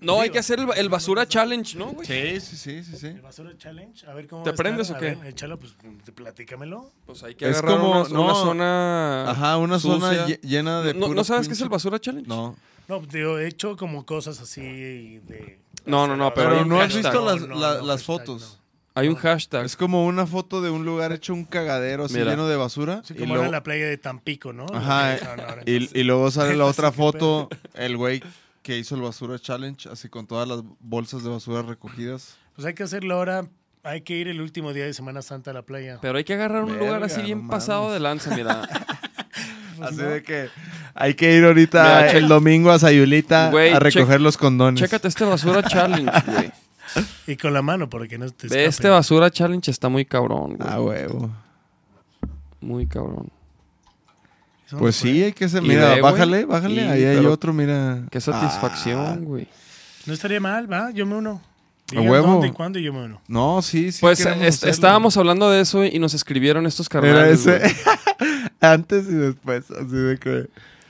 No, hay que hacer el, el Basura Challenge, ¿no, güey? Sí, sí, sí, sí, sí. ¿El basura challenge? A ver cómo ¿Te va a estar. prendes o A qué? ver, échalo, pues platícamelo. Pues hay que Es agarrar como- una, no. una zona Ajá, una zona sucia. llena de ¿No, ¿No puro sabes qué es el Basura Challenge? No. No, digo, he hecho como cosas así de... No, no, no, pero no has visto las, No, la- no, las fotos. Hay un hashtag. Es como una foto de un lugar hecho un cagadero así Mira. lleno de basura. Sí, y, como luego, era la playa de Tampico, ¿no? Ajá, ahora, y- y luego sale la otra foto, el güey que hizo el basura challenge, así con todas las bolsas de basura recogidas. Pues hay que hacerlo ahora. Hay que ir el último día de Semana Santa a la playa. Pero hay que agarrar un Verga, lugar así no bien pasado mames. de lanza, mira. así de que hay que ir ahorita Mira, el domingo a Sayulita Güey, a recoger los condones. Chécate este Basura Challenge, güey. Y con la mano, porque no te Ve, escape. Este Basura Challenge está muy cabrón, güey. Ah, huevo. Muy cabrón. Pues sí, hay que hacer. Y Mira, ve, bájale, bájale. Y- Ahí hay otro, mira. Qué Ah, satisfacción, güey. No estaría mal, va, yo me uno. A huevo. dónde y cuándo y yo me uno. no, sí, sí. Pues est- estábamos hablando de eso y nos escribieron estos Era carnales, ese. güey. Antes y después, así de que.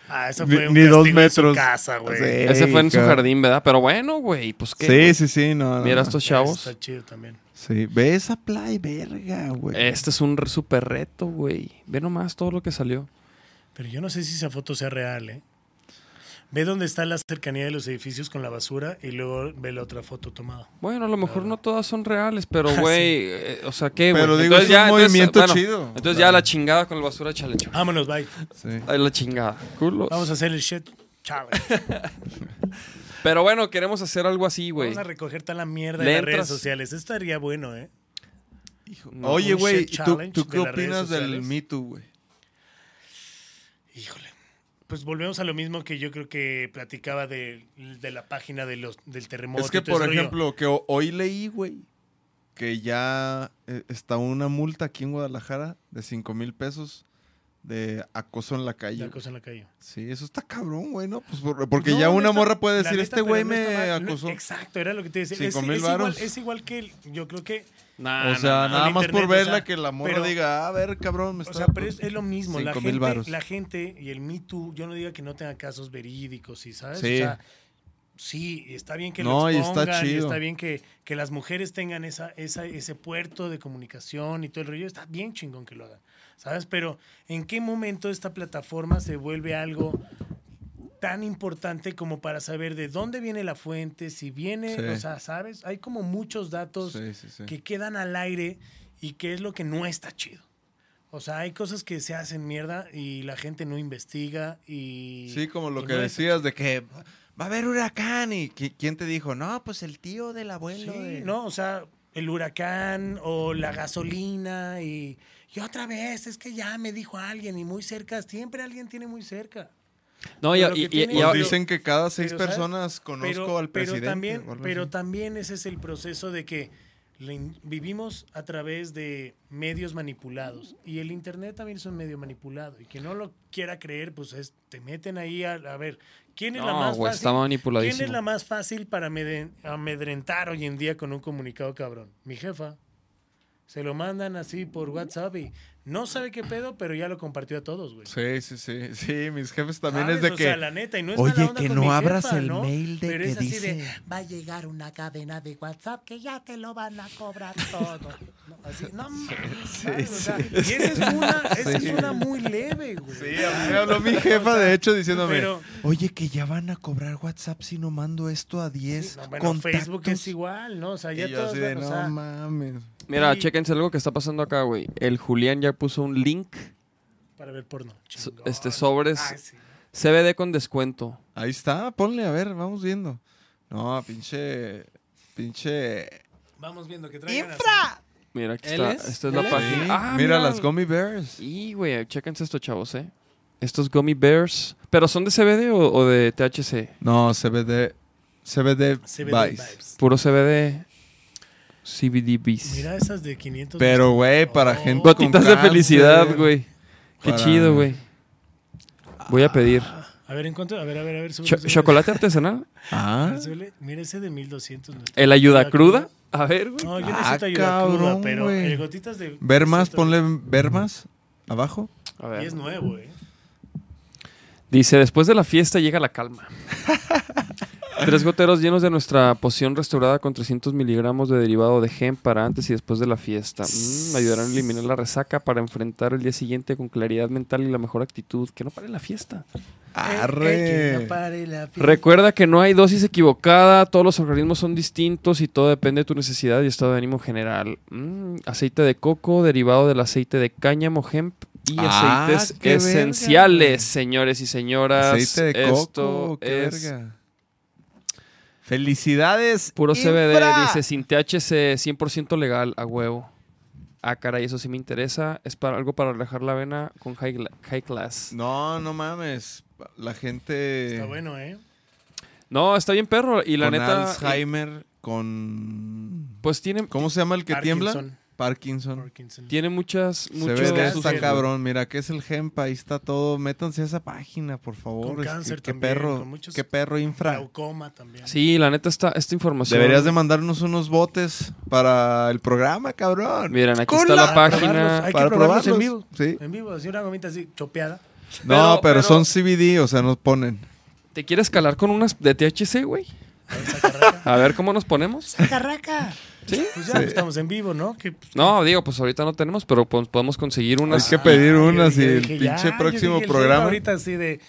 Ah, eso Ni- fue un ni dos castigo en su metros. casa, güey. Sí. Ese fue en su jardín, ¿verdad? Pero bueno, güey, pues qué. Sí, sí, sí, no. no, Mira no. estos chavos. Está chido también. Sí, ve esa play, verga, güey. Este es un super reto, güey. Ve nomás todo lo que salió. Pero yo no sé si esa foto sea real, ¿eh? Ve dónde está la cercanía de los edificios con la basura y luego ve la otra foto tomada. Bueno, a lo mejor no todas son reales, pero güey, eh, o sea, ¿qué, güey? Pero digo, Entonces es un entonces, movimiento bueno, chido. Entonces ya la chingada con el basura challenge. Vámonos, bye. Sí. Ay, la chingada. Culos. Vamos a hacer el shit challenge. Pero bueno, queremos hacer algo así, güey. Vamos a recoger toda la mierda Le de entras- redes sociales. Eso estaría bueno, ¿eh? No. Oye, un güey, shit ¿tú, challenge tú de qué las redes opinas del sociales. Me Too, güey? Híjole. Pues volvemos a lo mismo que yo creo que platicaba de, de la página de los, del terremoto. Es que, por ejemplo, que ho- hoy leí, güey, que ya eh, está una multa aquí en Guadalajara de 5 mil pesos de acoso en la calle. La güey. cosa en la calle. Sí, eso está cabrón, güey, ¿no? Pues por- porque No, ya una morra puede la decir, neta, este güey me. No, acosó. Exacto, era lo que te decía. Cinco es, mil es igual, varos. es igual que el- yo creo que Nah, o sea, nah, nah. nada más internet, por o verla sea, que la morra pero- diga, a ver, cabrón, me O está... sea, pero es, es lo mismo. La Cinco mil gente, varos. la gente y el Me Too, yo no diga que no tenga casos verídicos, ¿sí sabes? Sí. O sea, sí, está bien que No, lo y está expongan, y chido. está bien que, que las mujeres tengan esa, esa, ese puerto de comunicación y todo el rollo. Está bien chingón que lo hagan, ¿sabes? Pero ¿en qué momento esta plataforma se vuelve algo tan importante como para saber de dónde viene la fuente, si viene, Sí. o sea, ¿sabes? Hay como muchos datos Sí, sí, sí. que quedan al aire y que es lo que no está chido. O sea, hay cosas que se hacen mierda y la gente no investiga y... Sí, como lo y que no es- decías de que va a haber huracán y qui- ¿quién te dijo? No, pues el tío del abuelo. Sí, de-". no, o sea, el huracán o la gasolina y, y otra vez, es que ya me dijo alguien y muy cerca, siempre alguien tiene muy cerca. No, y, Pero tiene- Pues Pero- dicen que cada seis pero, personas conozco pero, al pero presidente. también, o algo pero también ese es el proceso de que vivimos a través de medios manipulados y el internet también es un medio manipulado y que no lo quiera creer pues es te meten ahí a, a ver quién es la más fácil quién es la más fácil para amedren- amedrentar hoy en día con un comunicado cabrón mi jefa se lo mandan así por WhatsApp y no sabe qué pedo pero ya lo compartió a todos güey Sí, sí, sí. Sí, mis jefes también ¿Sabes? es de O que. sea, la neta, y no es Oye, mala onda que con no mi abras jefa, el ¿no? mail de Pero que es así dice- de, Va a llegar una cadena de WhatsApp que ya te lo van a cobrar todo. No, así, no sea, y esa es una, esa es una muy leve, güey. Sí, me habló mi jefa, de hecho, diciéndome. Pero, Oye, que ya van a cobrar WhatsApp si no mando esto a 10 no, bueno, Facebook es igual, ¿no? O sea, ya todos, así de, van, o no sea, mames. Mira, Y- chéquense algo que está pasando acá, güey. El Julián ya puso un link, para ver porno. Chingón. este, sobres Ay, sí. CBD con descuento. Ahí está, ponle, a ver, vamos viendo. No, pinche. Pinche. Vamos viendo que traigan así. Mira, aquí ¿Él está. es? Esta es la ¿Él es? página. Sí, Ah, mira, las gummy bears. Y, güey, chéquense esto, chavos, ¿eh? Estos gummy bears. ¿Pero son de CBD o, o de THC? No, CBD. CBD, CBD Vice. vibes. Puro CBD. CBD Bees. Mira esas de 500. Pero, güey, para Oh. gente. con Gotitas de felicidad, güey. Qué Para- chido, güey. Voy a pedir. A ver, en cuanto, a ver, a ver, a ver. Cho- súbele. ¿Chocolate artesanal? Ah. Mira ese de 1200. ¿no? ¿El ayuda cruda? A ver, güey. No, yo Ah, necesito ayuda cabrón, cruda, pero güey. el gotitas de. ver más, ponle ver más. Abajo. A Y ver. es nuevo, ¿eh? Dice, después de la fiesta llega la calma. Tres goteros llenos de nuestra poción restaurada con 300 miligramos de derivado de gen para antes y después de la fiesta. Mm, ayudarán a eliminar la resaca para enfrentar el día siguiente con claridad mental y la mejor actitud. Que no pare la fiesta. Eh, que Arre. no pare la fiesta. Recuerda que no hay dosis equivocada, todos los organismos son distintos y todo depende de tu necesidad y estado de ánimo general. Mm, aceite de coco, derivado del aceite de cáñamo, hemp y Ah, aceites esenciales, verga. señores y señoras. Aceite de Esto coco. Qué es verga. Felicidades. puro CBD, infra. dice sin THC, 100% legal, a huevo. Ah, caray, eso sí me interesa. Es para algo para relajar la vena con high, high class. No, no mames. La gente. Está bueno, ¿eh? No, está bien perro. Y la con neta, Alzheimer, con. pues tiene, ¿Cómo se llama el que tiembla? Parkinson. Tiene muchas, muchos CBD cáncer, está cabrón. Mira, ¿qué es el Hemp? Ahí está todo. Métanse a esa página, por favor. Con que- cáncer qué también, perro. con muchos- Qué perro infra. Glaucoma también. Sí, la neta, está, esta información. Deberías de mandarnos unos botes para el programa, cabrón. Miren, aquí está la la- Para página. probarlos, Hay para que probarlos en vivo. Sí. En vivo, así una gomita así, chopeada. No, Pero- pero, pero- son CBD, o sea, nos ponen. ¿Te quieres calar con unas de THC, güey? A ver, cómo nos ponemos. Sacarraca. ¿Sí? Pues ya estamos en vivo, ¿no? Que, pues, No, digo, pues ahorita no tenemos, pero pues, podemos conseguir Hay unas. que pedir yo unas y el ya, pinche yo próximo programa. Ahorita así de.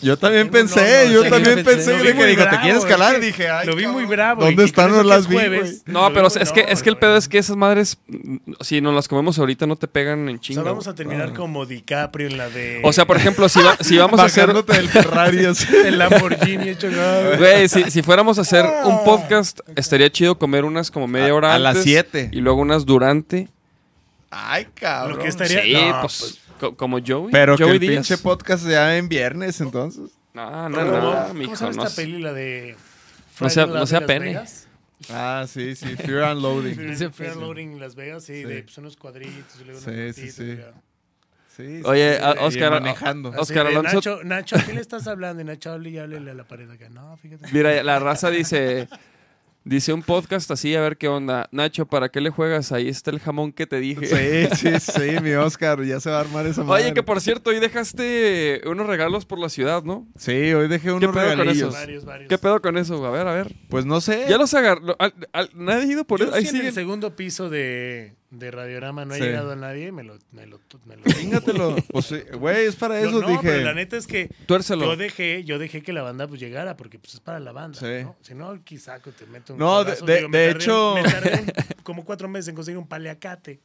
Yo también pensé, no, no, yo sí, también yo pensé pensé. que dijo, ¿te quieres es calar? que Dije, ay, Lo vi muy bravo. ¿Dónde y están? que las vi, jueves. No, vi pero es que, no, es que el pedo es que esas madres, si nos las comemos ahorita, no te pegan en O chinga. sea, vamos a terminar como DiCaprio en la de. O sea, por ejemplo, si, va- si vamos a hacer. Del Ferrari así. El Lamborghini hecho. Güey, si, si fuéramos a hacer un podcast, estaría chido comer unas como media hora a antes. las siete. Y luego unas durante. Ay, cabrón. Lo que estaría. Sí, no, pues, co- como Joey. Pero que el Díaz. pinche podcast sea en viernes, entonces. No, no, ¿Cómo, no, ¿Cómo mijo, llama no esta peli, la de. No sea- no sea Vegas? pene. Ah, sí, sí, Fear and Loading. Fear, Fear Loading en Las Vegas, sí, Sí. de pues, unos cuadritos. y luego Sí, unos sí, sí. Sí, sí, Oye, sí, a- sí, Oscar, manejando. Oscar Alonso- Nacho, Nacho, ¿a qué le estás hablando? Y Nacho, hable y háblele a la pared acá. No, fíjate. Mira, la raza dice. Dice un podcast así, a ver qué onda. Nacho, ¿para qué le juegas? Ahí está el jamón que te dije. Sí, sí, sí, mi Oscar, ya se va a armar esa madre. Oye, que por cierto, hoy dejaste unos regalos por la ciudad, ¿no? Sí, hoy dejé unos pedo con regalillos. eso? Varios, varios. ¿Qué pedo con eso? A ver, a ver. Pues no sé. Ya los agarró. Nadie ha ido por Yo eso. Ahí sí en el segundo piso de, de Radiorama no ha Sí. llegado a nadie, me lo... Me lo, me lo. Pues güey, es para eso, no, dije. pero la neta es que Tuércelo. yo dejé, yo dejé que la banda pues llegara porque pues es para la banda, Sí. ¿no? Si no, quizá que te meto un No, de- codazo, de- me de tardé- hecho- me tardé un- como cuatro meses en conseguir un paliacate.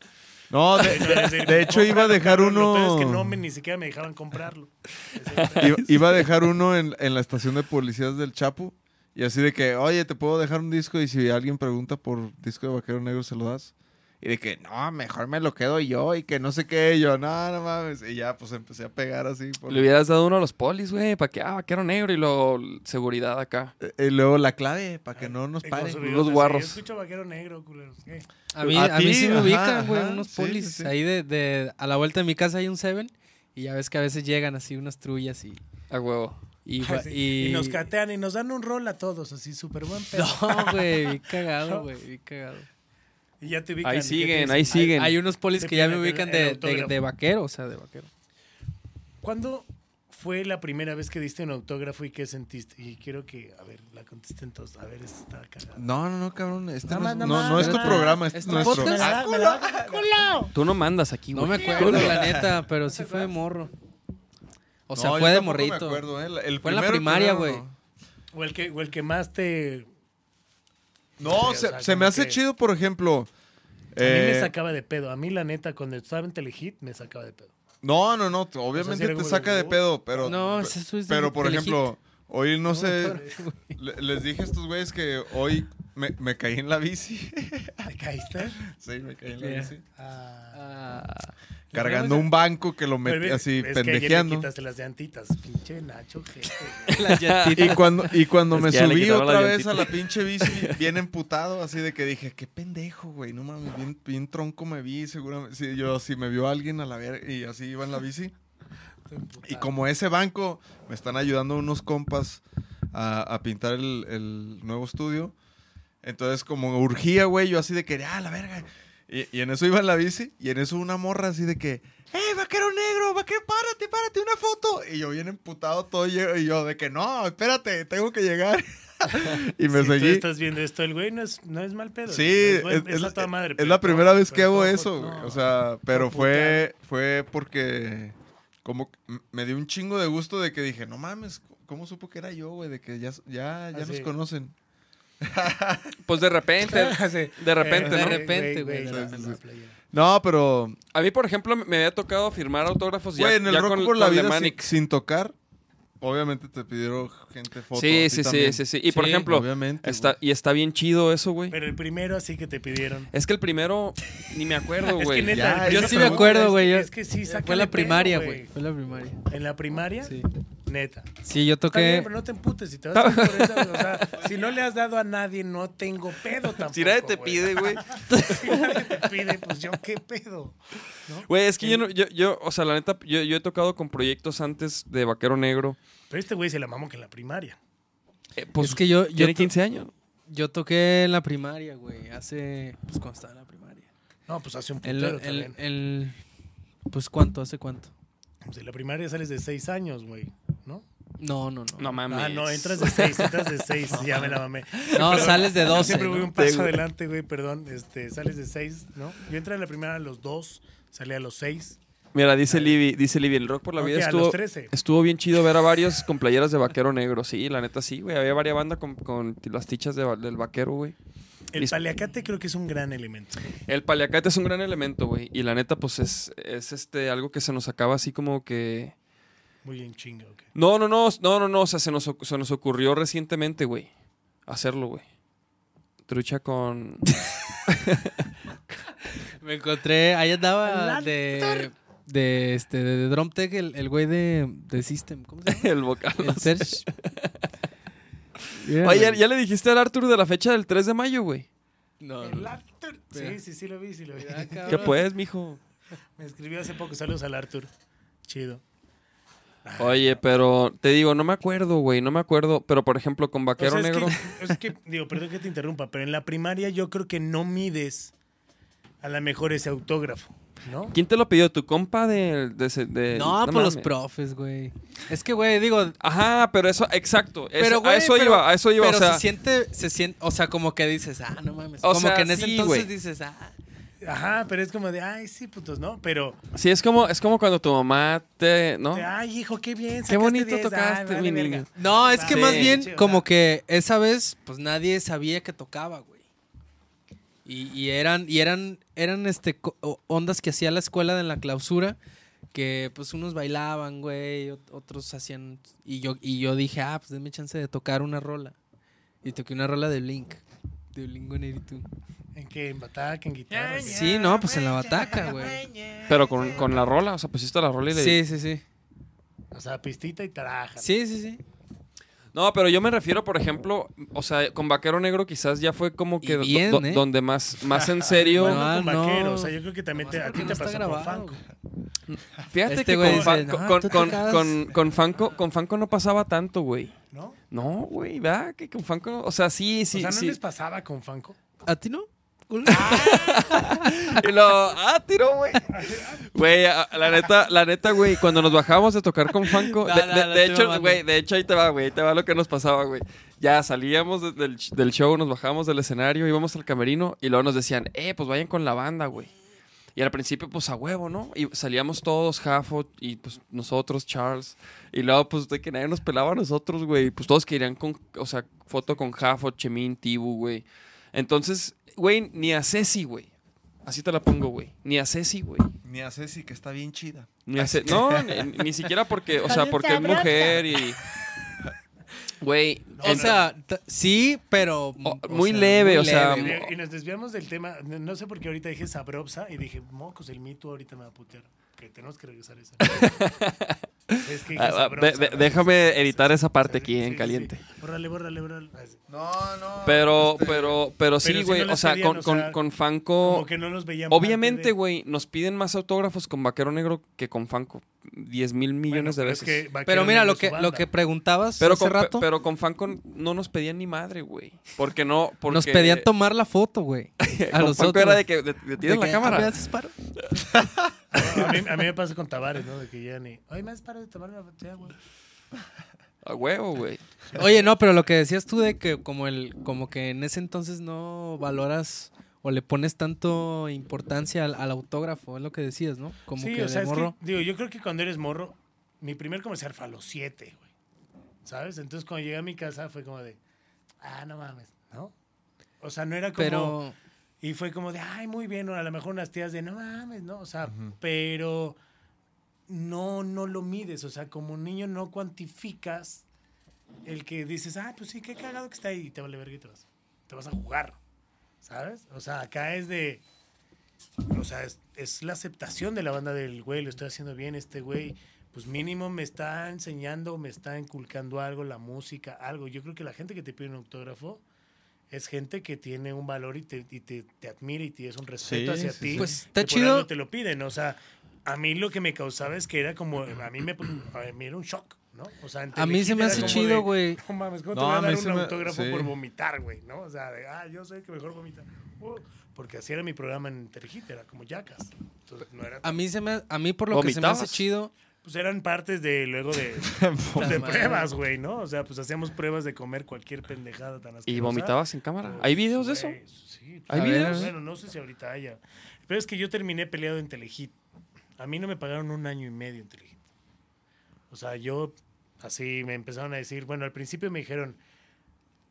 No, de, Es de- decir, de hecho iba a dejar uno. es que no me, ni siquiera me dejaban comprarlo. Iba a dejar uno en, en la estación de policías del Chapo. Y así de que, oye, te puedo dejar un disco y si alguien pregunta por disco de Vaquero Negro, se lo das. Y de que, no, mejor me lo quedo yo y que no sé qué. Y yo, no, no mames. Y ya, pues empecé a pegar así. por- Le hubieras dado uno a los polis, güey, para que, ah, vaquero negro y luego seguridad acá. Eh, Y luego la clave, para que no nos Y con pare. su unos bigote así, guarros. Yo escucho vaquero negro, culeros. ¿qué? A mí, A a mí sí me ubican, güey, unos sí, polis. sí, sí. Ahí de, de- a la vuelta de mi casa hay un Seven y ya ves que a veces llegan así unas trullas y... A huevo. Y, Ah, va- sí. y- Y nos catean y nos dan un rol a todos, así súper buen pedo. No, güey, vi cagado, güey, vi cagado. Y ya te ubican. Ahí ¿y qué te siguen, ahí siguen. Hay unos polis Te que ya me ubican el de, de, autógrafo. de vaquero, o sea, de vaquero. ¿Cuándo fue la primera vez que diste un autógrafo y qué sentiste? Y quiero que, a ver, la contesten todos. A ver, esta está cagada. No, no, no, cabrón. Este no, más, es, no, no es tu programa, este ¿Es es tu nuestro. culo. Tú no mandas aquí, No güey. me acuerdo, la neta, pero sí fue de morro. O sea, No, yo fue de tampoco me morrito. acuerdo, ¿eh? El Fue en la primaria, güey. O el que, o el que más te... No, Sí, o se, sea, se me hace que- chido, por ejemplo. A mí me eh, sacaba de pedo. A mí, la neta, cuando estaba en Telehit, me sacaba de pedo. No, no, no. Obviamente te saca de, de pedo, pero. No, eso es de Pero, por Telehit. ejemplo, hoy no sé. Les dije a estos güeyes que hoy me, me caí en la bici. ¿Te caíste? sí, me caí en la Yeah. bici. Ah, Ah, Cargando un banco que lo ves- así, es que ayer le pendejeando. quitaste las llantitas. Pinche Nacho, gente. las llantitas. Y cuando, y cuando Es me que subí otra vez a la pinche bici, bien emputado, así de que dije, qué pendejo, güey, no mames, bien, bien tronco me vi, seguramente. Sí, yo, si me vio alguien a la verga y así iba en la bici. Y como ese banco, me están ayudando unos compas a, a pintar el, el nuevo estudio. Entonces, como urgía, güey, yo así de que, ah, la verga. Y, y en eso iba en la bici, y en eso una morra así de que, ¡eh, vaquero negro! ¡Vaquero, párate, párate, una foto! Y yo bien emputado todo, y yo de que, no, espérate, tengo que llegar. y me si tú seguí. estás viendo esto, el güey no es, no es mal pedo. Sí, es, la, toda madre. es la primera vez que hago eso, no, güey. O sea, pero fue, fue porque como me dio un chingo de gusto de que dije, no mames, ¿cómo supo que era yo, güey? De que ya, ya, ya Ah, nos sí. conocen. Pues de repente. Sí. De repente, Eh, ¿no? De repente, güey. Sí, sí, sí. pero, A mí, por ejemplo, me había tocado firmar autógrafos ya, güey, en el ya rock con, por la con vida sin, Manic. sin tocar, obviamente te pidieron gente fotos. Sí, sí, sí, sí, sí. Y por Sí, ejemplo, obviamente, está, y está bien chido eso, güey. Pero el primero así que te pidieron. Es que el primero, ni me acuerdo, Es que güey. neta, ya, el yo sí me acuerdo, güey. yo- Es que sí, Fue sácale la pedo, primaria, güey. Fue la primaria. ¿En la primaria? Sí. Neta. Sí, yo Está bien, toqué. pero no te emputes. Si te vas a ir por eso, o sea, si no le has dado a nadie, no tengo pedo tampoco. Si nadie te güey. pide, güey. si nadie te pide, pues yo qué pedo. ¿no? Güey, es que yo, no, yo, yo, o sea, la neta, yo, yo he tocado con proyectos antes de Vaquero Negro. Pero este güey se la mamó que en la primaria. Eh, pues, es que yo, yo, tiene to- 15 años. yo toqué en la primaria, güey. Hace. Pues cuando estaba en la primaria. No, pues hace un El, putero el, también. el- pues cuánto, hace cuánto. Pues en la primaria sales de seis años, güey, ¿no? No, no, no. Mames. Ah, no, entras de seis, entras de seis, ya me la mamé. No, Perdón, sales de yo 12. Siempre voy un paso güey. adelante, güey, perdón. Este, sales de seis, ¿no? Yo entré en la primera a los dos, salí a los seis. Mira, dice Libby, dice Libby, el rock por la Ok, vida a estuvo, los 13. estuvo bien chido ver a varios con playeras de vaquero negro. Sí, la neta sí, güey. Había varias bandas con, con las tichas de del vaquero, güey. El paliacate creo que es un gran elemento. El paliacate es un gran elemento, güey. Y la neta, pues es, es este algo que se nos acaba así como que. Muy en chinga, ok. No, no, no, no, no, no. O sea, se nos, se nos ocurrió recientemente, güey. Hacerlo, güey. Trucha con. Me encontré. Ahí andaba de. De este. De Drum Tech, el, el güey de, de System. ¿Cómo se llama? el vocal. El Serge. Oye, ¿ya, ya le dijiste al Arthur de la fecha del 3 de mayo, güey. No, El no. Arthur. Sí, sí, sí lo vi, sí lo vi. Cabrón. ¿Qué pues, mijo? Me escribió hace poco, saludos al Arthur. Chido. Oye, pero te digo, no me acuerdo, güey, no me acuerdo. Pero por ejemplo, con O Vaquero sea, es Negro. Que, es que, digo, perdón que te interrumpa, pero en la primaria yo creo que no mides a lo mejor ese autógrafo, ¿no? ¿Quién te lo pidió? ¿Tu compa de. de, ese- de- No, por los profes, güey. Es que, güey, digo. Ajá, pero eso, exacto. eso- Pero, a güey, eso pero- iba, a eso iba. Pero o sea, se siente, se siente, o sea, como que dices, ah, no mames. O como sea, que en ese sí, entonces güey. dices, ah. Ajá, pero es como de, ay, sí, putos, ¿no? Pero, sí, es como, es como cuando tu mamá te. ¿no? de, ay, hijo, qué bien. Qué bonito 10, tocaste, ay, mi vale, niño. No, es que Sí. más bien como que esa vez, pues nadie sabía que tocaba, güey. Y, y eran, y eran, eran este ondas que hacía la escuela en la clausura, que pues unos bailaban, güey, ot- otros hacían. Y yo, y yo dije, ah, pues denme chance de tocar una rola. Y toqué una rola de Blink. De Blink 182. ¿En qué? ¿En bataca? ¿En guitarra? Sí, no, pues en la bataca, güey. Pero con, con la rola, o sea, pusiste la rola y le... Sí, sí, sí. O sea, pistita y taraja. Sí, sí, sí. No, pero yo me refiero, por ejemplo, o sea, con Vaquero Negro quizás ya fue como que Y do- bien, do- ¿eh? donde más, más en serio... Bueno, Ah, con no. vaquero. O sea, yo creo que también te- a ti no te pasó grabado, con Fanco. Fíjate Este que güey con, dice, "No, con, tú con, cagas". con, con Fanco, con Fanco no pasaba tanto, güey. ¿No? No, güey, ¿verdad? Que con Fanco, o sea, sí, sí, o sea, ¿no sí. les pasaba con Fanco? ¿A ti no? Y lo, ah, tiro, güey. Güey, la neta, la neta, güey, cuando nos bajábamos de tocar con Fanco, No, de, no, de- no de estoy hecho, güey, de hecho ahí te va, güey, te va lo que nos pasaba, güey. Ya salíamos de- del, del show, nos bajábamos del escenario, íbamos al camerino y luego nos decían, eh, pues vayan con la banda, güey. Y al principio, pues a huevo, ¿no? Y salíamos todos, Jafo y pues nosotros, Charles. Y luego, pues de que nadie nos pelaba a nosotros, güey. Pues todos querían con, o sea, foto con Jafo, Chemín, Tibu, güey. Entonces, güey, ni a Ceci, güey. Así te la pongo, güey. Ni a Ceci, güey. Ni a Ceci, que está bien chida. Ni a Ce- No, ni, ni siquiera porque, o sea, porque es mujer y. Güey, O en- sea, sí, pero. O- o muy sea, leve, muy o sea, leve. Y, nos desviamos del tema. No, no sé por qué ahorita dije Sabrobsa y dije, mocos, el mito ahorita me va a putear. Que tenemos que regresar a esa. es que Ah, de- de- déjame editar esa parte aquí en sí, caliente. sí. Bórrale, bórrale, bórrale. No, no. Pero, este, pero, pero sí, güey. no o sea, con, o con, sea, con Fanco. Como que no nos veían. Obviamente, de- güey, nos piden más autógrafos con Vaquero Negro que con Fanco. 10 mil Bueno, millones de es veces. que Pero mira, lo que, lo que preguntabas pero, hace con, rato, pero con Fanco no nos pedían ni madre, güey. Porque no. Porque nos pedían tomar la foto, güey. A los era de que de- de- tienen la De que, ah, ¿me cámara. haces paro? A mí, a mí me pasa con Tavares, ¿no? De que ya ni. Ay, me has parado de tomar una botella, güey. A huevo, güey. Oye, no, pero lo que decías tú de que como el, como que en ese entonces no valoras o le pones tanto importancia al, al autógrafo, es lo que decías, ¿no? Como sí, que o sea, de es que, morro. digo, yo creo que cuando eres morro, mi primer comercial fue a los siete, güey. ¿Sabes? Entonces cuando llegué a mi casa fue como de, ah, no mames, ¿no? O sea, no era como... Pero Y fue como de, ay, muy bien, o a lo mejor unas tías de, no mames, ¿no? O sea, pero no, no lo mides, o sea, como niño no cuantificas el que dices, ah, pues sí, qué cagado que está ahí, y te vale verga y te vas, te vas a jugar, ¿sabes? O sea, acá es de, o sea, es, es la aceptación de la banda del güey, lo estoy haciendo bien, este güey, pues mínimo me está enseñando, me está inculcando algo, la música, algo. Yo creo que la gente que te pide un autógrafo es gente que tiene un valor y te, y te, te admira y tienes un respeto Sí, hacia sí, ti. sí. Pues, que está por chido. algo te lo piden, o sea, a mí lo que me causaba es que era como, a mí me, a mí era un shock, ¿no? O sea, en a mí se me hace chido, güey. No mames, ¿cómo te voy a dar un me- autógrafo sí. por vomitar, güey? ¿No? O sea, de, ah, yo sé que mejor vomita. Uh, porque así era mi programa en Telehit, era como yacas. Entonces, no era A mí se me a mí por lo que se me hace chido. Pues eran partes de luego de, pues, de pruebas, güey, ¿no? O sea, pues hacíamos pruebas de comer cualquier pendejada tan asquerosa. ¿Y vomitabas en cámara? Pues, ¿Hay videos de eso? güey, Sí. ¿Hay videos? Bueno, no sé si ahorita haya. Pero es que yo terminé peleado en Telehit. A mí no me pagaron un año y medio en Telehit. O sea, yo así me empezaron a decir, bueno, al principio me dijeron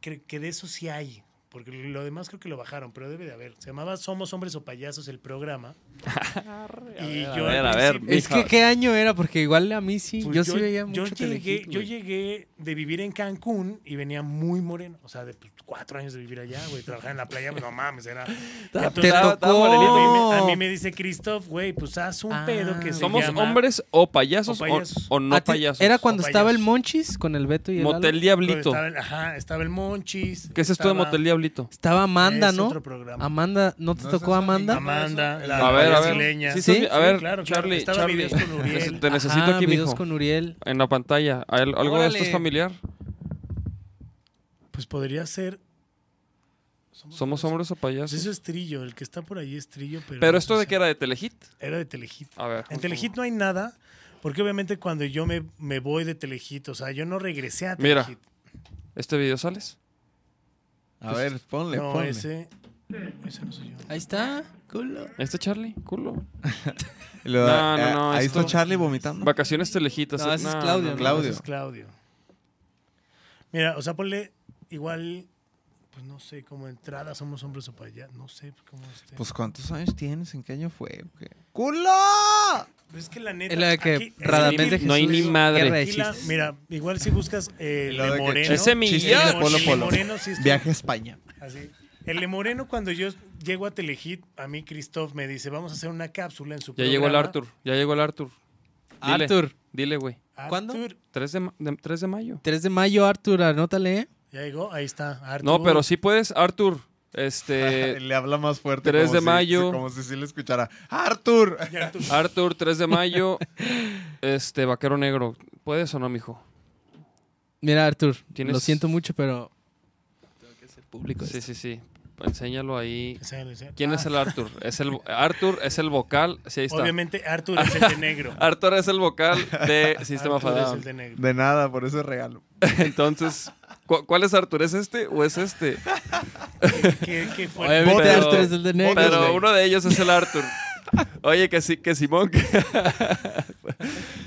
que, que de eso sí hay. Porque lo demás creo que lo bajaron, pero debe de haber. Se llamaba Somos Hombres o Payasos el programa. y a yo ver, a ver, Es que qué año era, porque igual a mí sí, pues yo, sí veía yo mucho llegué, Telehit, yo llegué de vivir en Cancún y venía muy moreno. O sea, de pues, cuatro años de vivir allá, güey. Trabajar en la playa, pues, no mames, era. Entonces, tocó. a mí, me, a mí me dice Christoph, güey, pues haz un Ah. pedo que se ¿Somos llama hombres o payasos O o, payasos. o no payasos? Era cuando estaba el. Monchis con el Beto y el Motel Diablito. Estaba, el- ajá, estaba el Monchis. ¿Qué es esto de Motel Diablito? Estaba Amanda, Es ¿no? otro programa. Amanda, ¿no te ¿No es tocó Amanda? Amanda, la A ver, a ver. brasileña. Sí, Sí, sí, a ver, claro, claro. Charlie, Estaba Charlie. videos con Uriel. Te necesito Ajá, aquí, videos mijo. con Uriel. En la pantalla. ¿Al- ¿Algo de esto es familiar? Pues podría ser. ¿Somos hombres o Pues payasos? eso es Trillo, el que está por ahí es Trillo, pero. Pero no esto sé de que era de Telehit. Era de Telehit. A ver. En Telehit no hay nada, porque obviamente cuando yo me, me voy de Telehit, o sea, yo no regresé a Mira. Telehit. ¿Este video sales? A ver, ponle, no, ponle. ese. Ese no soy yo. Ahí está. Culo. ¿Este Charlie? Culo. No, no, eh, no, Ahí esto- está Charlie vomitando. Vacaciones Telehit. No, ese es Claudio, ¿no? Claudio. Ese es Claudio. Mira, o sea, ponle igual, pues no sé, como entrada somos hombres o para allá, no sé cómo esté. Pues, ¿cuántos años tienes? ¿En qué año fue? ¿O qué? ¡Culo! Pero es que la neta. Es la de que aquí- Radamés de No hay ni madre. La- mira, igual si buscas eh, Lo de Moreno. Ese el Polo Moreno Polo. Moreno sí Viaje a España. Así. El de Moreno, cuando yo llego a Telehit, a mí Christoph me dice, vamos a hacer una cápsula en su Ya programa. llegó el Arthur. Ya llegó el Arthur. Dile, Arthur. Dile, güey. ¿Cuándo? Arthur, 3 de, ma- de- 3 de mayo. 3 de mayo, Arthur, anótale. Ya llegó, ahí está. Arthur. No, pero sí puedes, Arthur. Este. Le habla más fuerte. 3 como de si- mayo. Como si sí le escuchara. ¡Arthur! Arthur. Arthur, 3 de mayo. Este, vaquero negro. ¿Puedes o no, mijo? Mira, Arthur, ¿Tienes- lo siento mucho, pero tengo que ser público. Sí, esto. sí, sí. Enséñalo ahí. ¿Quién Ah, es el Arthur? Es el Arthur es el vocal. Sí, ahí está. Obviamente Arthur es el de negro. Arthur es el vocal de Sistema Arthur es Fadado. el de negro. De nada, por ese regalo. Entonces, ¿cu- ¿cuál es Arthur? ¿Es este o es este? ¿Qué, qué fue? Obviamente Pero- Arthur es el de negro. Pero güey. uno de ellos es el Arthur. Oye, que sí, que Simón. Que,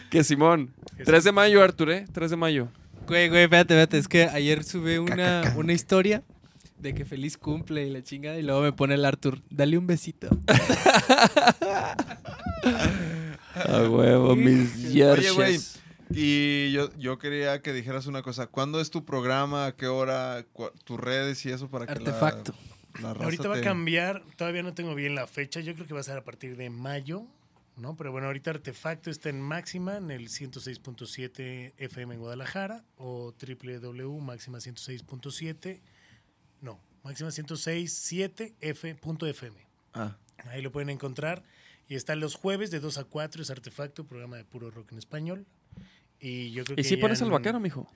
que Simón. 3 de mayo, Arthur, ¿eh? 3 de mayo. Güey, güey, espérate, espérate. Es que ayer subí una, una historia de que feliz cumple y la chingada. Y luego me pone el Arthur, dale un besito. A huevo, mis Oye, güey. Y yo, yo quería que dijeras una cosa. ¿Cuándo es tu programa? ¿A qué hora? ¿Tus redes y eso para que la- Artefacto. la, raza Ahorita va a cambiar, todavía no tengo bien la fecha, yo creo que va a ser a partir de mayo, ¿no? Pero bueno, ahorita Artefacto está en Máxima, en el 106.7 FM en Guadalajara, o www.máxima106.7, no, máxima 106.7f.fm. Ah, Ahí lo pueden encontrar. Y está los jueves de 2 a 4, es Artefacto, programa de puro rock en español. Y yo creo ¿Y que si pones en- vaquero, mijo?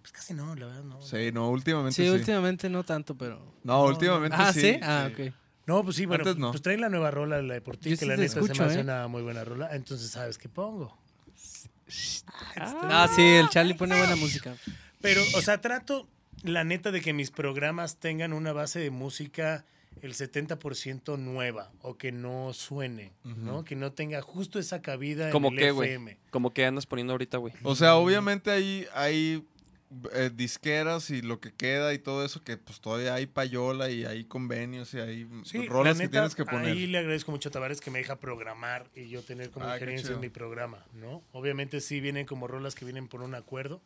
Pues casi no, la verdad no. sí, no, últimamente Sí, sí. últimamente no tanto, pero. No, últimamente Ah, sí. ¿sí? Ah, ok. No, pues sí, bueno, Antes no. pues traen la nueva rola, la de por ti, Yo que sí la neta se escucho, me hace ¿eh? una muy buena rola. Entonces, ¿sabes qué pongo? Ah, sí, el Charlie pone buena música. Pero, o sea, trato, la neta, de que mis programas tengan una base de música el 70% nueva o que no suene, ¿no? Que no tenga justo esa cabida ¿Cómo en el qué, güey? FM. Como que andas poniendo ahorita, güey. O sea, obviamente hay, hay eh, disqueras y lo que queda y todo eso que pues todavía hay payola y hay convenios y hay Sí, rolas la que tienes que poner. ahí le agradezco mucho a Tavares que me deja programar y yo tener como Ah, injerencia en mi programa, ¿no? Obviamente sí vienen como rolas que vienen por un acuerdo.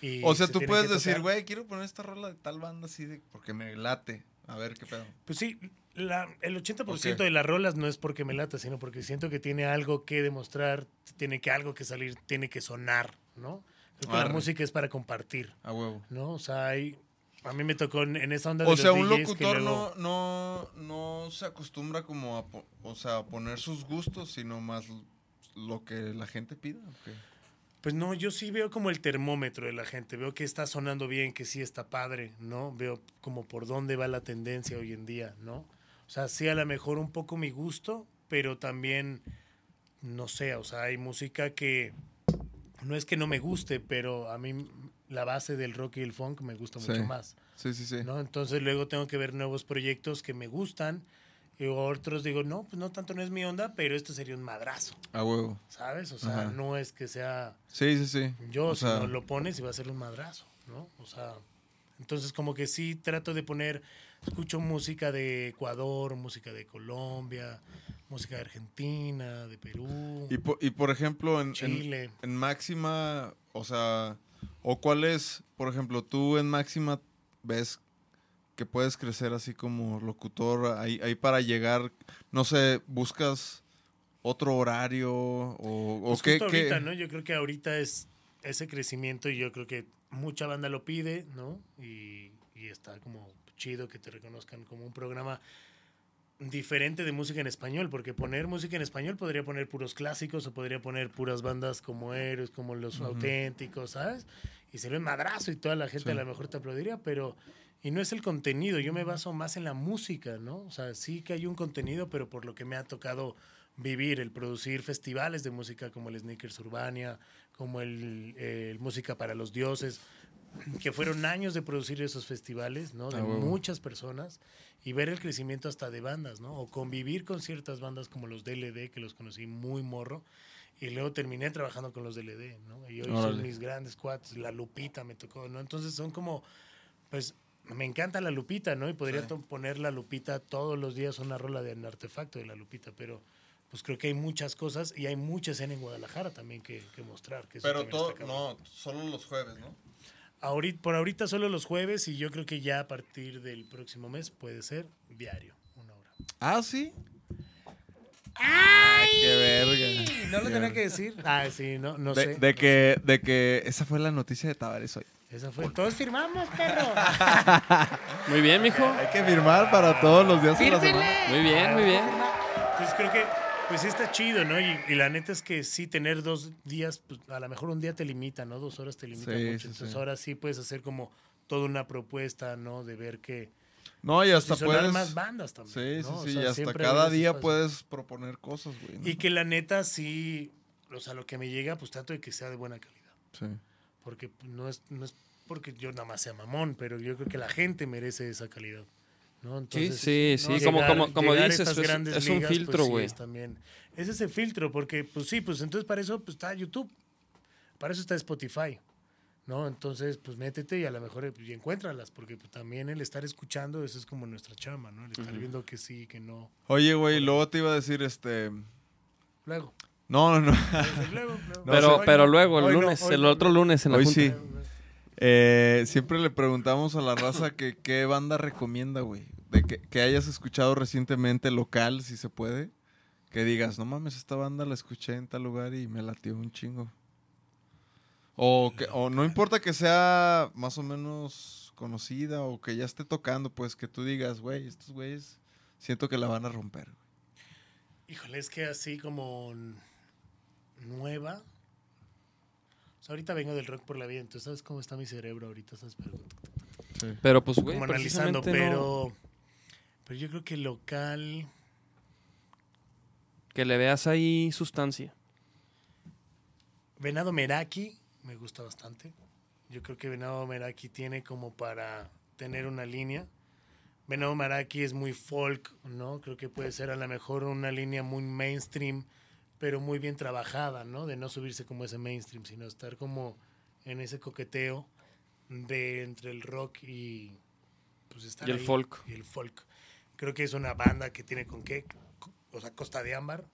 y O sea, se tú puedes que decir, güey, quiero poner esta rola de tal banda así de porque me late. A ver qué pedo. Pues sí, la- el 80% Ok. de las rolas no es porque me lata, sino porque siento que tiene algo que demostrar, tiene que algo que salir, tiene que sonar, ¿no? Creo que la música es para compartir, A huevo. ¿no? O sea, hay, a mí me tocó en, en esa onda de O los sea, un DJs locutor luego- no, no, no se acostumbra como a, o sea, a poner sus gustos, sino más lo que la gente pida. Pues no, yo sí veo como el termómetro de la gente, veo que está sonando bien, que sí está padre, ¿no? Veo como por dónde va la tendencia hoy en día, ¿no? O sea, sí a lo mejor un poco mi gusto, pero también, no sé, o sea, hay música que no es que no me guste, pero a mí la base del rock y el funk me gusta Sí. mucho más, Sí, sí, sí. ¿no? Entonces luego tengo que ver nuevos proyectos que me gustan y otros digo, no, pues no tanto no es mi onda, pero esto sería un madrazo, A huevo. ¿sabes? O sea, Ajá. no es que sea Sí, sí, sí. yo, O si sea, no lo pones, y va a ser un madrazo, ¿no? O sea, entonces como que sí trato de poner, escucho música de Ecuador, música de Colombia, música de Argentina, de Perú, y, po- y por ejemplo, en, en, Chile. en Máxima, o sea, o cuál es, por ejemplo, tú en Máxima ves que puedes crecer así como locutor, ahí, ahí para llegar, no sé, buscas otro horario o, o Pues qué, justo qué- ahorita, ¿no? Yo creo que ahorita es ese crecimiento y yo creo que mucha banda lo pide, ¿no? Y, y está como chido que te reconozcan como un programa diferente de música en español, porque poner música en español podría poner puros clásicos o podría poner puras bandas como Héroes, como Los Auténticos, ¿sabes? Y sería un madrazo y toda la gente Sí. a lo mejor te aplaudiría, pero... Y no es el contenido, yo me baso más en la música, ¿no? O sea, sí que hay un contenido, pero por lo que me ha tocado vivir, el producir festivales de música como el Sneakers Urbania, como el, eh, el Música para los Dioses, que fueron años de producir esos festivales, ¿no? De Ah, muchas personas y ver el crecimiento hasta de bandas, ¿no? O convivir con ciertas bandas como los DLD, que los conocí muy morro, y luego terminé trabajando con los DLD, ¿no? Y hoy son mis grandes cuates, la Lupita me tocó, ¿no? Entonces son como, pues, me encanta la Lupita, ¿no? Y podría Sí. poner la Lupita todos los días una rola de un artefacto de la Lupita, pero pues creo que hay muchas cosas y hay mucha escena en Guadalajara también que, que mostrar. Que Pero todo, no, solo los jueves, ¿no? ahorita, por ahorita solo los jueves y yo creo que ya a partir del próximo mes puede ser diario, una hora. Ah, sí. ¡Qué verga! ¿No lo tenía que decir? Ah, sí, no, no sé. De, de que, de que esa fue la noticia de Tavares hoy. Fue. Todos firmamos, perro. Muy bien, mijo. Hay que firmar para todos los días de la semana. Muy bien, muy bien. Entonces creo que, pues sí está chido, ¿no? Y, y la neta es que sí, tener dos días, pues a lo mejor un día te limita, ¿no? Dos horas te limita Sí, mucho. sí, Entonces sí. ahora sí puedes hacer como toda una propuesta, ¿no? De ver que. No, y hasta y sonar puedes. más bandas también. Sí, ¿no? O sí, sí. sea, y hasta cada día espacio. puedes proponer cosas, güey. ¿no? Y que la neta sí, o sea, lo que me llega, pues trato de que sea de buena calidad. Sí. Porque no es, no es porque yo nada más sea mamón, pero yo creo que la gente merece esa calidad. ¿no? Entonces, sí, ¿no? sí, como- Llegar- como- como dices, estas es- grandes es un ligas, pues, filtro, sí, güey. es también. Es ese filtro, porque, pues sí, pues entonces para eso pues, está YouTube. Para eso está Spotify. ¿no? Entonces, pues métete y a lo mejor pues, y encuéntralas, porque pues, también el estar escuchando, eso es como nuestra chama, ¿no? El estar viendo que sí, que no. Oye, güey, luego te iba a decir, este... Luego. No, no, no. pero, pero luego, el lunes, el no. otro lunes en la Hoy junta. sí. Eh, siempre le preguntamos a la raza que qué banda recomienda, güey. De que, que hayas escuchado recientemente local, si se puede. Que digas, no mames, esta banda la escuché en tal lugar y me latió un chingo. O, que, o no importa que sea más o menos conocida o que ya esté tocando, pues que tú digas, güey, estos güeyes siento que la van a romper. güey". Híjole, es que así como nueva. O sea, ahorita vengo del rock por la vida, entonces sabes cómo está mi cerebro ahorita, ¿sabes? Pero, Pero pues, güey, como analizando, no- pero. Pero yo creo que local. que le veas ahí sustancia. Venado Meraki me gusta bastante. Yo creo que Venado Meraki tiene como para tener una línea. Venado Meraki es muy folk, ¿no? Creo que puede ser a lo mejor una línea muy mainstream, pero muy bien trabajada, ¿no? De no subirse como ese mainstream, sino estar como en ese coqueteo de entre el rock y pues estar Y el ahí, folk. Y el folk. Creo que es una banda que tiene con qué, o sea, Costa de Ámbar.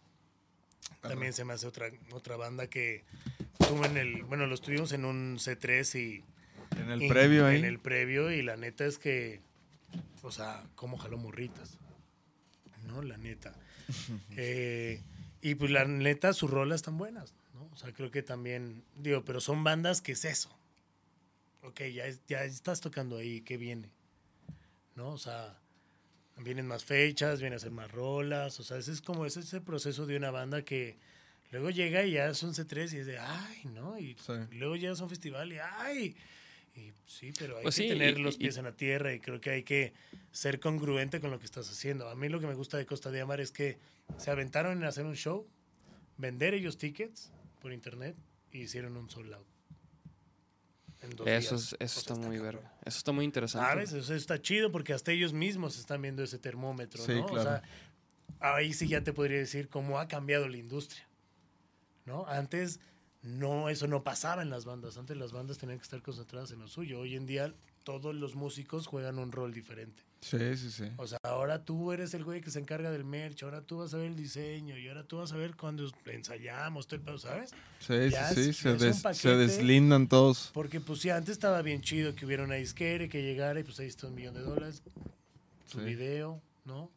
También se me hace otra otra banda que estuvo en el, bueno, lo estuvimos en un C3 y En el y- previo ahí. En el previo y la neta es que, o sea, cómo jaló morritas. ¿No? La neta. Eh, y pues la neta, sus rolas están buenas, ¿no? O sea, creo que también, digo, pero son bandas que es eso. Ok, ya, ya estás tocando ahí, ¿qué viene? ¿No? O sea, vienen más fechas, vienen a ser más rolas, o sea, ese es como ese, ese proceso de una banda que luego llega y ya es un C3 y es de, ay, ¿no? Y Sí. luego llegas a un festival y, ay, y sí, pero hay Pues que sí, tener y- los y- pies en la tierra y creo que hay que ser congruente con lo que estás haciendo. A mí lo que me gusta de Costa de Amar es que se aventaron en hacer un show, vender ellos tickets por internet y hicieron un sold out. en dos Eso, días. es, eso O sea, está muy cabrón. verga. Eso está muy interesante. ¿Sabes? Eso está chido porque hasta ellos mismos están viendo ese termómetro, Sí, ¿no? O claro. sea, ahí sí ya te podría decir cómo ha cambiado la industria, ¿no? Antes no, eso no pasaba en las bandas. Antes las bandas tenían que estar concentradas en lo suyo. Hoy en día todos los músicos juegan un rol diferente. Sí, sí, sí. O sea, ahora tú eres el güey que se encarga del merch, ahora tú vas a ver el diseño y ahora tú vas a ver cuando ensayamos, todo el pedo, ¿sabes? Sí, Ya sí, sí. Se, des- se deslindan todos. Porque pues sí, antes estaba bien chido que hubiera una disquera y que llegara y pues ahí está un millón de dólares, su Sí. video, ¿no?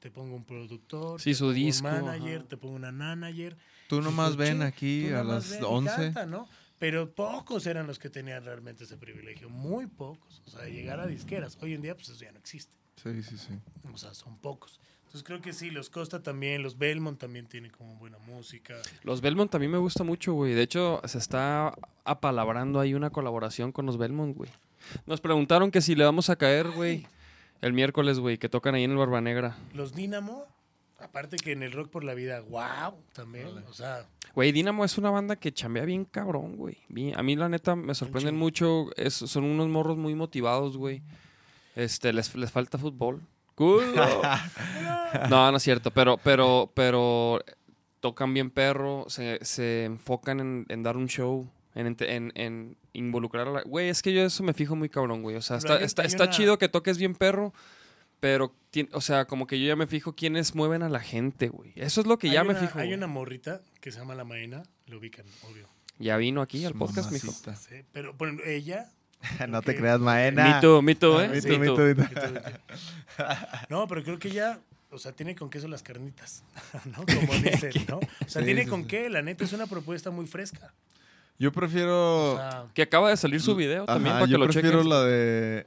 Te pongo un productor, Sí, te su pongo disco, un manager, ajá. te pongo una manager. Tú nomás ven aquí tú a las ven y 11. canta, ¿no? Pero pocos eran los que tenían realmente ese privilegio, muy pocos. O sea, llegar a disqueras. Hoy en día pues eso ya no existe. Sí, sí, sí. O sea, son pocos. Entonces creo que sí, los Costa también, los Belmont también tienen como buena música. Los Belmont también me gusta mucho, güey. De hecho, se está apalabrando ahí una colaboración con los Belmont, güey. Nos preguntaron que si le vamos a caer, güey, el miércoles, güey, que tocan ahí en el Barba Negra. Los Dynamo, aparte que en el Rock por la Vida, wow, también. O sea, Güey, Dynamo es una banda que chambea bien cabrón, güey. A mí, la neta, me sorprenden mucho. Es- son unos morros muy motivados, güey. Este, les, les falta fútbol. ¡Culo! no, no es cierto. Pero, pero, pero tocan bien perro. Se, se enfocan en, en dar un show. En, en, en involucrar a la... Güey, es que yo eso me fijo muy cabrón, güey. O sea, Pero está, hay- está, hay está una- chido que toques bien perro. Pero, o sea, como que yo ya me fijo quiénes mueven a la gente, güey. Eso es lo que hay ya me fijo. Hay güey. una morrita que se llama La Maena, lo ubican, obvio. Ya vino aquí al podcast, mijo. Sí, pero bueno, ella no te creas, Maena. Me too, me too, ¿eh? me too, me too. too. No, pero creo que ya, o sea, tiene con queso las carnitas, ¿no? Como dicen, ¿no? O sea, Sí, tiene sí, con sí. qué, la neta es una propuesta muy fresca. Yo prefiero. O sea, Que acaba de salir su video también Ajá, para que yo lo prefiero chequen. la de.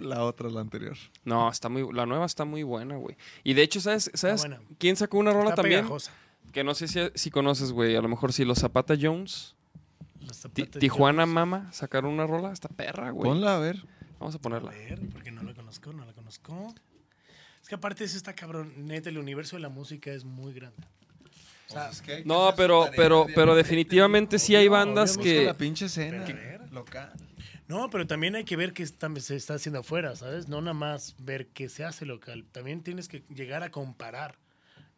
La otra, la anterior. No, está muy, la nueva está muy buena, güey. Y de hecho, ¿sabes, ¿sabes buena. quién sacó una rola está también? pegajosa. Que no sé si, si conoces, güey. A lo mejor sí, los Zapata Jones. Los Tijuana Jones. Mama sacaron una rola. Está perra, güey. Ponla a ver. Vamos a A ponerla. ver, porque no la conozco, no la conozco. Es que aparte es esta cabrón, neta, el universo de la música es muy grande. O sea, No, pero, pero, pero definitivamente sí hay bandas que... la pinche escena. A ver. Local. No, pero también hay que ver qué está- se está haciendo afuera, ¿sabes? No nada más ver qué se hace local. También tienes que llegar a comparar,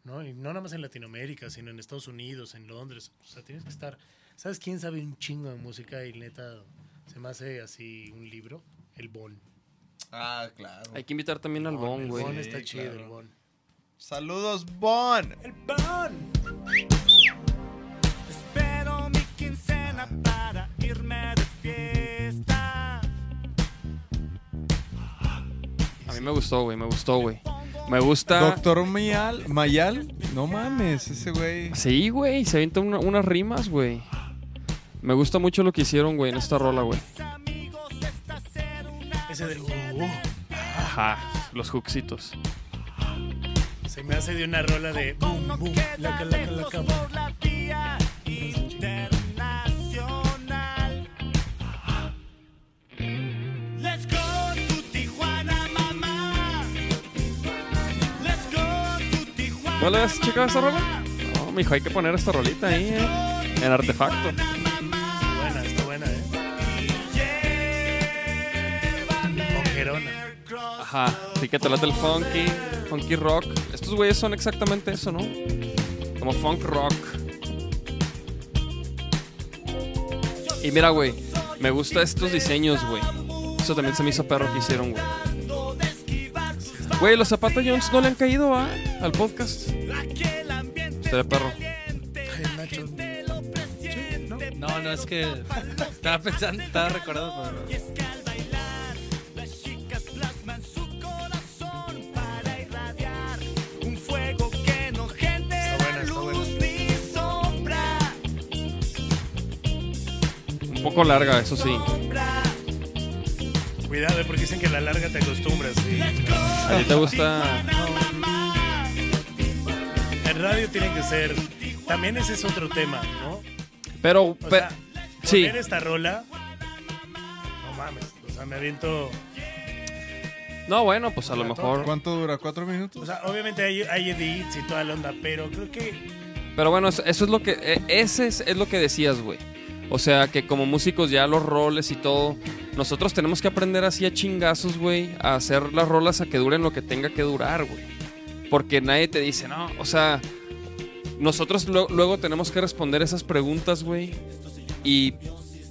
¿no? Y no nada más en Latinoamérica, sino en Estados Unidos, en Londres. O sea, tienes que estar... ¿Sabes quién sabe un chingo de música y neta se me hace así un libro? El Bon. Ah, claro. Hay que invitar también al Bon, el güey. Bon está chido, claro. el Bon. Saludos, Bon. ¡El Bon! Espero mi quincena para irme de fiesta. A mí me gustó, güey. Me gustó, güey. Me gusta... Doctor Mayal. Mayal. No mames, ese güey. Sí, güey. Se avientan una- unas rimas, güey. Me gusta mucho lo que hicieron, güey, en esta rola, güey. Ese de... uh, Ajá. Los hooksitos. se me hace de una rola de... Boom, boom, laca, laca, laca, ¿No le has checado esta rola? No, mijo, hay que poner esta rolita ahí, eh. En artefacto. Está buena, está buena, ¿eh? Conquerona. Ajá. Sí que te late el funky, funky rock. Estos güeyes son exactamente eso, ¿no? Como funk rock. Y mira, güey, me gusta estos diseños, güey. Eso también se me hizo perro que hicieron, güey. Güey, los Zapata Jones no le han caído ¿ah? al podcast. Se ve perro. Ay, Nacho. Sí, ¿no? No, no, es que estaba pensando, estaba recordando, pero. Un poco larga, eso sí. Cuidado, ¿eh? porque dicen que a la larga te acostumbras. sí. ¿A ti te gusta? El radio tiene que ser... También ese es otro tema, ¿no? Pero, O pe- sea, sí. poner esta rola... No mames, o sea, me aviento... No, bueno, pues a lo mejor. ¿Cuánto dura? ¿Cuatro minutos? O sea, obviamente hay, hay edits y toda la onda, pero creo que... Pero bueno, eso, es lo que. eh, Ese es, es lo que decías, güey. O sea, que como músicos ya los roles y todo, nosotros tenemos que aprender así a chingazos, güey, a hacer las rolas a que duren lo que tenga que durar, güey. Porque nadie te dice, no, o sea, nosotros lo- luego tenemos que responder esas preguntas, güey. Y,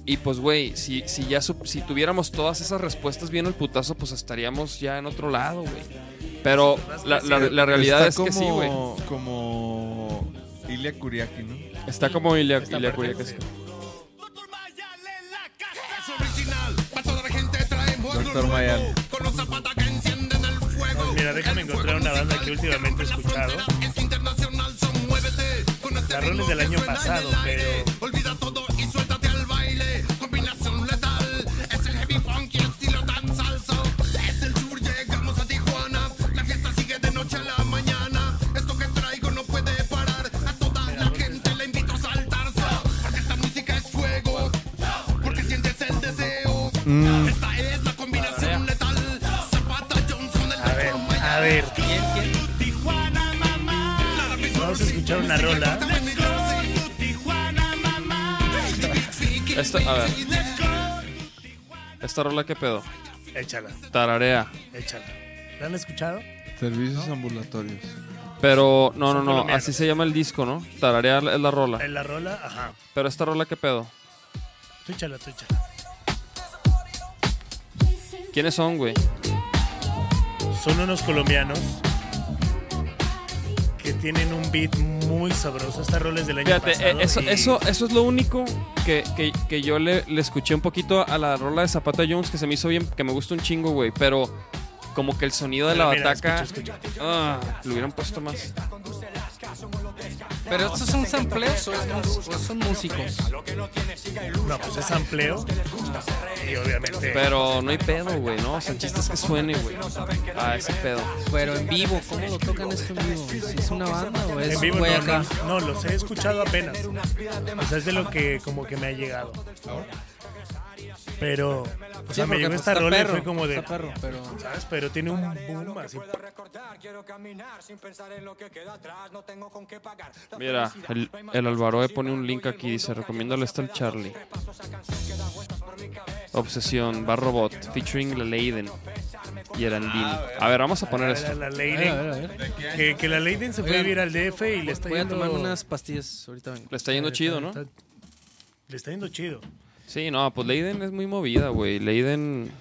y pues, güey, si, si ya si tuviéramos todas esas respuestas bien al putazo, pues estaríamos ya en otro lado, güey. Pero la, la- la realidad Está es que sí, güey. Como Ilya Kuriaki, ¿no? Está como Ilya, Esta Ilya sí. Doctor Mayal. Mira, déjame encontrar una banda que últimamente he escuchado. La rola es del año pasado, pero... Olvida todo y suéltate al baile. Combinación letal. Es el heavy funky estilo tan salso. Es el sur, llegamos a Tijuana. La fiesta sigue de noche a la mañana. Esto que traigo no puede parar. A toda la gente le invito a saltar. Porque esta música es fuego. Porque sientes el deseo. Esta escuchar una rola. Esta, a ver. Esta rola, ¿qué pedo? Échala, Tararea. échala. ¿La han escuchado? Servicios ambulatorios. Pero, no, no, Son no, colombianos. así se llama el disco, ¿no? Tararea es la rola. En la rola, ajá. Pero esta rola, ¿qué pedo? Tú échala, tú échala. ¿Quiénes son, güey? Son unos colombianos que tienen un beat muy sabroso. Esta rola es del año Fíjate, pasado. eh, eso, y- eso, eso es lo único que, que- que yo le, le escuché un poquito a la rola de Zapata Jones que se me hizo bien, que me gusta un chingo, güey. Pero como que el sonido de la Mira, bataca. ah, lo hubieran puesto más. Pero estos son samples o o son músicos. No, pues es sampleo. Y obviamente. Pero no hay pedo, güey, ¿no? O sea, el chiste es que suene, güey. Ah, ese pedo. Pero en vivo, ¿cómo lo tocan esto en vivo? ¿Si ¿Es una banda o es en vivo no, acá? no, no, los he escuchado apenas. O sea, es de lo que como que me ha llegado. Pero, o sea, me porque, llegó pues, esta rola y fue como de, perro, pero... ¿sabes? Pero tiene un boom así. Mira, el, el Alvaro pone un link aquí, dice, recomiéndale esto al Charlie. Obsesión, Bar Robot, featuring La Leiden y el Andini. A ver, vamos a poner esto. la A ver, Leiden, a ver, a ver. que, que la Leiden se fue a vivir al DF y le está Voy a yendo... tomar unas pastillas ahorita vengo. Le está yendo chido, ¿no? Está- Le está yendo chido. Sí, no, pues Leiden es muy movida, güey. Leiden...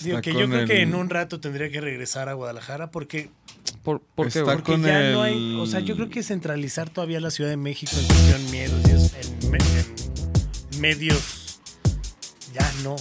Digo, que yo creo que en un rato tendría que regresar a Guadalajara porque, ¿Por, por qué, porque con ya el... no hay... O sea, yo creo que centralizar todavía la Ciudad de México en cuestión miedos y en, en medios... Ya no.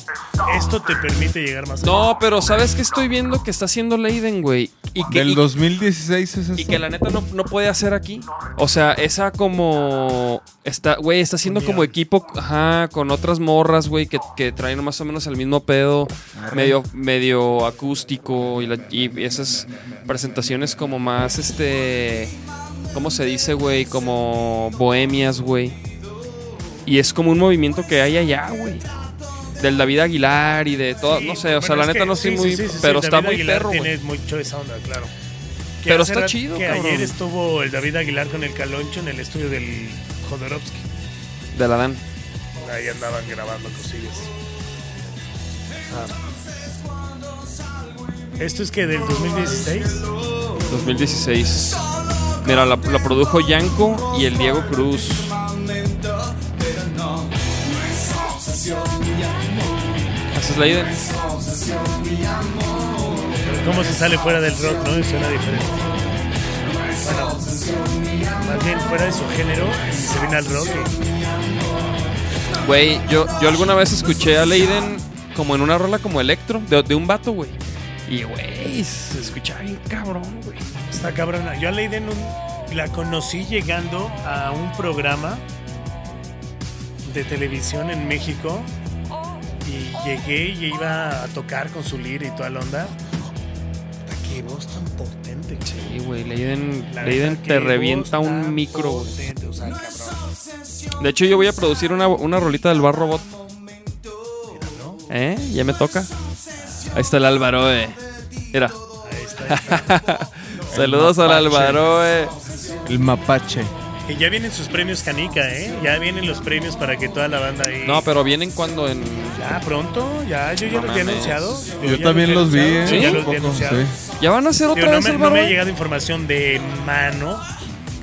Esto te permite llegar más allá. No, pero ¿sabes qué estoy viendo que está haciendo Leiden, güey? Y que, Del y- 2016 es y esto. que la neta no, no puede hacer aquí. O sea, esa como. Está, güey, está haciendo como equipo, ajá, con otras morras, güey, que, que traen más o menos el mismo pedo, medio, medio acústico y, la- y esas presentaciones como más, este. ¿Cómo se dice, güey? Como bohemias, güey. Y es como un movimiento que hay allá, güey. Del David Aguilar y de todo, Sí, no sé, o sea, la neta que no soy sí, muy. sí, sí, sí, pero David está muy Aguilar perro. Tiene mucho esa onda, claro. Que Pero está chido, Que cabrón. ayer estuvo el David Aguilar con el Caloncho en el estudio del Jodorowsky. De la Dan. Ahí andaban grabando cosillas. ¿Esto es que del 2016? 2016. Mira, la, la produjo Yanko y el Diego Cruz. Esa es la idea. ¿Cómo se sale fuera del rock, no? Suena diferente. Bueno, más bien fuera de su género y se viene al rock. Güey, yo, yo alguna vez escuché a Leiden como en una rola como electro, de, de un vato, güey. Y, güey, se escuchaba bien cabrón, güey. Está cabrona. Yo a Leiden un- la conocí llegando a un programa de televisión en México y llegué y iba a tocar con su lira y toda la onda. Qué voz tan potente. güey. Sí, güey, Leiden, Leiden te revienta un micro, güey. potente, o sea, cabrón. De hecho, yo voy a producir una, una rolita del Bar Robot. ¿Eh? Ya me toca. Ahí está el Álvaro, eh. Mira. Ahí está. Saludos al Álvaro, eh. El mapache. Y ya vienen sus premios Canica, ¿eh? Ya vienen los premios para que toda la banda ahí. No, pero vienen cuando en. Ya pronto, ya, yo ya No los había anunciado. Yo también los vi, anunciado, ¿eh? sí, ya los había anunciado. sí. ¿Ya van a hacer Digo, otra no, vez me, no me ha llegado información de mano.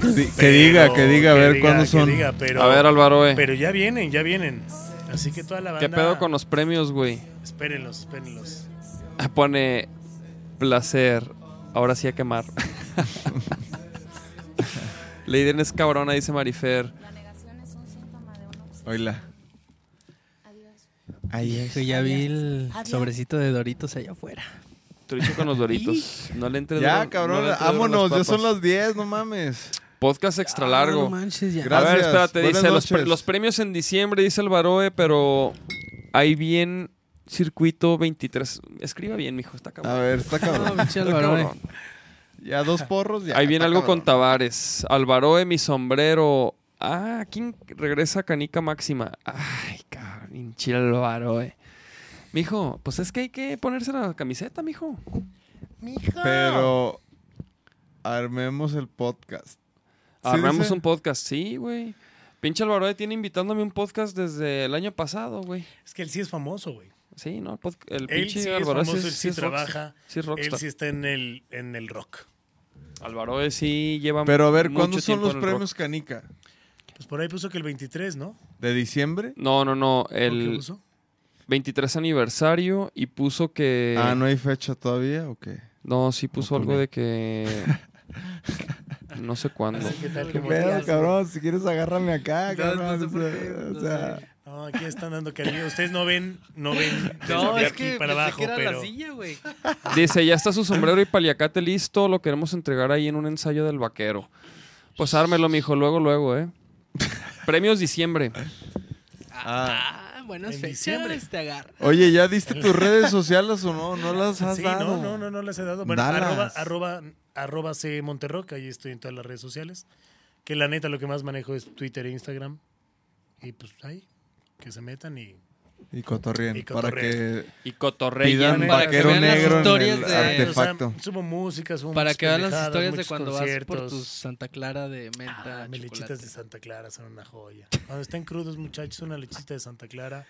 Que, pero- diga, que diga, a ver diga, cuándo son. diga, pero, A ver, Álvaro, eh. pero ya vienen, ya vienen. Así que toda la banda. ¿Qué pedo con los premios, güey? Espérenlos, espérenlos. Pone placer. Ahora sí a quemar. Leiden es cabrona, dice Marifer. La negación es un síntoma de una obsesión. Oíla. Adiós. Ahí es. Que ya vi el sobrecito de Doritos allá afuera. Chorizo con los doritos. No le entre Ya, duro- cabrón, no le entre duro vámonos, las ya son papas. las 10, no mames. Podcast extra Ah, largo. no manches, ya. Gra- A ver, Gracias, espérate, buenas dice los, pre- noches. los premios en diciembre, dice el Baroe, pero hay bien circuito 23. Escriba bien, mijo, está A cabrón. ver, está No, cabrón. pinche Está eh. cabrón. Ya dos porros, ya. Ahí viene algo cabrón. con Tavares. Alvaroe, mi sombrero. Ah, ¿quién regresa a Canica Máxima? Ay, cabrón, hinche Alvaroe. Mijo, pues es que hay que ponerse la camiseta, mijo. Mijo. Pero armemos el podcast. ¿Sí Armamos dice? un podcast, sí, güey. Pinche Alvaroe tiene invitándome a un podcast desde el año pasado, güey. Es que él sí es famoso, güey. Sí, no, pod- el Él pinche sí es famoso, sí, él sí sí es rockstar. trabaja. Sí es Él sí está en el, en el rock. Alvaroe sí lleva Pero a ver, mucho ¿cuándo son los el rock. premios Canica? Pues por ahí puso que el 23, ¿no? ¿De diciembre? No, no, no. ¿O qué El puso? 23 aniversario y puso que... Ah, ¿no hay fecha todavía o qué? No, sí puso No algo de que... No sé cuándo. ¿Qué pedo, cabrón? Si quieres, agárrame acá, cabrón. no sé por qué, o sea, sé. No, aquí están dando cariño. Ustedes no ven, no ven No, es aquí que para abajo, que era pero la silla, güey. Dice, ya está su sombrero y paliacate listo, lo queremos entregar ahí en un ensayo del vaquero. Pues ármelo, mijo, luego, luego, ¿eh? Premios diciembre. Ah, buenas En fechas, diciembre. te agarra. Oye, ¿ya diste tus redes sociales o no? ¿No las has sí, dado? no, no, no, no les he dado. Bueno, Dalas. arroba, arroba, arroba C Monterrock, ahí estoy en todas las redes sociales. Que la neta lo que más manejo es Twitter e Instagram. Y pues ahí, que se metan y Y cotorrien, Y para que Y pidan Para que vaquero vean las negro en historias el de- o sea, artefacto. subo música, subo Para que vean las historias de cuando vas por conciertos. tus Santa Clara de menta. Ah, mis lechitas de Santa Clara son una joya. Cuando están crudos, muchachos, una lechita de Santa Clara,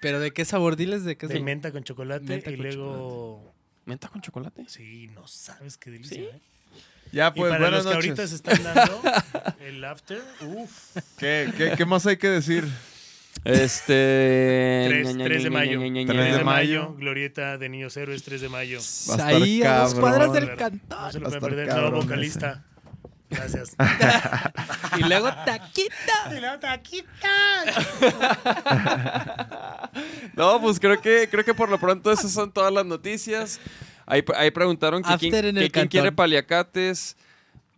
Pero de qué sabor, diles de qué de sabor. menta con chocolate Menta y con luego... ¿Menta con chocolate? Sí, no sabes qué delicia. ¿eh? Ya, y pues, para buenas los que noches. ahorita se están dando el after, uff, ¿Qué, qué, qué más hay que decir? Este... 3, ña, ña, 3 de mayo. ña, ña, ña, 3 3 de mayo. Glorieta de Niños Héroes, 3 de mayo. A estar Ahí, a cabrón. cuadras del No cantón. se lo pueden perder, nuevo ese. vocalista. Gracias. Y luego taquita. Y la taquita. No, pues creo que, creo que por lo pronto esas son todas las noticias. Ahí, ahí preguntaron que quién, que quién quiere paliacates.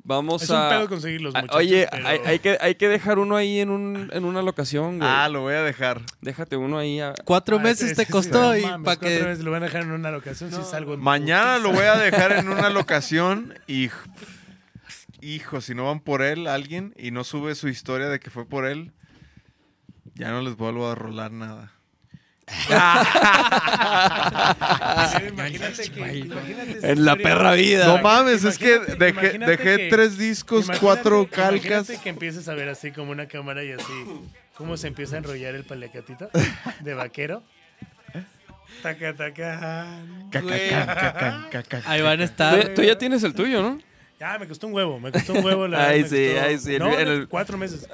Vamos Es un a... pedo conseguirlos, muchachos. Oye, pero- hay, hay que, hay que dejar uno ahí en, un, en una locación, güey. Ah, lo voy a dejar. Déjate uno ahí. a- Cuatro Ah, meses ese- te costó y mames, para cuatro que... veces lo van a dejar en una locación si salgo en Mañana lo voy a dejar en una locación y... Hijo, si no van por él alguien y no sube su historia de que fue por él, ya no les vuelvo a rolar nada. Imagínate que. imagínate En la perra vida. No mames, es que dejé, imagínate dejé que- tres discos, cuatro calcas. Imagínate que empieces a ver así como una cámara y así. Cómo se empieza a enrollar el paliacatito de vaquero. Taca, taca. Ahí van a estar. tú ya tienes el tuyo, ¿no? Ya, me costó un huevo, me costó un huevo. La Ay, sí, costó- ay, sí, en- No, en no, el- cuatro meses.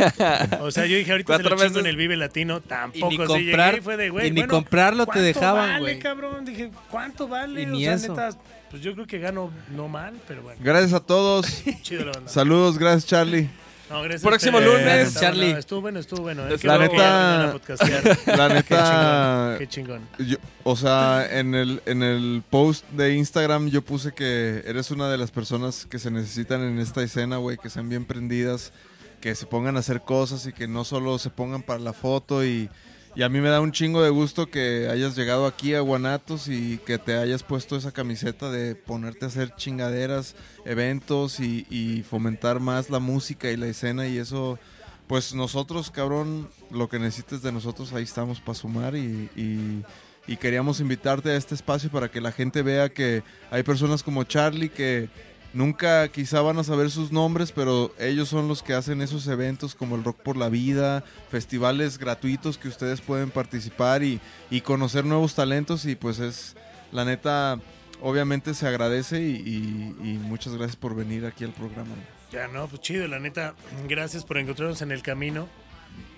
O sea, yo dije, ahorita se lo chingo en el Vive Latino. Y Tampoco ni así comprar, llegué y fue de, güey, y ni bueno, comprarlo te ¿cuánto dejaban, vale, güey. cabrón? Dije, ¿cuánto vale? Y o ni sea, eso. neta, pues yo creo que gano no mal, pero bueno, Gracias a todos. chido la banda. Saludos, gracias Charlie. No, gracias Próximo a lunes, Charlie. bueno, Estuvo bueno, estuvo bueno. eh. Qué La neta- a. La Qué neta, chingón, qué chingón. yo- o sea, en el, en el post de Instagram yo puse que eres una de las personas que se necesitan en esta escena, güey, que sean bien prendidas, que se pongan a hacer cosas y que no solo se pongan para la foto y, y a mí me da un chingo de gusto que hayas llegado aquí a Guanatos y que te hayas puesto esa camiseta de ponerte a hacer chingaderas, eventos y, fomentar más la música y la escena y eso pues nosotros, cabrón, lo que necesites de nosotros, ahí estamos para sumar y- y queríamos invitarte a este espacio para que la gente vea que hay personas como Charlie que nunca quizá van a saber sus nombres, pero ellos son los que hacen esos eventos como el Rock por la Vida, festivales gratuitos que ustedes pueden participar y, y conocer nuevos talentos y pues es, la neta, obviamente se agradece y, y- y muchas gracias por venir aquí al programa. Ya, no, pues chido, la neta. Gracias por encontrarnos en el camino.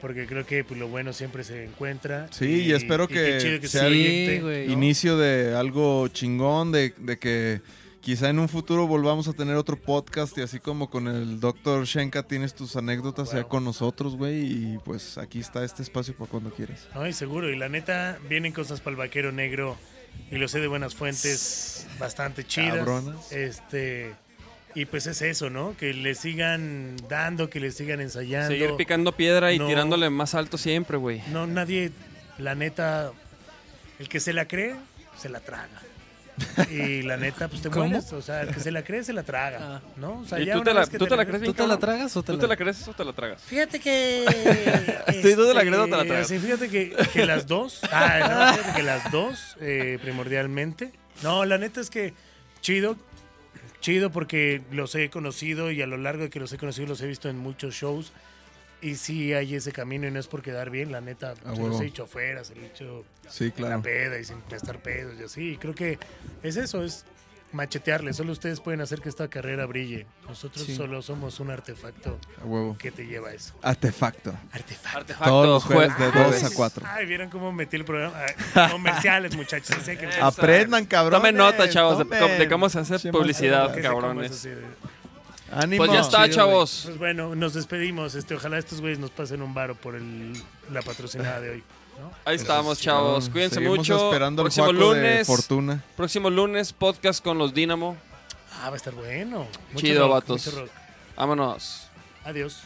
Porque creo que pues, lo bueno siempre se encuentra. Sí, y espero que sea Sí. ¿no? inicio de algo chingón, de, de que quizá en un futuro volvamos a tener otro podcast y así como con el Dr. Shenka tienes tus anécdotas ya con nosotros, güey, y pues aquí está este espacio para cuando quieras. No, y seguro. Y la neta, vienen cosas para el vaquero negro. Y lo sé de buenas fuentes bastante chidas. Cabronas. Este. Y pues es eso, ¿no? Que le sigan dando, que le sigan ensayando. Seguir picando piedra y No. tirándole más alto siempre, güey. No, nadie, la neta, el que se la cree, se la traga. Y la neta, pues te ¿Cómo? mueres. O sea, el que se la cree, se la traga. Ah. ¿No? O sea, ¿Y ya tú una te la- vez que tú te la crees ¿Tú bien, te la cabrón? tragas o te ¿Tú la te la crees o te la tragas? Fíjate que. ¿Tú te la crees o te la este, tragas? sí, fíjate que, que las dos. Ah, no, fíjate que las dos, eh, primordialmente. No, la neta es que chido. Chido porque los he conocido y a lo largo de que los he conocido los he visto en muchos shows. Y sí hay ese camino y no es por quedar bien, la neta. se huevo. los he dicho afuera, se los he dicho Sí, claro. la peda y sin prestar pedos y así. Y creo que es eso, es machetearle. Solo ustedes pueden hacer que esta carrera brille. Nosotros Sí. solo somos un artefacto A huevo. que te lleva a eso. Artefacto. Artefacto. Artefacto, Todos los jueves jue- de jueves. 2 a 4. Ay, ¿vieron cómo metí el programa? Ah, comerciales, muchachos. Sé que Aprendan, cabrón. Tomen nota, chavos, de, de cómo se hace publicidad, cabrones. Pues ya está, Chido, chavos. Pues bueno, nos despedimos. Este, ojalá estos güeyes nos pasen un varo por el, la patrocinada de hoy. ¿no? Ahí estamos, chavos. Cuídense Seguimos mucho. esperando el próximo de lunes. Fortuna. Próximo lunes, podcast con los Dínamo. Ah, va a estar bueno. Mucho Chido, rock, vatos. mucho rock. Vámonos. Adiós.